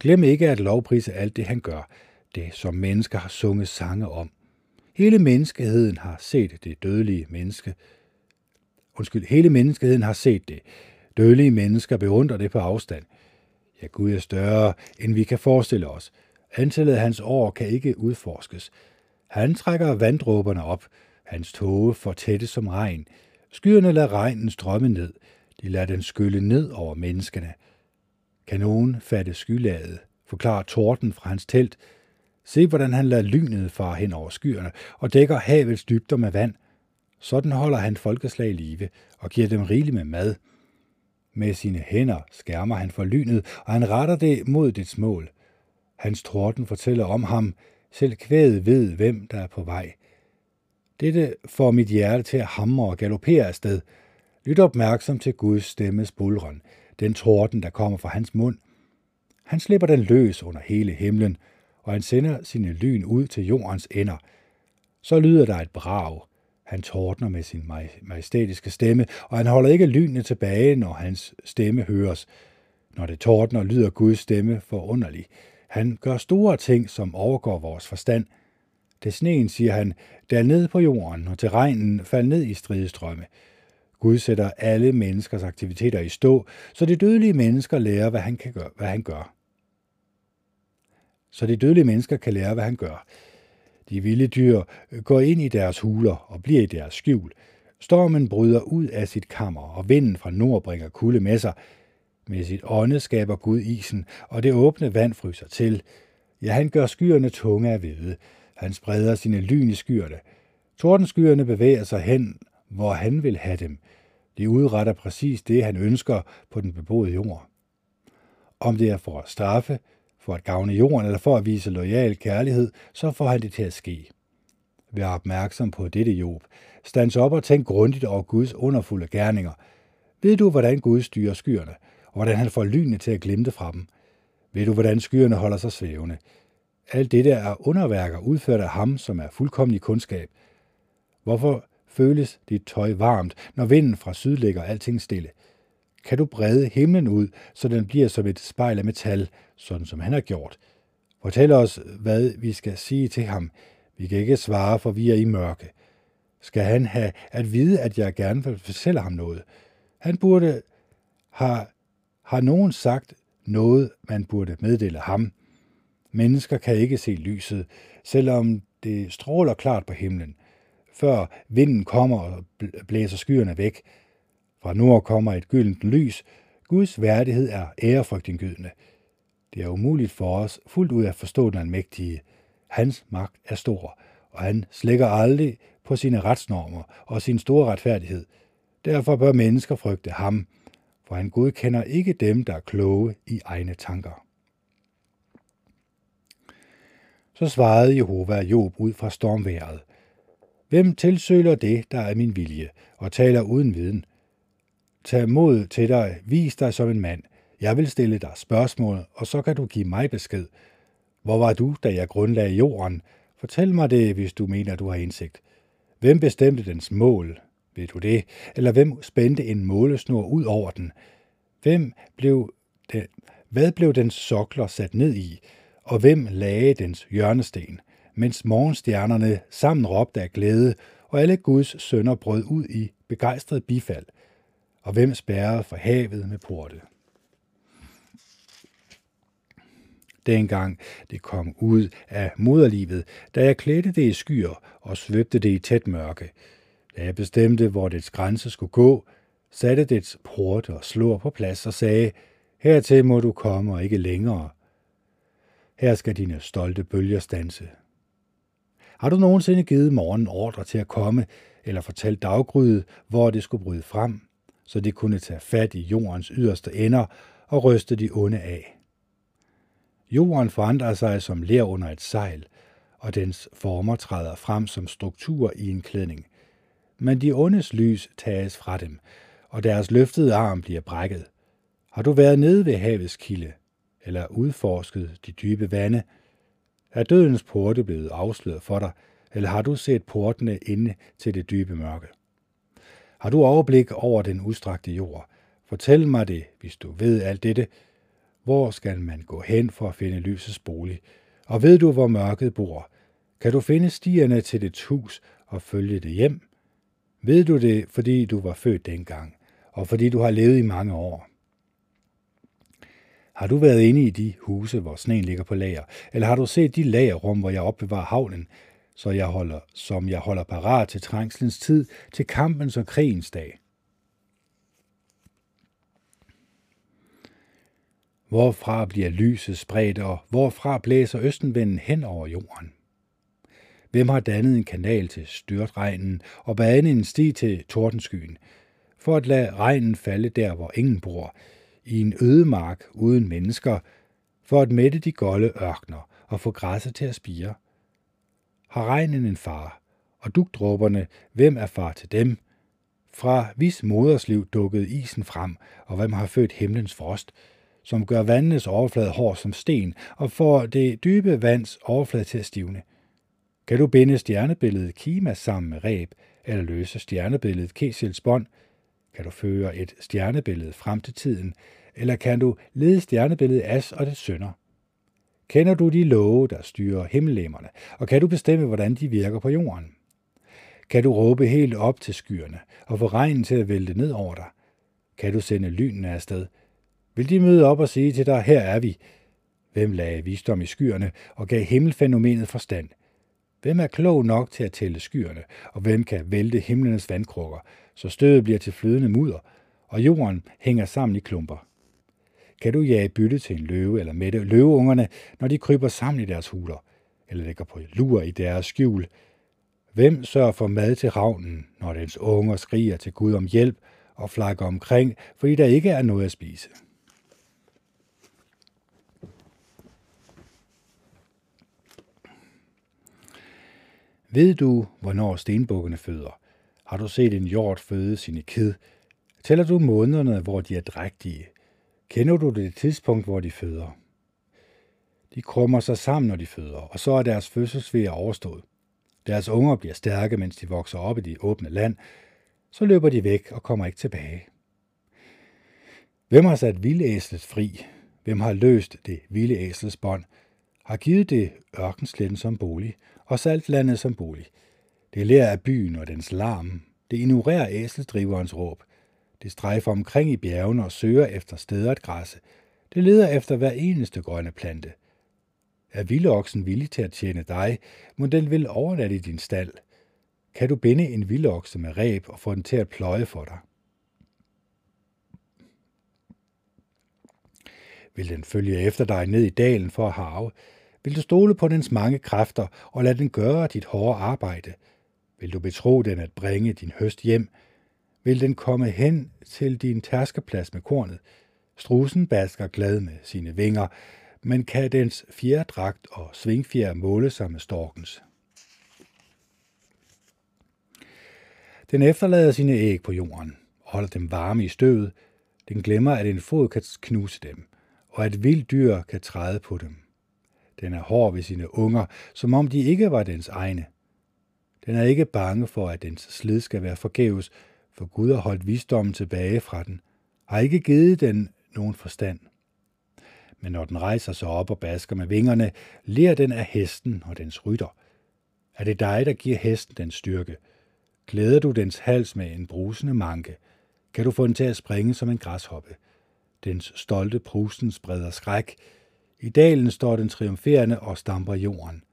Glem ikke at lovprise alt det, han gør, det som mennesker har sunget sange om. Hele menneskeheden har set det dødelige menneske. Undskyld, hele menneskeheden har set det. Dødelige mennesker beundrer det på afstand. Ja, Gud er større, end vi kan forestille os. Antallet af hans år kan ikke udforskes. Han trækker vanddråberne op. Hans tåge får tætte som regn. Skyerne lader regnen strømme ned. De lader den skylle ned over menneskene. Kan nogen fatte skylaget, forklarer torden fra hans telt. Se, hvordan han lader lynet fare hen over skyerne og dækker havets dybder med vand. Sådan holder han folkeslag i live og giver dem rigeligt med mad – med sine hænder skærmer han for lynet, og han retter det mod dets mål. Hans torden fortæller om ham, selv kvædet ved, hvem der er på vej. Dette får mit hjerte til at hamre og galopere afsted. Lyt opmærksom til Guds stemmes bulren, den torden, der kommer fra hans mund. Han slipper den løs under hele himlen, og han sender sine lyn ud til jordens ender. Så lyder der et brag, han tordner med sin majestætiske stemme, og han holder ikke lynene tilbage, når hans stemme høres. Når det tordner, lyder Guds stemme forunderlig. Han gør store ting, som overgår vores forstand. Til sneen, siger han, der ned på jorden, og til regnen fald ned i stridestrømme. Gud sætter alle menneskers aktiviteter i stå, så de dødelige mennesker lærer, hvad han, kan gøre, hvad han gør. Så de dødelige mennesker kan lære, hvad han gør. De vilde dyr øh, går ind i deres huler og bliver i deres skjul. Stormen bryder ud af sit kammer, og vinden fra nord bringer kulde med sig. Med sit ånde skaber Gud isen, og det åbne vand fryser til. Ja, han gør skyerne tunge af hvide. Han spreder sine lyn i skyerne. Tordenskyerne bevæger sig hen, hvor han vil have dem. De udretter præcis det, han ønsker på den beboede jord. Om det er for at straffe, for at gavne jorden eller for at vise lojal kærlighed, så får han det til at ske. Vær opmærksom på dette, Job. Stands op og tænk grundigt over Guds underfulde gerninger. Ved du, hvordan Gud styrer skyerne, og hvordan han får lynene til at glimte fra dem? Ved du, hvordan skyerne holder sig svævende? Alt dette er underværker udført af ham, som er fuldkommen i kundskab. Hvorfor føles dit tøj varmt, når vinden fra syd lægger alting stille? Kan du brede himlen ud, så den bliver som et spejl af metal, sådan som han har gjort? Fortæl os, hvad vi skal sige til ham. Vi kan ikke svare, for vi er i mørke. Skal han have at vide, at jeg gerne vil fortælle ham noget? Han burde have, har nogen sagt noget, man burde meddele ham. Mennesker kan ikke se lyset, selvom det stråler klart på himlen. Før vinden kommer og blæser skyerne væk. Fra nord kommer et gyldent lys. Guds værdighed er ærefrygtindgydende. Det er umuligt for os fuldt ud at forstå den almægtige. Hans magt er stor, og han slækker aldrig på sine retsnormer og sin store retfærdighed. Derfor bør mennesker frygte ham, for han godkender ikke dem, der er kloge i egne tanker. Så svarede Jehova Job ud fra stormværet. Hvem tilsøler det, der er min vilje, og taler uden viden? Tag mod til dig, vis dig som en mand. Jeg vil stille dig spørgsmål, og så kan du give mig besked. Hvor var du, da jeg grundlagde jorden? Fortæl mig det, hvis du mener, du har indsigt. Hvem bestemte dens mål? Ved du det? Eller hvem spændte en målesnor ud over den? Hvem blev den, hvad blev dens sokler sat ned i? Og hvem lagde dens hjørnesten? Mens morgenstjernerne sammen råbte af glæde, og alle Guds sønner brød ud i begejstret bifald. Og hvem spærrede for havet med porte? dengang det kom ud af moderlivet, da jeg klædte det i skyer og svøbte det i tæt mørke. Da jeg bestemte, hvor dets grænse skulle gå, satte dets porte og slår på plads og sagde, hertil må du komme og ikke længere. Her skal dine stolte bølger stanse. Har du nogensinde givet morgen ordre til at komme, eller fortalt daggryet, hvor det skulle bryde frem, så de kunne tage fat i jordens yderste ender og ryste de onde af? Jorden forandrer sig som ler under et sejl, og dens former træder frem som struktur i en klædning. Men de ondes lys tages fra dem, og deres løftede arm bliver brækket. Har du været nede ved havets kilde, eller udforsket de dybe vande? Er dødens porte blevet afsløret for dig, eller har du set portene inde til det dybe mørke? Har du overblik over den udstrakte jord? Fortæl mig det, hvis du ved alt dette, hvor skal man gå hen for at finde lysets bolig? Og ved du, hvor mørket bor? Kan du finde stierne til dit hus og følge det hjem? Ved du det, fordi du var født dengang, og fordi du har levet i mange år? Har du været inde i de huse, hvor sneen ligger på lager, eller har du set de lagerrum, hvor jeg opbevarer havnen, så jeg holder, som jeg holder parat til trængslens tid, til kampens og krigens dag? Hvorfra bliver lyset spredt, og hvorfra blæser østenvinden hen over jorden? Hvem har dannet en kanal til styrtregnen og banet en sti til tordenskyen, for at lade regnen falde der, hvor ingen bor, i en ødemark uden mennesker, for at mætte de golde ørkner og få græsset til at spire? Har regnen en far, og dugdråberne, hvem er far til dem? Fra vis modersliv dukkede isen frem, og hvem har født himlens frost, som gør vandenes overflade hård som sten og får det dybe vands overflade til at stivne. Kan du binde stjernebilledet Kima sammen med ræb, eller løse stjernebilledet Kesils bånd? Kan du føre et stjernebillede frem til tiden, eller kan du lede stjernebilledet As og det sønder? Kender du de love, der styrer himmellemerne, og kan du bestemme, hvordan de virker på jorden? Kan du råbe helt op til skyerne og få regnen til at vælte ned over dig? Kan du sende lynene afsted? Vil de møde op og sige til dig, her er vi? Hvem lagde visdom i skyerne og gav himmelfænomenet forstand? Hvem er klog nok til at tælle skyerne, og hvem kan vælte himlenes vandkrukker, så stødet bliver til flydende mudder, og jorden hænger sammen i klumper? Kan du jage bytte til en løve eller mætte løveungerne, når de kryber sammen i deres huler, eller ligger på lur i deres skjul? Hvem sørger for mad til ravnen, når dens unger skriger til Gud om hjælp og flakker omkring, fordi der ikke er noget at spise? Ved du, hvornår stenbukkene føder? Har du set en hjort føde sine kid? Tæller du månederne, hvor de er drægtige? Kender du det tidspunkt, hvor de føder? De krummer sig sammen, når de føder, og så er deres fødselsvær overstået. Deres unger bliver stærke, mens de vokser op i det åbne land. Så løber de væk og kommer ikke tilbage. Hvem har sat vildæslet fri? Hvem har løst det vilde æslets bånd? Har givet det ørkensletten som bolig og saltlandet som bolig. Det lærer af byen og dens larm. Det ignorerer æseldriverens råb. Det strejfer omkring i bjergene og søger efter steder at græsse. Det leder efter hver eneste grønne plante. Er vildoksen villig til at tjene dig, må den vil overlade i din stald. Kan du binde en vildokse med reb og få den til at pløje for dig? Vil den følge efter dig ned i dalen for at have? Vil du stole på dens mange kræfter og lade den gøre dit hårde arbejde? Vil du betro den at bringe din høst hjem? Vil den komme hen til din tærskeplads med kornet? Strusen basker glad med sine vinger, men kan dens fjerdragt og svingfjer måle sig med storkens? Den efterlader sine æg på jorden og holder dem varme i støvet. Den glemmer, at en fod kan knuse dem, og at vildt dyr kan træde på dem. Den er hård ved sine unger, som om de ikke var dens egne. Den er ikke bange for, at dens slid skal være forgæves, for Gud har holdt visdommen tilbage fra den, har ikke givet den nogen forstand. Men når den rejser sig op og basker med vingerne, ler den af hesten og dens rytter. Er det dig, der giver hesten den styrke? Glæder du dens hals med en brusende manke, kan du få den til at springe som en græshoppe. Dens stolte prusen spreder skræk, i dalen står den triumferende og stamper jorden.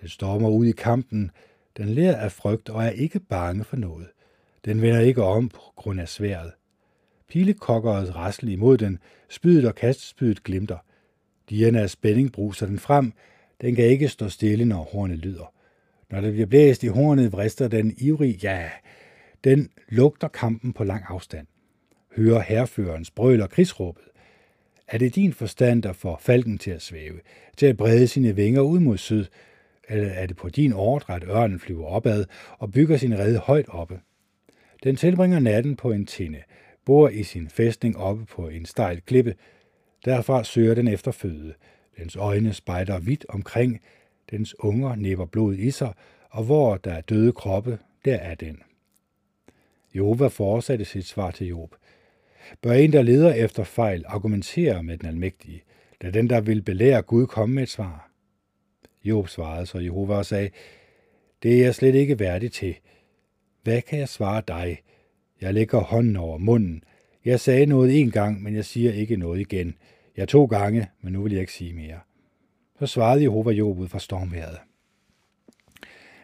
Den stormer ud i kampen. Den lærer af frygt og er ikke bange for noget. Den vender ikke om på grund af sværet. Pilekokkeret rasler imod den. Spydet og kastspydet glimter. Dierne af spænding bruser den frem. Den kan ikke stå stille, når hornet lyder. Når det bliver blæst i hornet, vrister den ivrig, ja, den lugter kampen på lang afstand. Hører herførens brøl og krigsråbet. Er det din forstand, der får falken til at svæve, til at brede sine vinger ud mod syd, eller er det på din ordre, at ørnen flyver opad og bygger sin rede højt oppe? Den tilbringer natten på en tinde, bor i sin fæstning oppe på en stejl klippe. Derfra søger den efter føde. Dens øjne spejder vidt omkring, dens unger næber blod i sig, og hvor der er døde kroppe, der er den. Jehova fortsatte sit svar til Job. Bør en, der leder efter fejl, argumentere med den almægtige? Lad den, der vil belære Gud, komme med et svar. Job svarede så Jehova og sagde, det er jeg slet ikke værdig til. Hvad kan jeg svare dig? Jeg lægger hånden over munden. Jeg sagde noget en gang, men jeg siger ikke noget igen. Jeg to gange, men nu vil jeg ikke sige mere. Så svarede Jehova Job ud fra stormværet.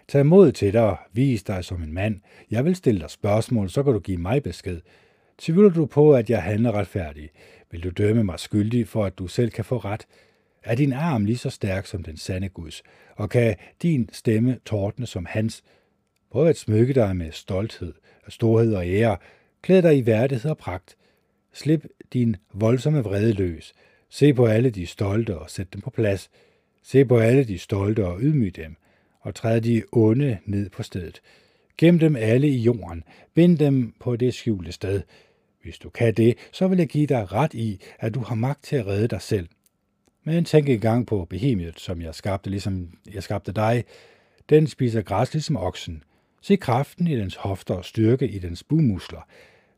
Tag mod til dig, vis dig som en mand. Jeg vil stille dig spørgsmål, så kan du give mig besked. Tvivler du på, at jeg handler retfærdigt? Vil du dømme mig skyldig, for at du selv kan få ret? Er din arm lige så stærk som den sande Guds? Og kan din stemme tordne som hans? Prøv at smykke dig med stolthed, storhed og ære. Klæd dig i værdighed og pragt. Slip din voldsomme vrede løs. Se på alle de stolte og sæt dem på plads. Se på alle de stolte og ydmyg dem, og træd de onde ned på stedet. Gem dem alle i jorden. Bind dem på det skjulte sted. Hvis du kan det, så vil jeg give dig ret i, at du har magt til at redde dig selv. Men tænk engang på behemiet, som jeg skabte, ligesom jeg skabte dig. Den spiser græs ligesom oksen. Se kraften i dens hofter og styrke i dens bumusler.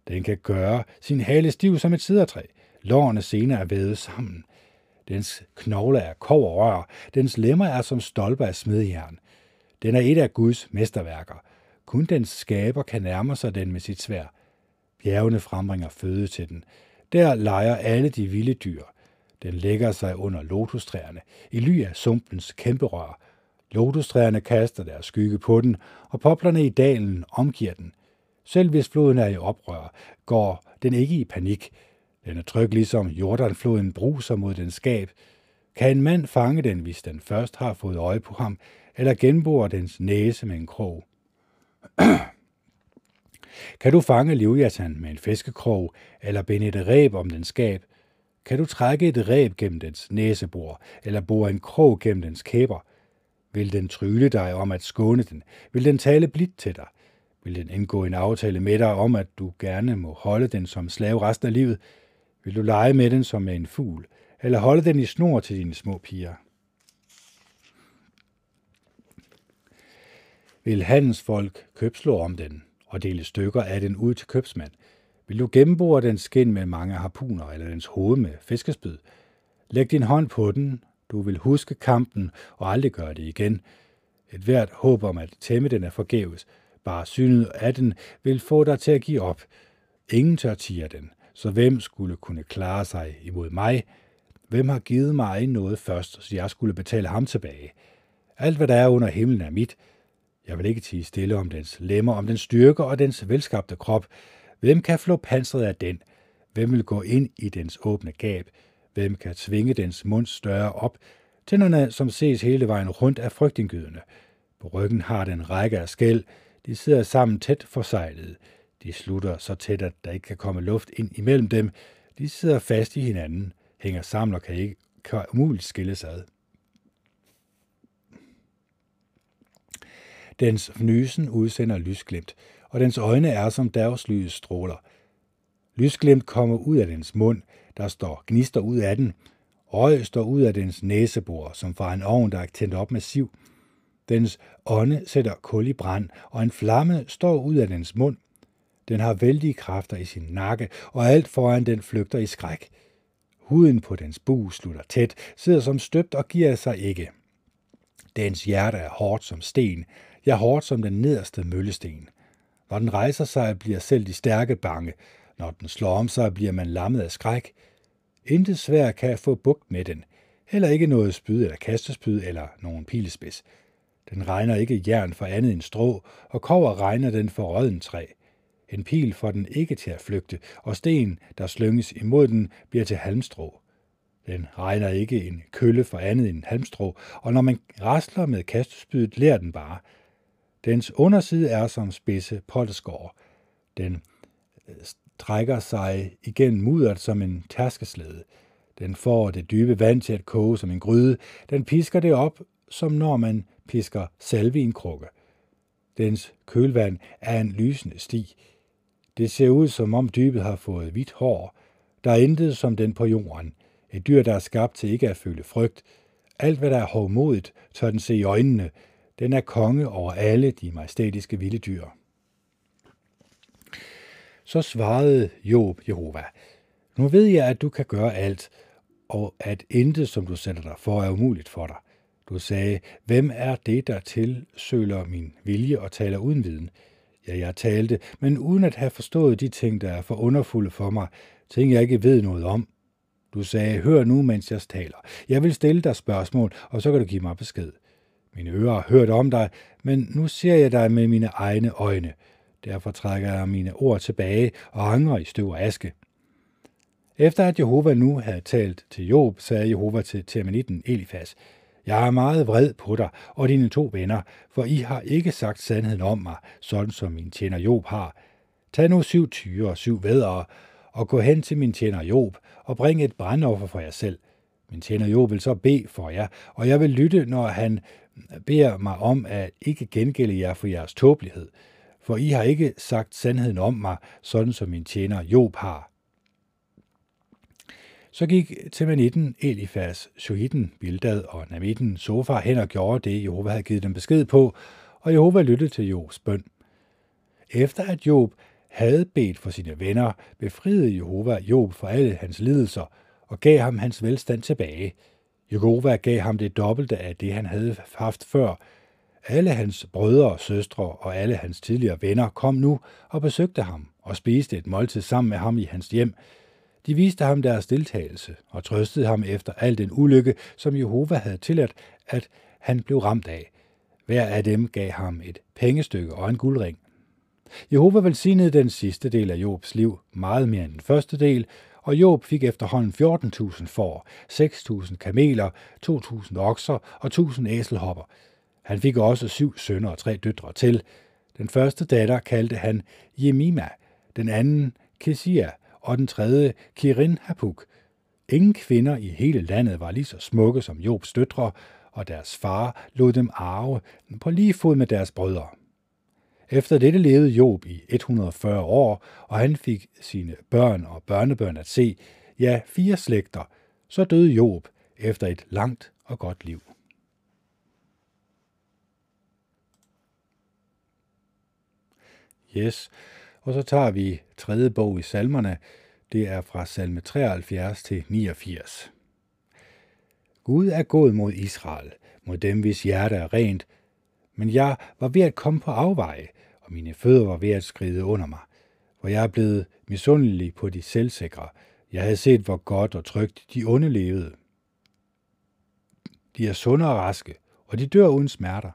Den kan gøre sin hale stiv som et sidertræ. Lårene senere er vævet sammen. Dens knogler er koverrør. Dens lemmer er som stolper af smedjern. Den er et af Guds mesterværker. Kun dens skaber kan nærme sig den med sit svær. Bjergene frembringer føde til den. Der leger alle de vilde dyr. Den lægger sig under lotustræerne, i ly af sumpens kæmperør. Lotustræerne kaster deres skygge på den, og poplerne i dalen omgiver den. Selv hvis floden er i oprør, går den ikke i panik. Den er tryg ligesom Jordanfloden bruser mod den skab. Kan en mand fange den, hvis den først har fået øje på ham, eller genbore dens næse med en krog? <clears throat> kan du fange Leviathan med en fiskekrog, eller binde et ræb om den skab? Kan du trække et ræb gennem dens næsebor, eller bore en krog gennem dens kæber? Vil den trylle dig om at skåne den? Vil den tale blidt til dig? Vil den indgå en aftale med dig om, at du gerne må holde den som slave resten af livet? Vil du lege med den som med en fugl, eller holde den i snor til dine små piger? Vil handelsfolk købslå om den og dele stykker af den ud til købsmand? Vil du gennembore dens skin med mange harpuner eller dens hoved med fiskespyd? Læg din hånd på den. Du vil huske kampen og aldrig gøre det igen. Et hvert håb om at tæmme den er forgæves. Bare synet af den vil få dig til at give op. Ingen tør tiger den, så hvem skulle kunne klare sig imod mig? Hvem har givet mig noget først, så jeg skulle betale ham tilbage? Alt, hvad der er under himlen, er mit. Jeg vil ikke tige stille om dens lemmer, om dens styrke og dens velskabte krop. Hvem kan flå pansret af den? Hvem vil gå ind i dens åbne gab? Hvem kan tvinge dens mund større op? Tænderne, som ses hele vejen rundt, er frygtindgydende. På ryggen har den række af skæld. De sidder sammen tæt forsejlet. De slutter så tæt, at der ikke kan komme luft ind imellem dem. De sidder fast i hinanden, hænger sammen og kan ikke kan umuligt skilles ad. Dens fnysen udsender lysglimt, og dens øjne er som dagslysets stråler. Lysglimt kommer ud af dens mund, der står gnister ud af den. Røg står ud af dens næsebor, som fra en ovn, der er tændt op med siv. Dens ånde sætter kul i brand, og en flamme står ud af dens mund. Den har vældige kræfter i sin nakke, og alt foran den flygter i skræk. Huden på dens bu slutter tæt, sidder som støbt og giver sig ikke. Dens hjerte er hårdt som sten, ja hårdt som den nederste møllesten. Når den rejser sig, bliver selv de stærke bange. Når den slår om sig, bliver man lammet af skræk. Intet svær kan få bugt med den. Heller ikke noget spyd eller kastespyd eller nogen pilespids. Den regner ikke jern for andet end strå, og kover regner den for rødden træ. En pil får den ikke til at flygte, og sten, der slynges imod den, bliver til halmstrå. Den regner ikke en kølle for andet end halmstrå, og når man rasler med kastespydet, lærer den bare. Dens underside er som spidse potteskår. Den øh, trækker sig igen mudderet som en tærskeslede. Den får det dybe vand til at koge som en gryde. Den pisker det op, som når man pisker salve i en krukke. Dens kølvand er en lysende sti. Det ser ud, som om dybet har fået hvidt hår. Der er intet som den på jorden. Et dyr, der er skabt til ikke at føle frygt. Alt, hvad der er hovmodigt, tør den se i øjnene. Den er konge over alle de majestætiske vilde dyr. Så svarede Job Jehova, nu ved jeg, at du kan gøre alt, og at intet, som du sætter dig for, er umuligt for dig. Du sagde, hvem er det, der tilsøler min vilje og taler uden viden? Ja, jeg talte, men uden at have forstået de ting, der er for underfulde for mig, ting jeg ikke ved noget om. Du sagde, hør nu, mens jeg taler. Jeg vil stille dig spørgsmål, og så kan du give mig besked. Mine ører har hørt om dig, men nu ser jeg dig med mine egne øjne. Derfor trækker jeg mine ord tilbage og angrer i støv og aske. Efter at Jehova nu havde talt til Job, sagde Jehova til Terminitten Elifas, Jeg er meget vred på dig og dine to venner, for I har ikke sagt sandheden om mig, sådan som min tjener Job har. Tag nu syv tyre og syv vædere, og gå hen til min tjener Job, og bring et brandoffer for jer selv. Min tjener Job vil så bede for jer, og jeg vil lytte, når han beder mig om at ikke gengælde jer for jeres tåbelighed, for I har ikke sagt sandheden om mig, sådan som min tjener Job har. Så gik Temanitten, Elifas, Shohitten, Bildad og Namitten Sofar hen og gjorde det, Jehova havde givet dem besked på, og Jehova lyttede til Jobs bøn. Efter at Job havde bedt for sine venner, befriede Jehova Job for alle hans lidelser og gav ham hans velstand tilbage – Jehova gav ham det dobbelte af det, han havde haft før. Alle hans brødre og søstre og alle hans tidligere venner kom nu og besøgte ham og spiste et måltid sammen med ham i hans hjem. De viste ham deres deltagelse og trøstede ham efter al den ulykke, som Jehova havde tilladt, at han blev ramt af. Hver af dem gav ham et pengestykke og en guldring. Jehova velsignede den sidste del af Jobs liv meget mere end den første del, og Job fik efterhånden 14.000 får, 6.000 kameler, 2.000 okser og 1.000 æselhopper. Han fik også syv sønner og tre døtre til. Den første datter kaldte han Jemima, den anden Kesia og den tredje Kirin Hapuk. Ingen kvinder i hele landet var lige så smukke som Jobs døtre, og deres far lod dem arve på lige fod med deres brødre. Efter dette levede Job i 140 år, og han fik sine børn og børnebørn at se, ja, fire slægter. Så døde Job efter et langt og godt liv. Yes, og så tager vi tredje bog i salmerne. Det er fra salme 73 til 89. Gud er god mod Israel, mod dem, hvis hjerte er rent, men jeg var ved at komme på afveje, og mine fødder var ved at skride under mig, hvor jeg er blevet misundelig på de selvsikre. Jeg havde set, hvor godt og trygt de onde levede. De er sunde og raske, og de dør uden smerter.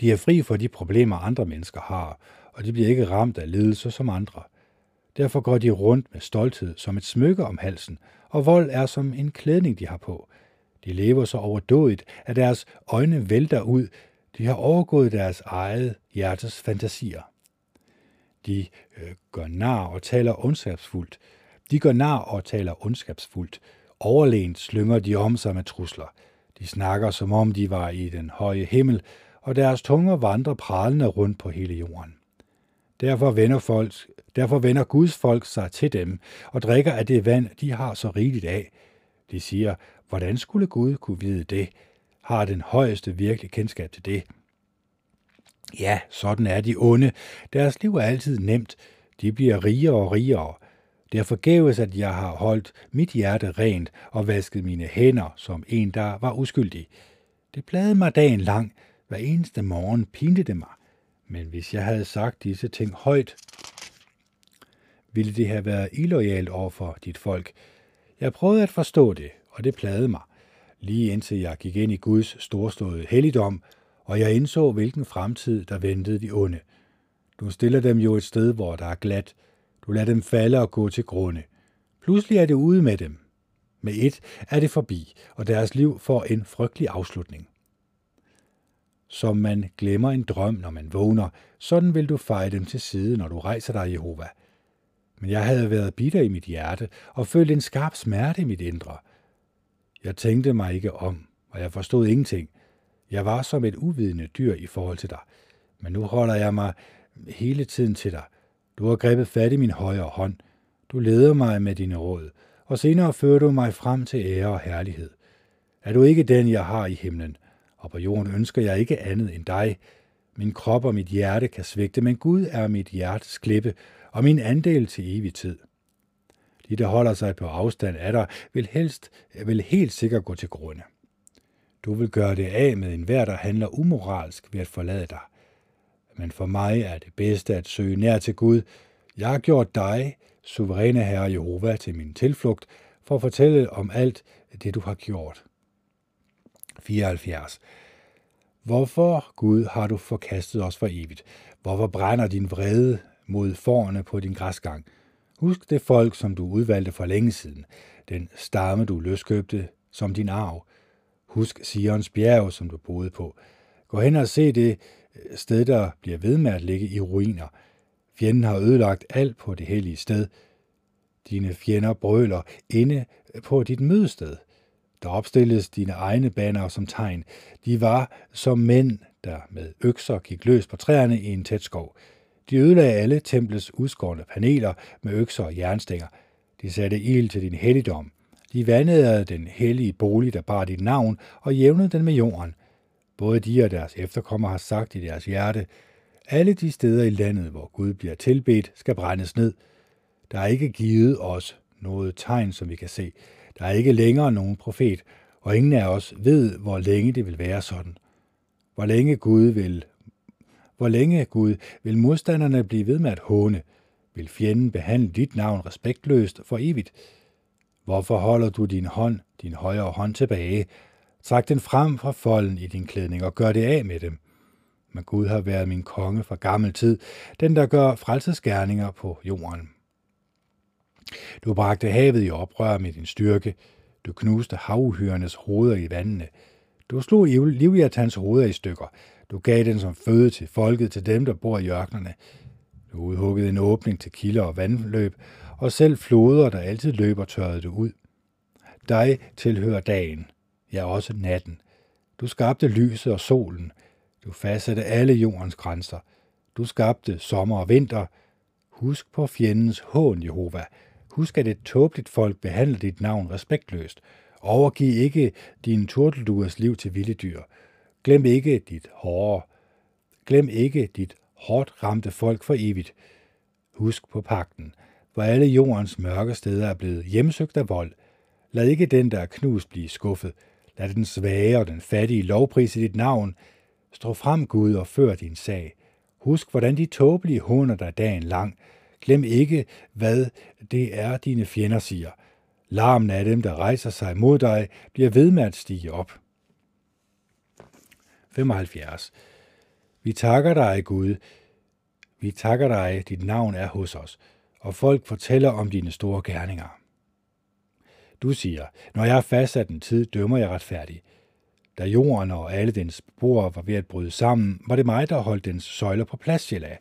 De er fri for de problemer, andre mennesker har, og de bliver ikke ramt af lidelse som andre. Derfor går de rundt med stolthed som et smykke om halsen, og vold er som en klædning, de har på. De lever så overdådigt, at deres øjne vælter ud. De har overgået deres eget hjertes fantasier. De øh, gør nar og taler ondskabsfuldt. De gør nar og taler ondskabsfuldt. Overlænt slynger de om sig med trusler. De snakker, som om de var i den høje himmel, og deres tunger vandrer pralende rundt på hele jorden. Derfor vender, folk, derfor vender Guds folk sig til dem og drikker af det vand, de har så rigeligt af. De siger, hvordan skulle Gud kunne vide det? Har den højeste virkelig kendskab til det? Ja, sådan er de onde. Deres liv er altid nemt. De bliver rigere og rigere. Det er forgæves, at jeg har holdt mit hjerte rent og vasket mine hænder som en, der var uskyldig. Det plagede mig dagen lang, hver eneste morgen pinte det mig. Men hvis jeg havde sagt disse ting højt, ville det have været illoyalt over for dit folk. Jeg prøvede at forstå det, og det plagede mig, lige indtil jeg gik ind i Guds storståede helligdom, og jeg indså, hvilken fremtid, der ventede de onde. Du stiller dem jo et sted, hvor der er glat. Du lader dem falde og gå til grunde. Pludselig er det ude med dem. Med et er det forbi, og deres liv får en frygtelig afslutning som man glemmer en drøm, når man vågner. Sådan vil du feje dem til side, når du rejser dig, Jehova. Men jeg havde været bitter i mit hjerte og følt en skarp smerte i mit indre. Jeg tænkte mig ikke om, og jeg forstod ingenting. Jeg var som et uvidende dyr i forhold til dig. Men nu holder jeg mig hele tiden til dig. Du har grebet fat i min højre hånd. Du leder mig med dine råd, og senere fører du mig frem til ære og herlighed. Er du ikke den, jeg har i himlen, og på jorden ønsker jeg ikke andet end dig. Min krop og mit hjerte kan svigte, men Gud er mit hjertes klippe og min andel til evig tid. De, der holder sig på afstand af dig, vil helst, vil helt sikkert gå til grunde. Du vil gøre det af med enhver, der handler umoralsk ved at forlade dig. Men for mig er det bedste at søge nær til Gud. Jeg har gjort dig, suveræne Herre Jehova, til min tilflugt, for at fortælle om alt det, du har gjort. 74. Hvorfor, Gud, har du forkastet os for evigt? Hvorfor brænder din vrede mod forerne på din græsgang? Husk det folk, som du udvalgte for længe siden, den stamme, du løskøbte som din arv. Husk Sions bjerg, som du boede på. Gå hen og se det øh, sted, der bliver ved med at ligge i ruiner. Fjenden har ødelagt alt på det hellige sted. Dine fjender brøler inde på dit mødested. Der opstilles dine egne baner som tegn. De var som mænd, der med økser gik løs på træerne i en tæt skov. De ødelagde alle templets udskårne paneler med økser og jernstænger. De satte ild til din helligdom. De vandede den hellige bolig, der bar dit navn, og jævnede den med jorden. Både de og deres efterkommere har sagt i deres hjerte, alle de steder i landet, hvor Gud bliver tilbedt, skal brændes ned. Der er ikke givet os noget tegn, som vi kan se. Der er ikke længere nogen profet, og ingen af os ved, hvor længe det vil være sådan. Hvor længe Gud vil hvor længe, Gud, vil modstanderne blive ved med at håne? Vil fjenden behandle dit navn respektløst for evigt? Hvorfor holder du din hånd, din højre hånd tilbage? Træk den frem fra folden i din klædning og gør det af med dem. Men Gud har været min konge fra gammel tid, den der gør frelsesgerninger på jorden. Du bragte havet i oprør med din styrke. Du knuste havuhyrenes hoveder i vandene. Du slog Livjatans hoveder i stykker. Du gav den som føde til folket, til dem, der bor i ørkenerne. Du udhuggede en åbning til kilder og vandløb, og selv floder, der altid løber, tørrede du ud. Dig tilhører dagen, ja også natten. Du skabte lyset og solen. Du fastsatte alle jordens grænser. Du skabte sommer og vinter. Husk på fjendens hån, Jehova. Husk, at et tåbeligt folk behandler dit navn respektløst. Overgiv ikke din turtelduers liv til vilde dyr. Glem ikke dit hårde. Glem ikke dit hårdt ramte folk for evigt. Husk på pakten, hvor alle jordens mørke steder er blevet hjemsøgt af vold. Lad ikke den, der er knust, blive skuffet. Lad den svage og den fattige lovprise dit navn. Stå frem, Gud, og før din sag. Husk, hvordan de tåbelige hunder der dagen lang. Glem ikke, hvad det er, dine fjender siger. Larmen af dem, der rejser sig mod dig, bliver ved med at stige op. 75. Vi takker dig, Gud. Vi takker dig, dit navn er hos os, og folk fortæller om dine store gerninger. Du siger, når jeg har fastsat en tid, dømmer jeg retfærdigt. Da jorden og alle dens beboere var ved at bryde sammen, var det mig, der holdt dens søjler på plads, Sjæla.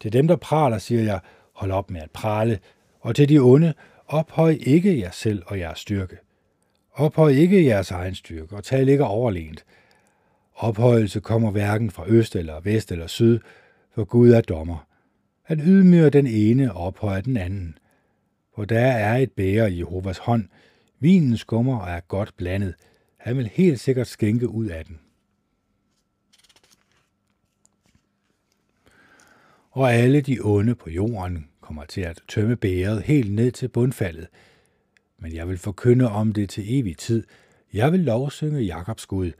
Til dem, der praler, siger jeg, hold op med at prale, og til de onde, ophøj ikke jer selv og jeres styrke. Ophøj ikke jeres egen styrke, og tal ikke overlænt. Ophøjelse kommer hverken fra øst eller vest eller syd, for Gud er dommer. Han ydmyger den ene og ophøjer den anden. For der er et bære i Jehovas hånd. Vinen skummer og er godt blandet. Han vil helt sikkert skænke ud af den. Og alle de onde på jorden kommer til at tømme bæret helt ned til bundfaldet. Men jeg vil forkynde om det til evig tid. Jeg vil lovsynge Jakobs Gud,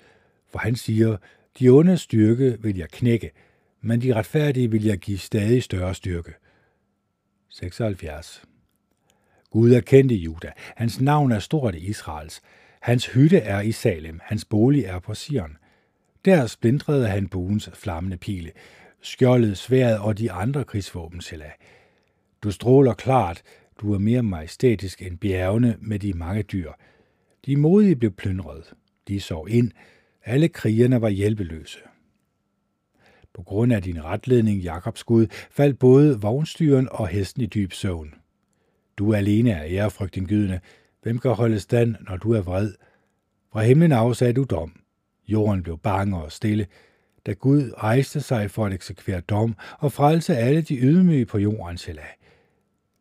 for han siger, de onde styrke vil jeg knække, men de retfærdige vil jeg give stadig større styrke. 76. Gud er kendt i Juda. Hans navn er stort i Israels. Hans hytte er i Salem. Hans bolig er på Sion. Der splindrede han buens flammende pile, skjoldet, sværet og de andre krigsvåben til af. Du stråler klart, du er mere majestætisk end bjergene med de mange dyr. De modige blev plyndret. De sov ind. Alle krigerne var hjælpeløse. På grund af din retledning, Jakobs Gud, faldt både vognstyren og hesten i dyb søvn. Du alene er ærefrygtindgydende. Hvem kan holde stand, når du er vred? Fra himlen afsagde du dom. Jorden blev bange og stille, da Gud rejste sig for at eksekvere dom og frelse alle de ydmyge på jordens helag.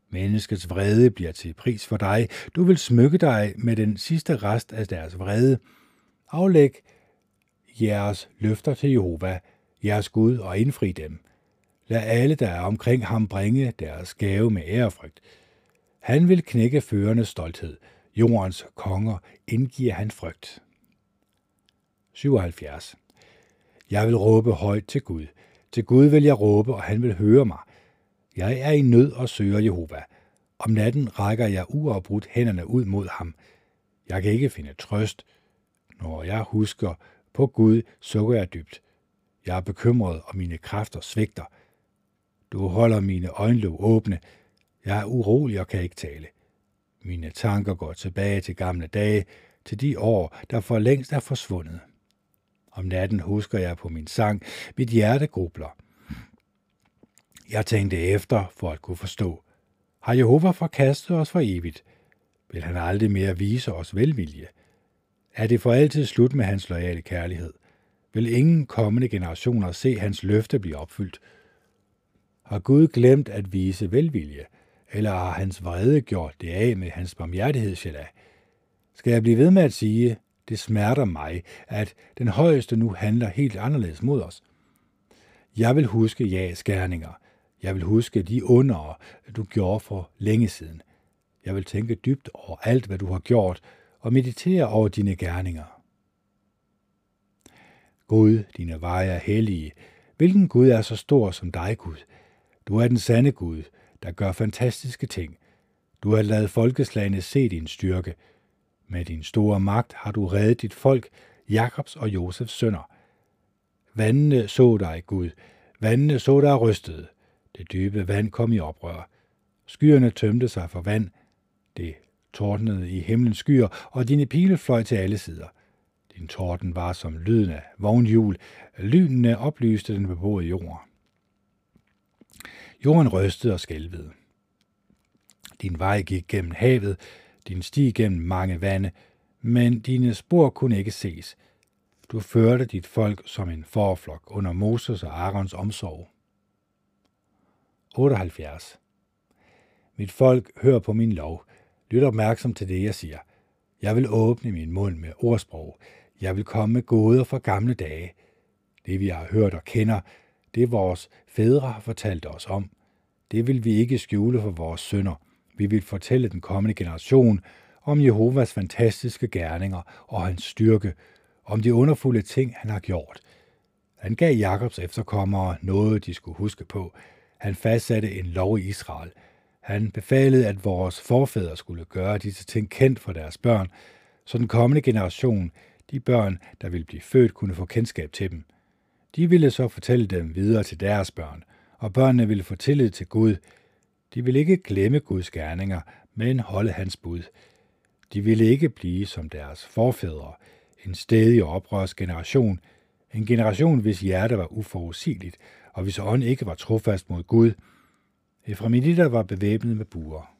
Menneskets vrede bliver til pris for dig. Du vil smykke dig med den sidste rest af deres vrede. Aflæg jeres løfter til Jehova, jeres Gud, og indfri dem. Lad alle, der er omkring ham, bringe deres gave med ærefrygt. Han vil knække førernes stolthed. Jordens konger indgiver han frygt. 77. Jeg vil råbe højt til Gud. Til Gud vil jeg råbe, og han vil høre mig. Jeg er i nød og søger Jehova. Om natten rækker jeg uafbrudt hænderne ud mod ham. Jeg kan ikke finde trøst. Når jeg husker på Gud, sukker jeg dybt. Jeg er bekymret, og mine kræfter svigter. Du holder mine øjenlåg åbne. Jeg er urolig og kan ikke tale. Mine tanker går tilbage til gamle dage, til de år, der for længst er forsvundet. Om natten husker jeg på min sang, mit hjerte grubler. Jeg tænkte efter for at kunne forstå. Har Jehova forkastet os for evigt? Vil han aldrig mere vise os velvilje? Er det for altid slut med hans loyale kærlighed? Vil ingen kommende generationer se hans løfte blive opfyldt? Har Gud glemt at vise velvilje? Eller har hans vrede gjort det af med hans barmhjertighed, Skal jeg blive ved med at sige, det smerter mig, at den højeste nu handler helt anderledes mod os. Jeg vil huske jeres gerninger. Jeg vil huske de under, du gjorde for længe siden. Jeg vil tænke dybt over alt, hvad du har gjort, og meditere over dine gerninger. Gud, dine veje er hellige. Hvilken Gud er så stor som dig, Gud? Du er den sande Gud, der gør fantastiske ting. Du har lavet folkeslagene se din styrke. Med din store magt har du reddet dit folk, Jakobs og Josefs sønner. Vandene så dig, Gud. Vandene så dig rystede. Det dybe vand kom i oprør. Skyerne tømte sig for vand. Det tordnede i himlens skyer, og dine pile fløj til alle sider. Din torden var som lyden af vognhjul. Lynene oplyste den beboede jord. Jorden rystede og skælvede. Din vej gik gennem havet, din sti gennem mange vande, men dine spor kunne ikke ses. Du førte dit folk som en forflok under Moses og Arons omsorg. 78. Mit folk, hør på min lov. Lyt opmærksom til det, jeg siger. Jeg vil åbne min mund med ordsprog. Jeg vil komme med gåder fra gamle dage. Det vi har hørt og kender, det vores fædre har fortalt os om. Det vil vi ikke skjule for vores sønner. Vi vil fortælle den kommende generation om Jehovas fantastiske gerninger og hans styrke, om de underfulde ting, han har gjort. Han gav Jakobs efterkommere noget, de skulle huske på. Han fastsatte en lov i Israel. Han befalede, at vores forfædre skulle gøre disse ting kendt for deres børn, så den kommende generation, de børn, der ville blive født, kunne få kendskab til dem. De ville så fortælle dem videre til deres børn, og børnene ville få tillid til Gud. De ville ikke glemme Guds gerninger, men holde hans bud. De ville ikke blive som deres forfædre, en stedig og oprørsk generation, en generation, hvis hjerte var uforudsigeligt, og hvis ånd ikke var trofast mod Gud. Efraimitter var bevæbnet med buer.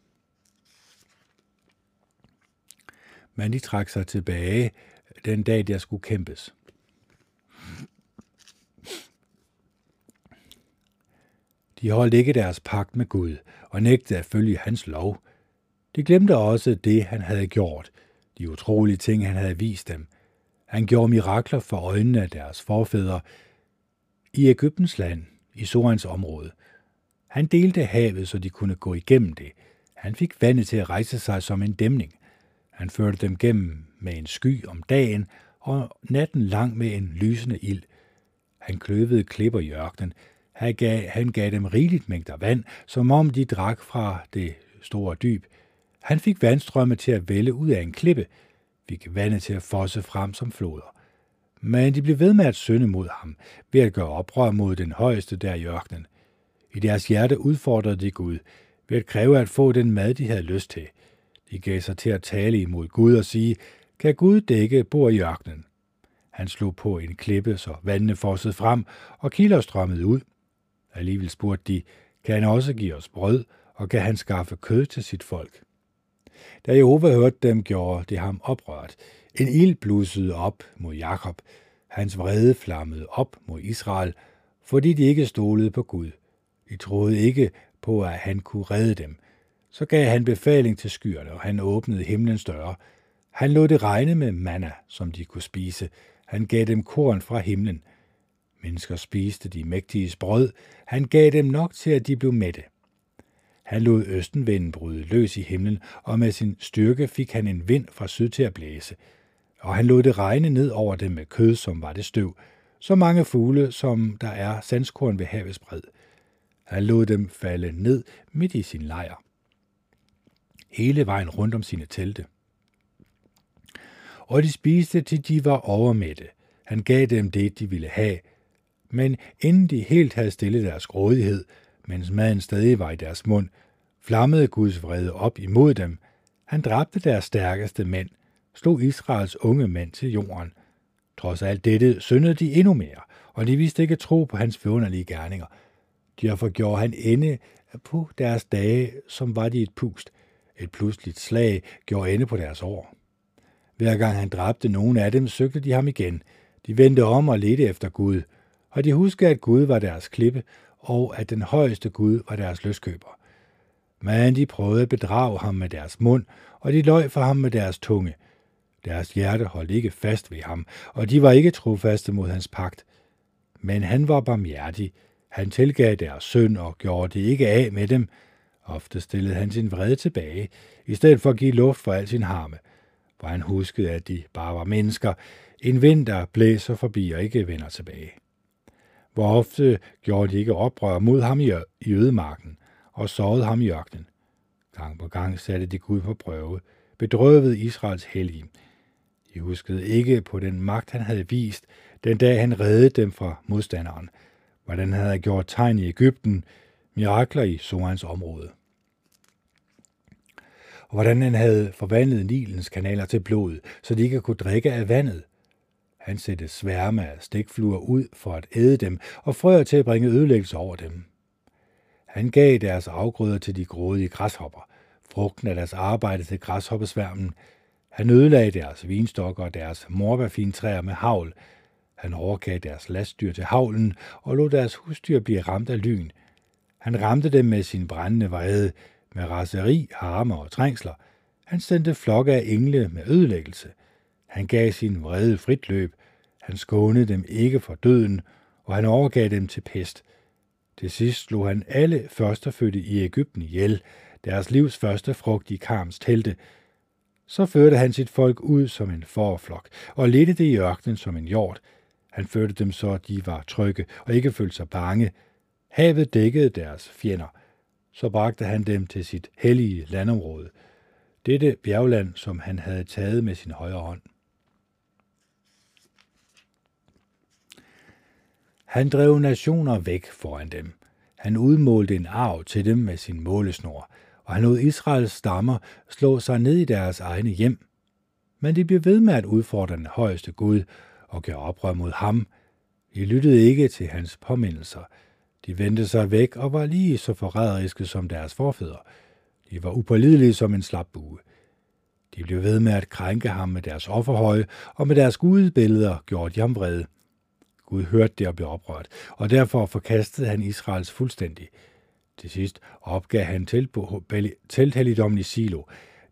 Men de trak sig tilbage den dag, der skulle kæmpes. De holdt ikke deres pagt med Gud og nægtede at følge hans lov. De glemte også det, han havde gjort, de utrolige ting, han havde vist dem. Han gjorde mirakler for øjnene af deres forfædre i Ægyptens land, i Sorens område. Han delte havet, så de kunne gå igennem det. Han fik vandet til at rejse sig som en dæmning. Han førte dem gennem med en sky om dagen, og natten lang med en lysende ild. Han kløvede klipper i ørkenen. Han gav, han gav dem rigeligt mængder vand, som om de drak fra det store dyb. Han fik vandstrømme til at vælge ud af en klippe, fik vandet til at fosse frem som floder. Men de blev ved med at synde mod ham, ved at gøre oprør mod den højeste der i ørkenen. I deres hjerte udfordrede de Gud, ved at kræve at få den mad, de havde lyst til. De gav sig til at tale imod Gud og sige, kan Gud dække bor i ørkenen? Han slog på en klippe, så vandene fossede frem, og kilder strømmede ud. Alligevel spurgte de, kan han også give os brød, og kan han skaffe kød til sit folk? Da Jehova hørte dem, gjorde det ham oprørt. En ild blussede op mod Jakob. Hans vrede flammede op mod Israel, fordi de ikke stolede på Gud. De troede ikke på, at han kunne redde dem. Så gav han befaling til skyerne, og han åbnede himlens døre. Han lod det regne med manna, som de kunne spise. Han gav dem korn fra himlen. Mennesker spiste de mægtige brød. Han gav dem nok til, at de blev mætte. Han lod østenvinden bryde løs i himlen, og med sin styrke fik han en vind fra syd til at blæse. Og han lod det regne ned over dem med kød, som var det støv, så mange fugle, som der er sandskorn ved havets bred. Han lod dem falde ned midt i sin lejr. Hele vejen rundt om sine telte. Og de spiste, til de var overmætte. Han gav dem det, de ville have. Men inden de helt havde stillet deres grådighed, mens maden stadig var i deres mund, flammede Guds vrede op imod dem. Han dræbte deres stærkeste mænd, slog Israels unge mænd til jorden. Trods alt dette syndede de endnu mere, og de vidste ikke tro på hans forunderlige gerninger. Derfor gjorde han ende på deres dage, som var de et pust. Et pludseligt slag gjorde ende på deres år. Hver gang han dræbte nogen af dem, søgte de ham igen. De vendte om og ledte efter Gud, og de huskede, at Gud var deres klippe, og at den højeste Gud var deres løskøber. Men de prøvede at bedrage ham med deres mund, og de løj for ham med deres tunge. Deres hjerte holdt ikke fast ved ham, og de var ikke trofaste mod hans pagt. Men han var barmhjertig. Han tilgav deres synd og gjorde det ikke af med dem. Ofte stillede han sin vrede tilbage, i stedet for at give luft for al sin harme. For han huskede, at de bare var mennesker, En vind, der blæser forbi og ikke vender tilbage. Hvor ofte gjorde de ikke oprør mod ham i, i ødemarken og sårede ham i ørkenen. Gang på gang satte de Gud på prøve, bedrøvede Israels hellige. De huskede ikke på den magt, han havde vist, den dag han reddede dem fra modstanderen, hvordan han havde gjort tegn i Ægypten, mirakler i Sorans område. Og hvordan han havde forvandlet Nilens kanaler til blod, så de ikke kunne drikke af vandet. Han satte sværme af stikfluer ud for at æde dem, og frøer til at bringe ødelæggelse over dem. Han gav deres afgrøder til de grådige græshopper, frugten af deres arbejde til græshoppesværmen. Han ødelagde deres vinstokker og deres morbærfintræer med havl. Han overgav deres lastdyr til havlen og lod deres husdyr blive ramt af lyn. Han ramte dem med sin brændende vrede, med raseri, harme og trængsler. Han sendte flokke af engle med ødelæggelse. Han gav sin vrede frit løb. Han skånede dem ikke for døden, og han overgav dem til pest – til sidst slog han alle førstefødte i Ægypten ihjel, deres livs første frugt i Karms telte. Så førte han sit folk ud som en forflok, og ledte det i ørkenen som en hjort. Han førte dem så, at de var trygge og ikke følte sig bange. Havet dækkede deres fjender. Så bragte han dem til sit hellige landområde. Dette bjergland, som han havde taget med sin højre hånd. Han drev nationer væk foran dem. Han udmålte en arv til dem med sin målesnor, og han lod Israels stammer slå sig ned i deres egne hjem. Men de blev ved med at udfordre den højeste Gud og gøre oprør mod ham. De lyttede ikke til hans påmindelser. De vendte sig væk og var lige så forræderiske som deres forfædre. De var upålidelige som en slap bue. De blev ved med at krænke ham med deres offerhøje, og med deres gudebilleder gjorde de ham vrede. Gud hørte det og blev oprørt, og derfor forkastede han Israels fuldstændig. Til sidst opgav han telthelligdommen i Silo,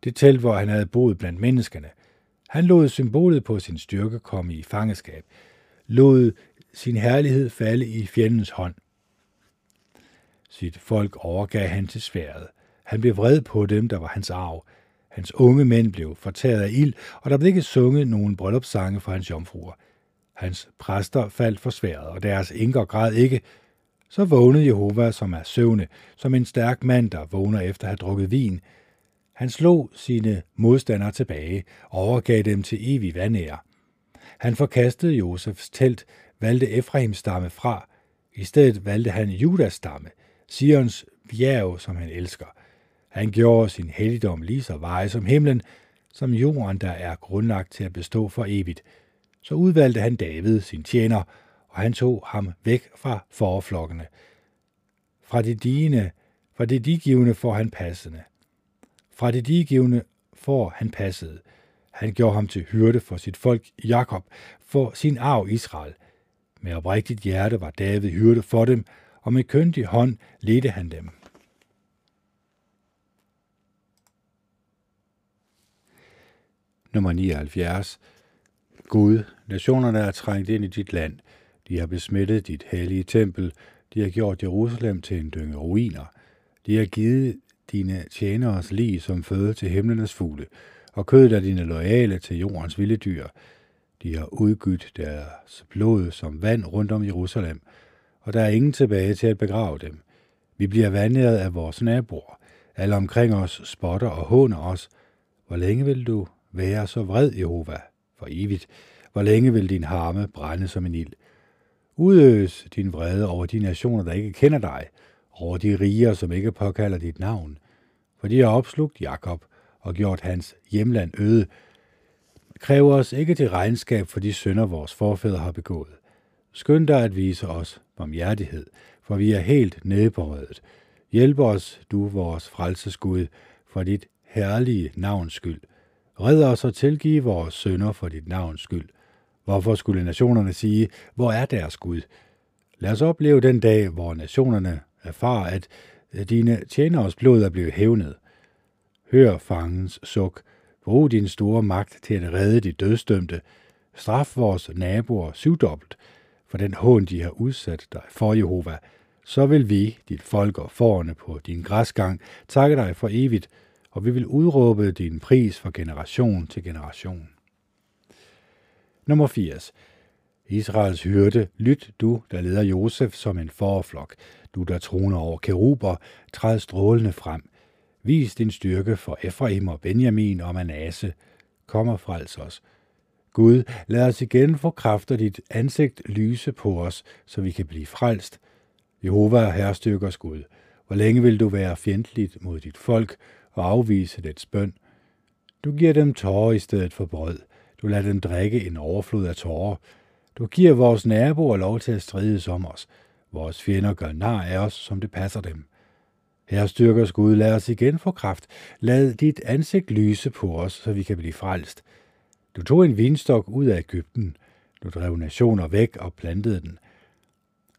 det telt, hvor han havde boet blandt menneskene. Han lod symbolet på sin styrke komme i fangeskab, lod sin herlighed falde i fjendens hånd. Sit folk overgav han til sværet. Han blev vred på dem, der var hans arv. Hans unge mænd blev fortæret af ild, og der blev ikke sunget nogen bryllupssange for hans jomfruer. Hans præster faldt for sværet, og deres enker græd ikke. Så vågnede Jehova, som er søvne, som en stærk mand, der vågner efter at have drukket vin. Han slog sine modstandere tilbage og overgav dem til evig vandære. Han forkastede Josefs telt, valgte Efraims stamme fra. I stedet valgte han Judas stamme, Sions bjerg, som han elsker. Han gjorde sin helligdom lige så veje som himlen, som jorden, der er grundlagt til at bestå for evigt – så udvalgte han David, sin tjener, og han tog ham væk fra forflokkene. Fra det digende, fra det digivende får han passende. Fra det digivende får han passet. Han gjorde ham til hyrde for sit folk Jakob, for sin arv Israel. Med oprigtigt hjerte var David hyrde for dem, og med køndig hånd ledte han dem. Nummer 79. Gud, nationerne er trængt ind i dit land. De har besmittet dit hellige tempel. De har gjort Jerusalem til en dynge ruiner. De har givet dine tjeneres lige som føde til himlenes fugle, og kødet af dine loyale til jordens vilde dyr. De har udgydt deres blod som vand rundt om Jerusalem, og der er ingen tilbage til at begrave dem. Vi bliver vandret af vores naboer. Alle omkring os spotter og håner os. Hvor længe vil du være så vred, Jehova? For evigt. Hvor længe vil din harme brænde som en ild? Udøs din vrede over de nationer, der ikke kender dig, over de riger, som ikke påkalder dit navn. For de har opslugt Jakob og gjort hans hjemland øde. Kræv os ikke til regnskab for de synder, vores forfædre har begået. Skynd dig at vise os barmhjertighed, for vi er helt nedbøjet. Hjælp os, du vores frelsesgud, for dit herlige navns skyld. Red os og tilgive vores sønder for dit navns skyld. Hvorfor skulle nationerne sige, hvor er deres Gud? Lad os opleve den dag, hvor nationerne erfarer, at dine tjeneres blod er blevet hævnet. Hør fangens suk. Brug din store magt til at redde de dødsdømte. Straf vores naboer syvdobbelt for den hån, de har udsat dig for, Jehova. Så vil vi, dit folk og forerne på din græsgang, takke dig for evigt, og vi vil udråbe din pris fra generation til generation. Nummer 80. Israels hyrde, lyt du, der leder Josef som en forflok. Du, der troner over keruber, træd strålende frem. Vis din styrke for Efraim og Benjamin og Manasse. Kom og frels os. Gud, lad os igen få kraft af dit ansigt lyse på os, så vi kan blive frelst. Jehova er herrestyrkers Gud. Hvor længe vil du være fjendtligt mod dit folk og afvise dets bøn? Du giver dem tårer i stedet for brød. Du lader dem drikke en overflod af tårer. Du giver vores naboer lov til at strides om os. Vores fjender gør nar af os, som det passer dem. Her styrker Gud, lad os igen få kraft. Lad dit ansigt lyse på os, så vi kan blive frelst. Du tog en vinstok ud af Ægypten. Du drev nationer væk og plantede den.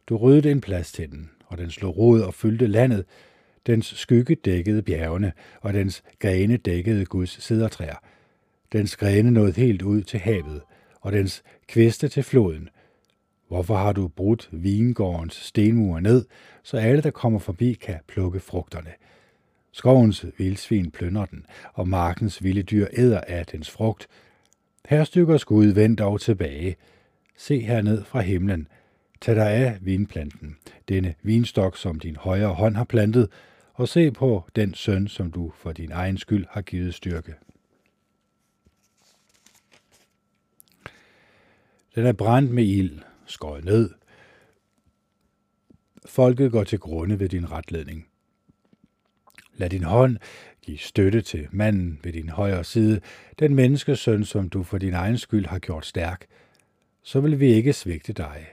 Du ryddede en plads til den, og den slog rod og fyldte landet. Dens skygge dækkede bjergene, og dens grene dækkede Guds sædertræer. Dens grene nåede helt ud til havet, og dens kviste til floden. Hvorfor har du brudt vingårdens stenmure ned, så alle, der kommer forbi, kan plukke frugterne? Skovens vildsvin plønder den, og markens vilde dyr æder af dens frugt. Her stykker skud vend dog tilbage. Se herned fra himlen. Tag dig af vinplanten, denne vinstok, som din højre hånd har plantet, og se på den søn, som du for din egen skyld har givet styrke. Den er brændt med ild, skåret ned. Folket går til grunde ved din retledning. Lad din hånd give støtte til manden ved din højre side, den menneskesøn, som du for din egen skyld har gjort stærk. Så vil vi ikke svigte dig.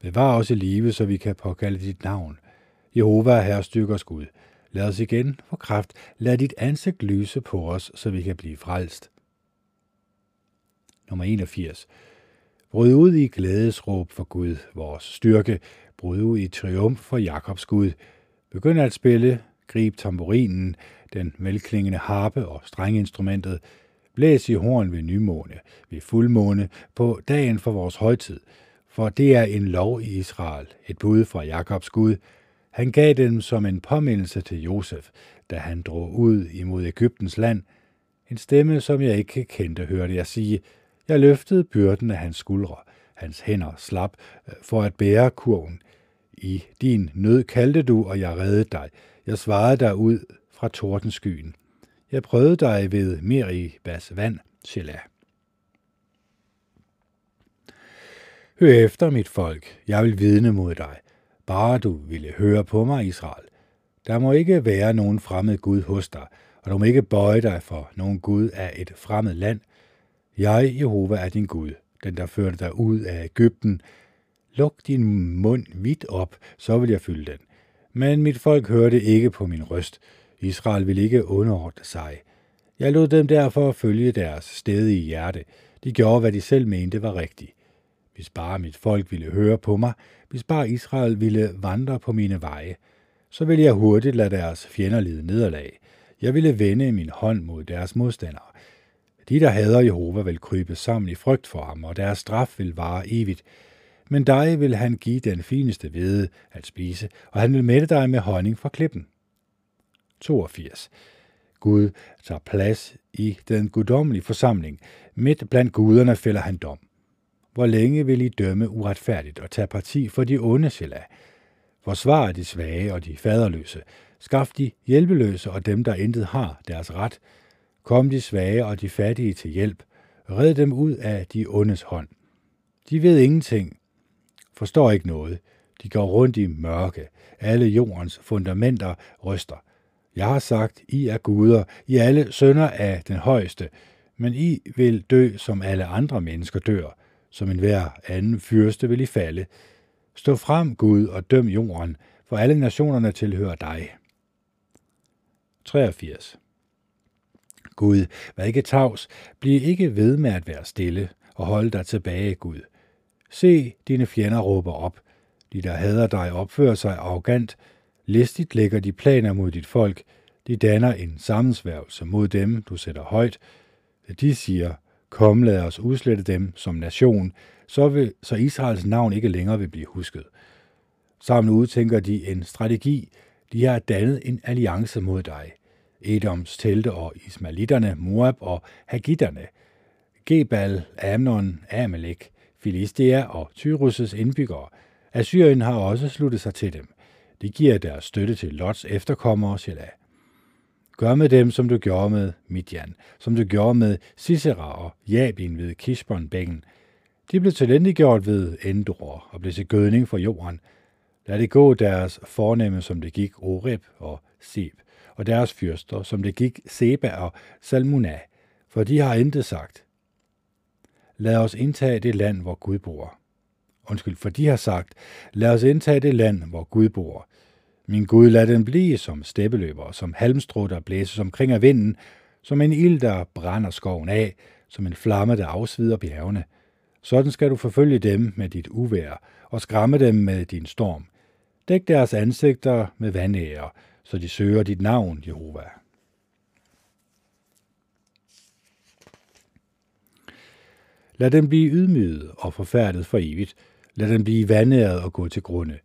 Bevar os i live, så vi kan påkalde dit navn. Jehova er herrestykkers Gud. Lad os igen få kraft. Lad dit ansigt lyse på os, så vi kan blive frelst. Nummer 81. Bryd ud i glædesråb for Gud, vores styrke. Bryd ud i triumf for Jakobs Gud. Begynd at spille. Grib tamburinen, den velklingende harpe og strengeinstrumentet. Blæs i horn ved nymåne, ved fuldmåne, på dagen for vores højtid. For det er en lov i Israel, et bud fra Jakobs Gud. Han gav dem som en påmindelse til Josef, da han drog ud imod Ægyptens land. En stemme, som jeg ikke kendte, hørte jeg sige – jeg løftede byrden af hans skuldre. Hans hænder slap øh, for at bære kurven. I din nød kaldte du, og jeg reddede dig. Jeg svarede dig ud fra tordenskyen. Jeg prøvede dig ved Meribas vand, Shelah. Hør efter, mit folk. Jeg vil vidne mod dig. Bare du ville høre på mig, Israel. Der må ikke være nogen fremmed Gud hos dig, og du må ikke bøje dig for nogen Gud af et fremmed land – jeg, Jehova, er din Gud, den der førte dig ud af Ægypten. Luk din mund vidt op, så vil jeg fylde den. Men mit folk hørte ikke på min røst. Israel ville ikke underordne sig. Jeg lod dem derfor følge deres stedige hjerte. De gjorde, hvad de selv mente var rigtigt. Hvis bare mit folk ville høre på mig, hvis bare Israel ville vandre på mine veje, så ville jeg hurtigt lade deres fjender lide nederlag. Jeg ville vende min hånd mod deres modstandere. De, der hader Jehova, vil krybe sammen i frygt for ham, og deres straf vil vare evigt. Men dig vil han give den fineste hvede at spise, og han vil mætte dig med honning fra klippen. 82. Gud tager plads i den guddommelige forsamling. Midt blandt guderne fælder han dom. Hvor længe vil I dømme uretfærdigt og tage parti for de onde, Shelah? Forsvar de svage og de faderløse. Skaf de hjælpeløse og dem, der intet har, deres ret. Kom de svage og de fattige til hjælp. Red dem ud af de ondes hånd. De ved ingenting, forstår ikke noget. De går rundt i mørke. Alle jordens fundamenter ryster. Jeg har sagt, I er guder, I er alle sønder af den højeste, men I vil dø, som alle andre mennesker dør. Som enhver anden fyrste vil I falde. Stå frem, Gud, og døm jorden, for alle nationerne tilhører dig. 83. Gud, vær ikke tavs, bliv ikke ved med at være stille, og hold dig tilbage, Gud. Se, dine fjender råber op. De, der hader dig, opfører sig arrogant. Listigt lægger de planer mod dit folk. De danner en sammensværgelse mod dem, du sætter højt. De siger, kom lad os udslette dem som nation, så, vil, så Israels navn ikke længere vil blive husket. Sammen udtænker de en strategi. De har dannet en alliance mod dig. Edoms telte og Ismailitterne, Moab og Hagitterne. Gebal, Amnon, Amalek, Filistea og Tyrus' indbyggere. Assyrien har også sluttet sig til dem. De giver deres støtte til Lots efterkommere, Shelah. Gør med dem, som du gjorde med Midian, som du gjorde med Sisera og Jabin ved Kishbonbækken. De blev talentiggjort ved Endor og blev til gødning for jorden. Lad det gå deres fornemme, som det gik Oreb og Seb, og deres fyrster, som det gik Seba og Salmuna, for de har intet sagt. Lad os indtage det land, hvor Gud bor. Undskyld, for de har sagt, lad os indtage det land, hvor Gud bor. Min Gud, lad den blive som steppeløber, som halmstrå, der blæses omkring af vinden, som en ild, der brænder skoven af, som en flamme, der afsvider bjergene. Sådan skal du forfølge dem med dit uvær, og skræmme dem med din storm. Dæk deres ansigter med vandæger, så de søger dit navn, Jehova. Lad dem blive ydmyget og forfærdet for evigt. Lad dem blive vandæret og gå til grunde.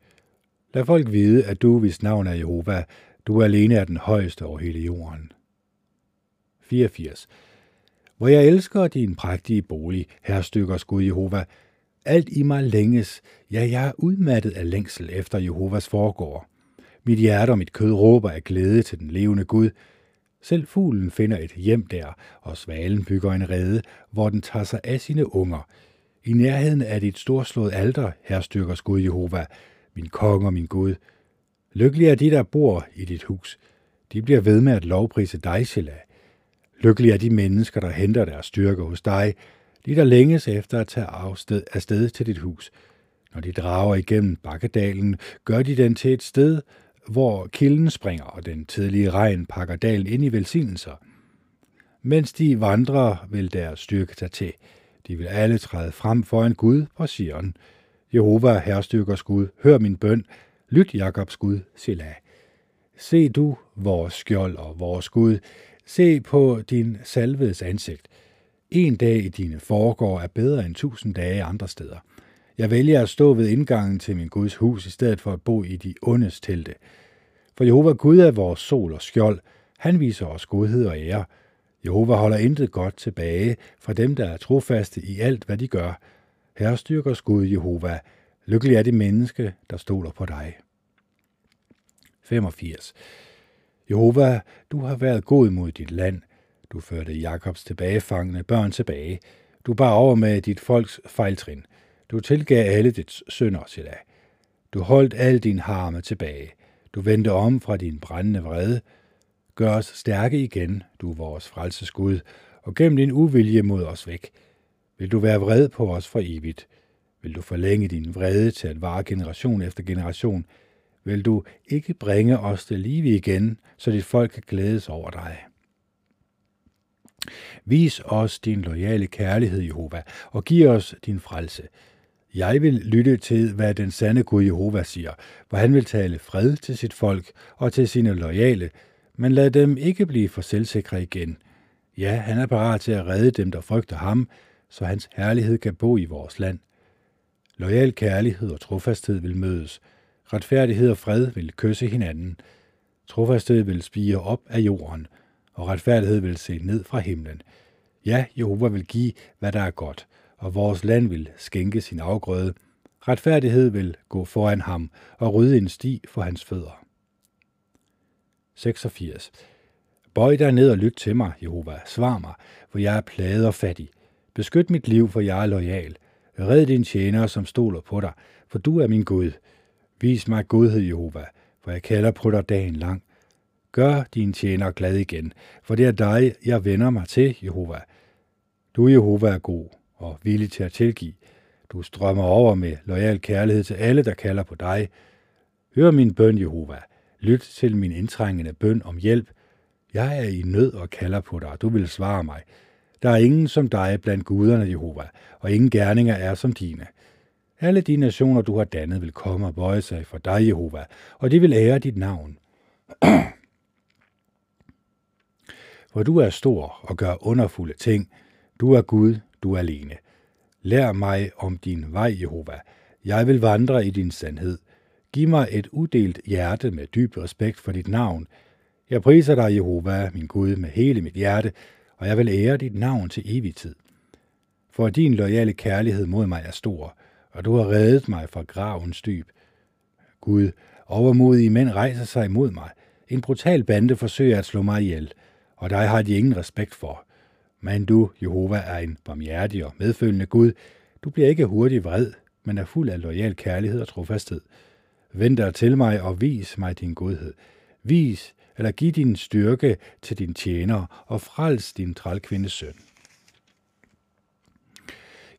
Lad folk vide, at du, hvis navn er Jehova, du alene er den højeste over hele jorden. 84. Hvor jeg elsker din prægtige bolig, herrestykkers Gud Jehova, alt i mig længes, ja, jeg er udmattet af længsel efter Jehovas foregår. Mit hjerte og mit kød råber af glæde til den levende Gud. Selv fuglen finder et hjem der, og svalen bygger en rede, hvor den tager sig af sine unger. I nærheden af dit storslået alter, herrestykkers Gud Jehova, min konge og min Gud. Lykkelige er de, der bor i dit hus. De bliver ved med at lovprise dig, Shelah. Lykkelige er de mennesker, der henter deres styrke hos dig, de der længes efter at tage afsted, afsted til dit hus. Når de drager igennem bakkedalen, gør de den til et sted, hvor kilden springer, og den tidlige regn pakker dalen ind i velsignelser. Mens de vandrer, vil deres styrke tage til. De vil alle træde frem for en Gud på Sion. Jehova, herrestyrkers Gud, hør min bøn. Lyt, Jakobs Gud, Selah. Se du, vores skjold og vores Gud. Se på din salvedes ansigt. En dag i dine foregår er bedre end tusind dage andre steder. Jeg vælger at stå ved indgangen til min Guds hus, i stedet for at bo i de ondes telte. For Jehova Gud er vores sol og skjold. Han viser os godhed og ære. Jehova holder intet godt tilbage fra dem, der er trofaste i alt, hvad de gør. Herrestyrkers Gud Jehova. Lykkelig er det menneske, der stoler på dig. 85. Jehova, du har været god mod dit land. Du førte Jakobs tilbagefangne børn tilbage. Du bar over med dit folks fejltrin. Du tilgav alle dets sønder til dig. Du holdt al din harme tilbage. Du vendte om fra din brændende vrede. Gør os stærke igen, du vores frelsesgud, og gem din uvilje mod os væk. Vil du være vred på os for evigt? Vil du forlænge din vrede til at vare generation efter generation? Vil du ikke bringe os til live igen, så dit folk kan glædes over dig? Vis os din loyale kærlighed, Jehova, og giv os din frelse. Jeg vil lytte til, hvad den sande Gud Jehova siger, for han vil tale fred til sit folk og til sine loyale, men lad dem ikke blive for selvsikre igen. Ja, han er parat til at redde dem, der frygter ham, så hans herlighed kan bo i vores land. Loyal kærlighed og trofasthed vil mødes. Retfærdighed og fred vil kysse hinanden. Trofasthed vil spire op af jorden, og retfærdighed vil se ned fra himlen. Ja, Jehova vil give, hvad der er godt, og vores land vil skænke sin afgrøde. Retfærdighed vil gå foran ham og rydde en sti for hans fødder. 86. Bøj dig ned og lyt til mig, Jehova. Svar mig, for jeg er plaget og fattig. Beskyt mit liv, for jeg er lojal. Red din tjener, som stoler på dig, for du er min Gud. Vis mig godhed, Jehova, for jeg kalder på dig dagen lang. Gør din tjener glad igen, for det er dig, jeg vender mig til, Jehova. Du, Jehova, er god og villig til at tilgive. Du strømmer over med lojal kærlighed til alle, der kalder på dig. Hør min bøn, Jehova. Lyt til min indtrængende bøn om hjælp. Jeg er i nød og kalder på dig, du vil svare mig. Der er ingen som dig blandt guderne, Jehova, og ingen gerninger er som dine. Alle de nationer, du har dannet, vil komme og bøje sig for dig, Jehova, og de vil ære dit navn. <clears throat> for du er stor og gør underfulde ting. Du er Gud, du er alene. Lær mig om din vej, Jehova. Jeg vil vandre i din sandhed. Giv mig et uddelt hjerte med dyb respekt for dit navn. Jeg priser dig, Jehova, min Gud, med hele mit hjerte, og jeg vil ære dit navn til evig tid. for din loyale kærlighed mod mig er stor, og du har reddet mig fra gravens dyb. Gud, overmodige mænd rejser sig imod mig. En brutal bande forsøger at slå mig ihjel, og dig har de ingen respekt for. Men du, Jehova, er en barmhjertig og medfølende Gud. Du bliver ikke hurtigt vred, men er fuld af lojal kærlighed og trofasthed. Vend dig til mig og vis mig din godhed. Vis eller giv din styrke til din tjener og frels din trælkvindes søn.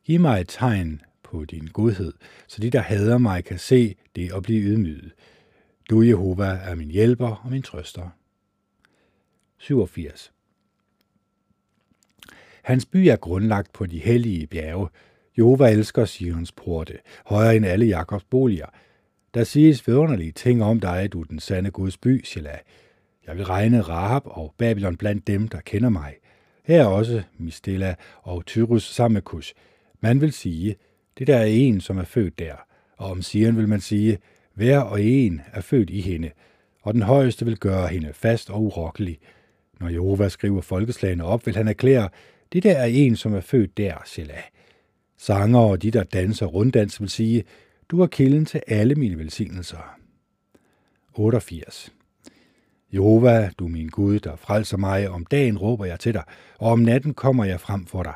Giv mig et tegn på din godhed, så de, der hader mig, kan se det og blive ydmyget. Du, Jehova, er min hjælper og min trøster. 87. Hans by er grundlagt på de hellige bjerge. Jehova elsker Sions porte, højere end alle Jakobs boliger. Der siges vidunderlige ting om dig, du den sande Guds by, Shelah. Jeg vil regne Rahab og Babylon blandt dem, der kender mig. Her er også Mistela og Tyrus sammen med Kush. Man vil sige, det der er en, som er født der. Og om Sion vil man sige, hver og en er født i hende, og den højeste vil gøre hende fast og urokkelig. Når Jehova skriver folkeslagene op, vil han erklære, det der er en, som er født der, Shelah. Sanger og de, der danser runddans, vil sige, du er kilden til alle mine velsignelser. 88. Jehova, du min Gud, der frelser mig, om dagen råber jeg til dig, og om natten kommer jeg frem for dig.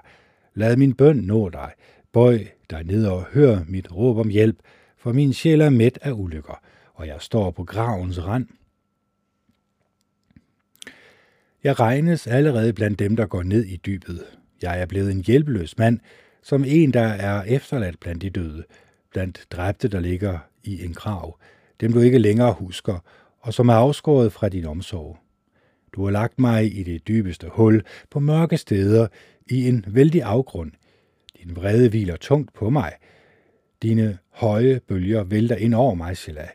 Lad min bøn nå dig. Bøj dig ned og hør mit råb om hjælp, for min sjæl er mæt af ulykker, og jeg står på gravens rand. Jeg regnes allerede blandt dem, der går ned i dybet. Jeg er blevet en hjælpeløs mand, som en, der er efterladt blandt de døde, blandt dræbte, der ligger i en grav, dem du ikke længere husker, og som er afskåret fra din omsorg. Du har lagt mig i det dybeste hul, på mørke steder, i en vældig afgrund. Din vrede hviler tungt på mig. Dine høje bølger vælter ind over mig, Silla.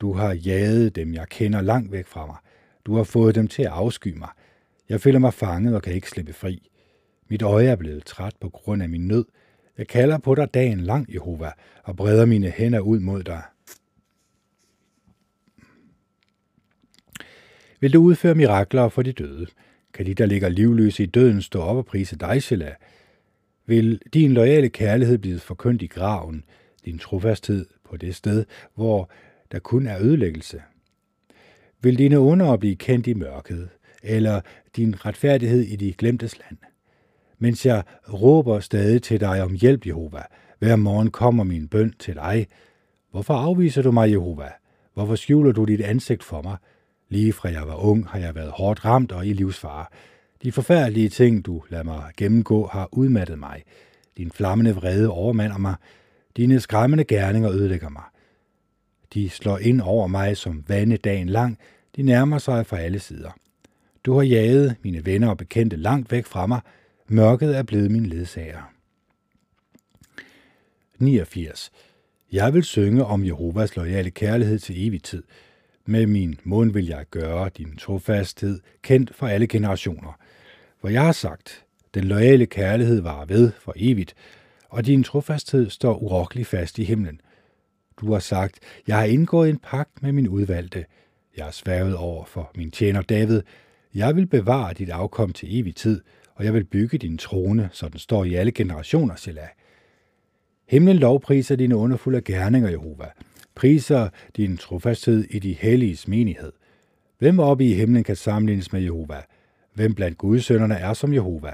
Du har jaget dem, jeg kender langt væk fra mig. Du har fået dem til at afsky mig. Jeg føler mig fanget og kan ikke slippe fri. Mit øje er blevet træt på grund af min nød. Jeg kalder på dig dagen lang, Jehova, og breder mine hænder ud mod dig. Vil du udføre mirakler for de døde? Kan de, der ligger livløse i døden, stå op og prise dig, Shelah? Vil din loyale kærlighed blive forkyndt i graven, din trofasthed på det sted, hvor der kun er ødelæggelse? Vil dine under blive kendt i mørket, eller din retfærdighed i de glemtes land? Mens jeg råber stadig til dig om hjælp, Jehova, hver morgen kommer min bøn til dig. Hvorfor afviser du mig, Jehova? Hvorfor skjuler du dit ansigt for mig? Lige fra jeg var ung, har jeg været hårdt ramt og i livsfare. De forfærdelige ting, du lader mig gennemgå, har udmattet mig. Din flammende vrede overmander mig. Dine skræmmende gerninger ødelægger mig. De slår ind over mig som vande dagen lang. De nærmer sig fra alle sider. Du har jaget mine venner og bekendte langt væk fra mig. Mørket er blevet min ledsager. 89. Jeg vil synge om Jehovas lojale kærlighed til evig tid. Med min mund vil jeg gøre din trofasthed kendt for alle generationer. For jeg har sagt, den loyale kærlighed var ved for evigt, og din trofasthed står urokkelig fast i himlen. Du har sagt, jeg har indgået en pagt med min udvalgte. Jeg har sværget over for min tjener David. Jeg vil bevare dit afkom til evig tid, og jeg vil bygge din trone, så den står i alle generationer, Selah. Himlen lovpriser dine underfulde gerninger, Jehova priser din trofasthed i de helliges menighed. Hvem oppe i himlen kan sammenlignes med Jehova? Hvem blandt Guds sønnerne er som Jehova?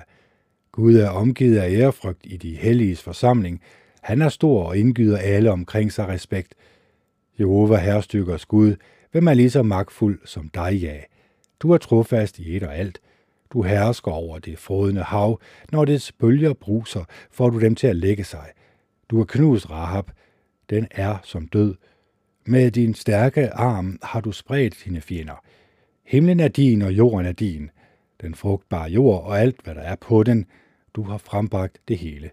Gud er omgivet af ærefrygt i de helliges forsamling. Han er stor og indgyder alle omkring sig respekt. Jehova herstykker Gud. Hvem er lige så magtfuld som dig, ja? Du er trofast i et og alt. Du hersker over det frodende hav. Når dets bølger bruser, får du dem til at lægge sig. Du har knust Rahab. Den er som død. Med din stærke arm har du spredt dine fjender. Himlen er din, og jorden er din. Den frugtbare jord og alt, hvad der er på den. Du har frembragt det hele.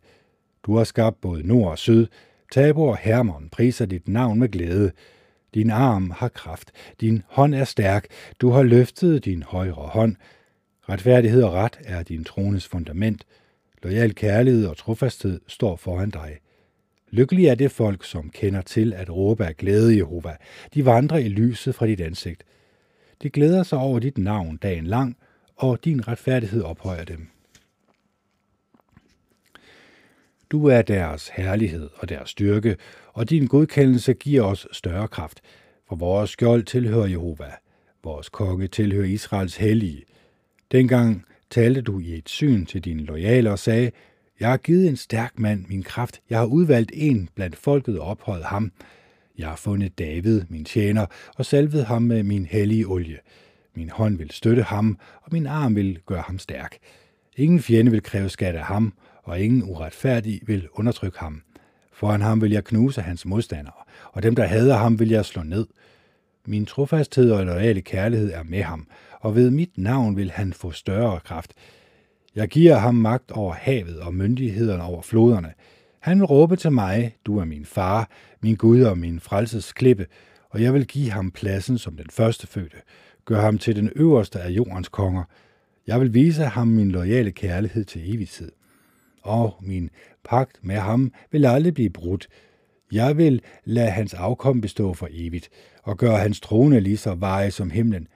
Du har skabt både nord og syd. Tabor og Hermon priser dit navn med glæde. Din arm har kraft. Din hånd er stærk. Du har løftet din højre hånd. Retfærdighed og ret er din trones fundament. Loyal kærlighed og trofasthed står foran dig. Lykkelige er det folk, som kender til at råbe af glæde, Jehova. De vandrer i lyset fra dit ansigt. De glæder sig over dit navn dagen lang, og din retfærdighed ophøjer dem. Du er deres herlighed og deres styrke, og din godkendelse giver os større kraft. For vores skjold tilhører Jehova. Vores konge tilhører Israels hellige. Dengang talte du i et syn til dine loyale og sagde, jeg har givet en stærk mand min kraft. Jeg har udvalgt en blandt folket og ophøjet ham. Jeg har fundet David, min tjener, og salvet ham med min hellige olie. Min hånd vil støtte ham, og min arm vil gøre ham stærk. Ingen fjende vil kræve skat af ham, og ingen uretfærdig vil undertrykke ham. Foran ham vil jeg knuse hans modstandere, og dem, der hader ham, vil jeg slå ned. Min trofasthed og loyale kærlighed er med ham, og ved mit navn vil han få større kraft. Jeg giver ham magt over havet og myndighederne over floderne. Han vil råbe til mig, du er min far, min Gud og min frelses klippe, og jeg vil give ham pladsen som den første fødte, gør ham til den øverste af jordens konger. Jeg vil vise ham min loyale kærlighed til evighed. Og min pagt med ham vil aldrig blive brudt. Jeg vil lade hans afkom bestå for evigt, og gøre hans trone lige så veje som himlen.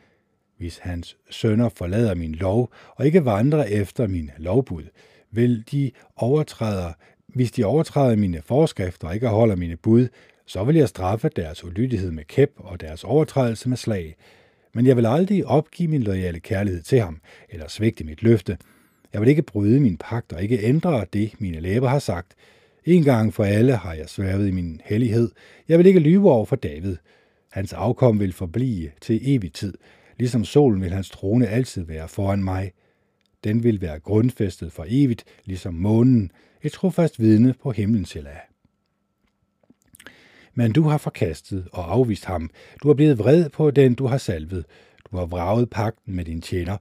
Hvis hans sønner forlader min lov og ikke vandrer efter min lovbud, vil de overtræder, hvis de overtræder mine forskrifter og ikke holder mine bud, så vil jeg straffe deres ulydighed med kæp og deres overtrædelse med slag. Men jeg vil aldrig opgive min loyale kærlighed til ham, eller svigte mit løfte. Jeg vil ikke bryde min pagt og ikke ændre det, mine læber har sagt. En gang for alle har jeg sværvet i min hellighed. Jeg vil ikke lyve over for David. Hans afkom vil forblive til evig tid. Ligesom solen vil hans trone altid være foran mig. Den vil være grundfæstet for evigt, ligesom månen, et trofast vidne på himlens hella. Men du har forkastet og afvist ham. Du er blevet vred på den, du har salvet. Du har vraget pagten med din tjener.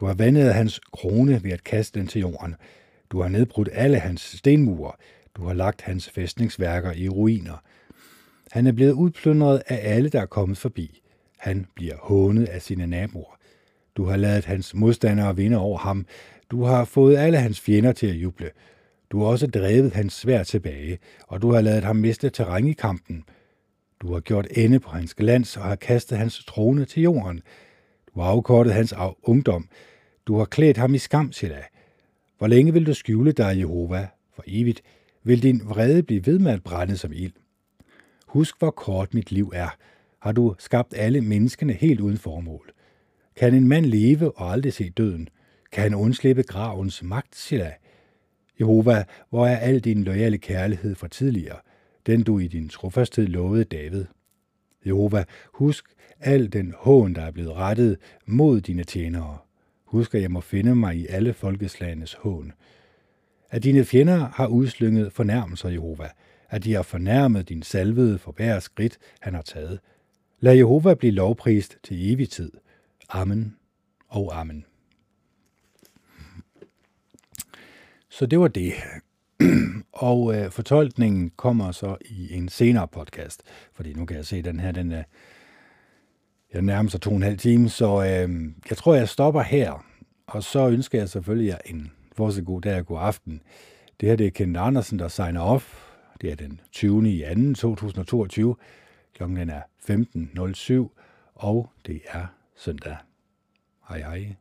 Du har vandet hans krone ved at kaste den til jorden. Du har nedbrudt alle hans stenmure. Du har lagt hans fæstningsværker i ruiner. Han er blevet udplyndret af alle, der er kommet forbi. Han bliver hånet af sine naboer. Du har ladet hans modstandere vinde over ham. Du har fået alle hans fjender til at juble. Du har også drevet hans svær tilbage, og du har ladet ham miste terræn i kampen. Du har gjort ende på hans glans og har kastet hans trone til jorden. Du har afkortet hans ungdom. Du har klædt ham i skam, Silla. Hvor længe vil du skjule dig, Jehova? For evigt vil din vrede blive ved med at brænde som ild. Husk, hvor kort mit liv er. Har du skabt alle menneskene helt uden formål? Kan en mand leve og aldrig se døden? Kan han undslippe gravens magt, Silla? Jehova, hvor er al din loyale kærlighed fra tidligere, den du i din trofasthed lovede David? Jehova, husk al den hån, der er blevet rettet mod dine tjenere. Husk, at jeg må finde mig i alle folkeslagenes hån. At dine fjender har udslynget fornærmelser, Jehova. At de har fornærmet din salvede for hver skridt, han har taget. Lad Jehova blive lovprist til evig tid. Amen og amen. Så det var det. <clears throat> og øh, fortolkningen kommer så i en senere podcast, fordi nu kan jeg se, at den her, den øh, er, jeg nærmer sig to og en halv time, så øh, jeg tror, jeg stopper her. Og så ønsker jeg selvfølgelig jer en fortsat god dag og god aften. Det her det er Kent Andersen, der signer off. Det er den 20. i 2. 2022. Klokken er 15.07, og det er søndag. Hej hej.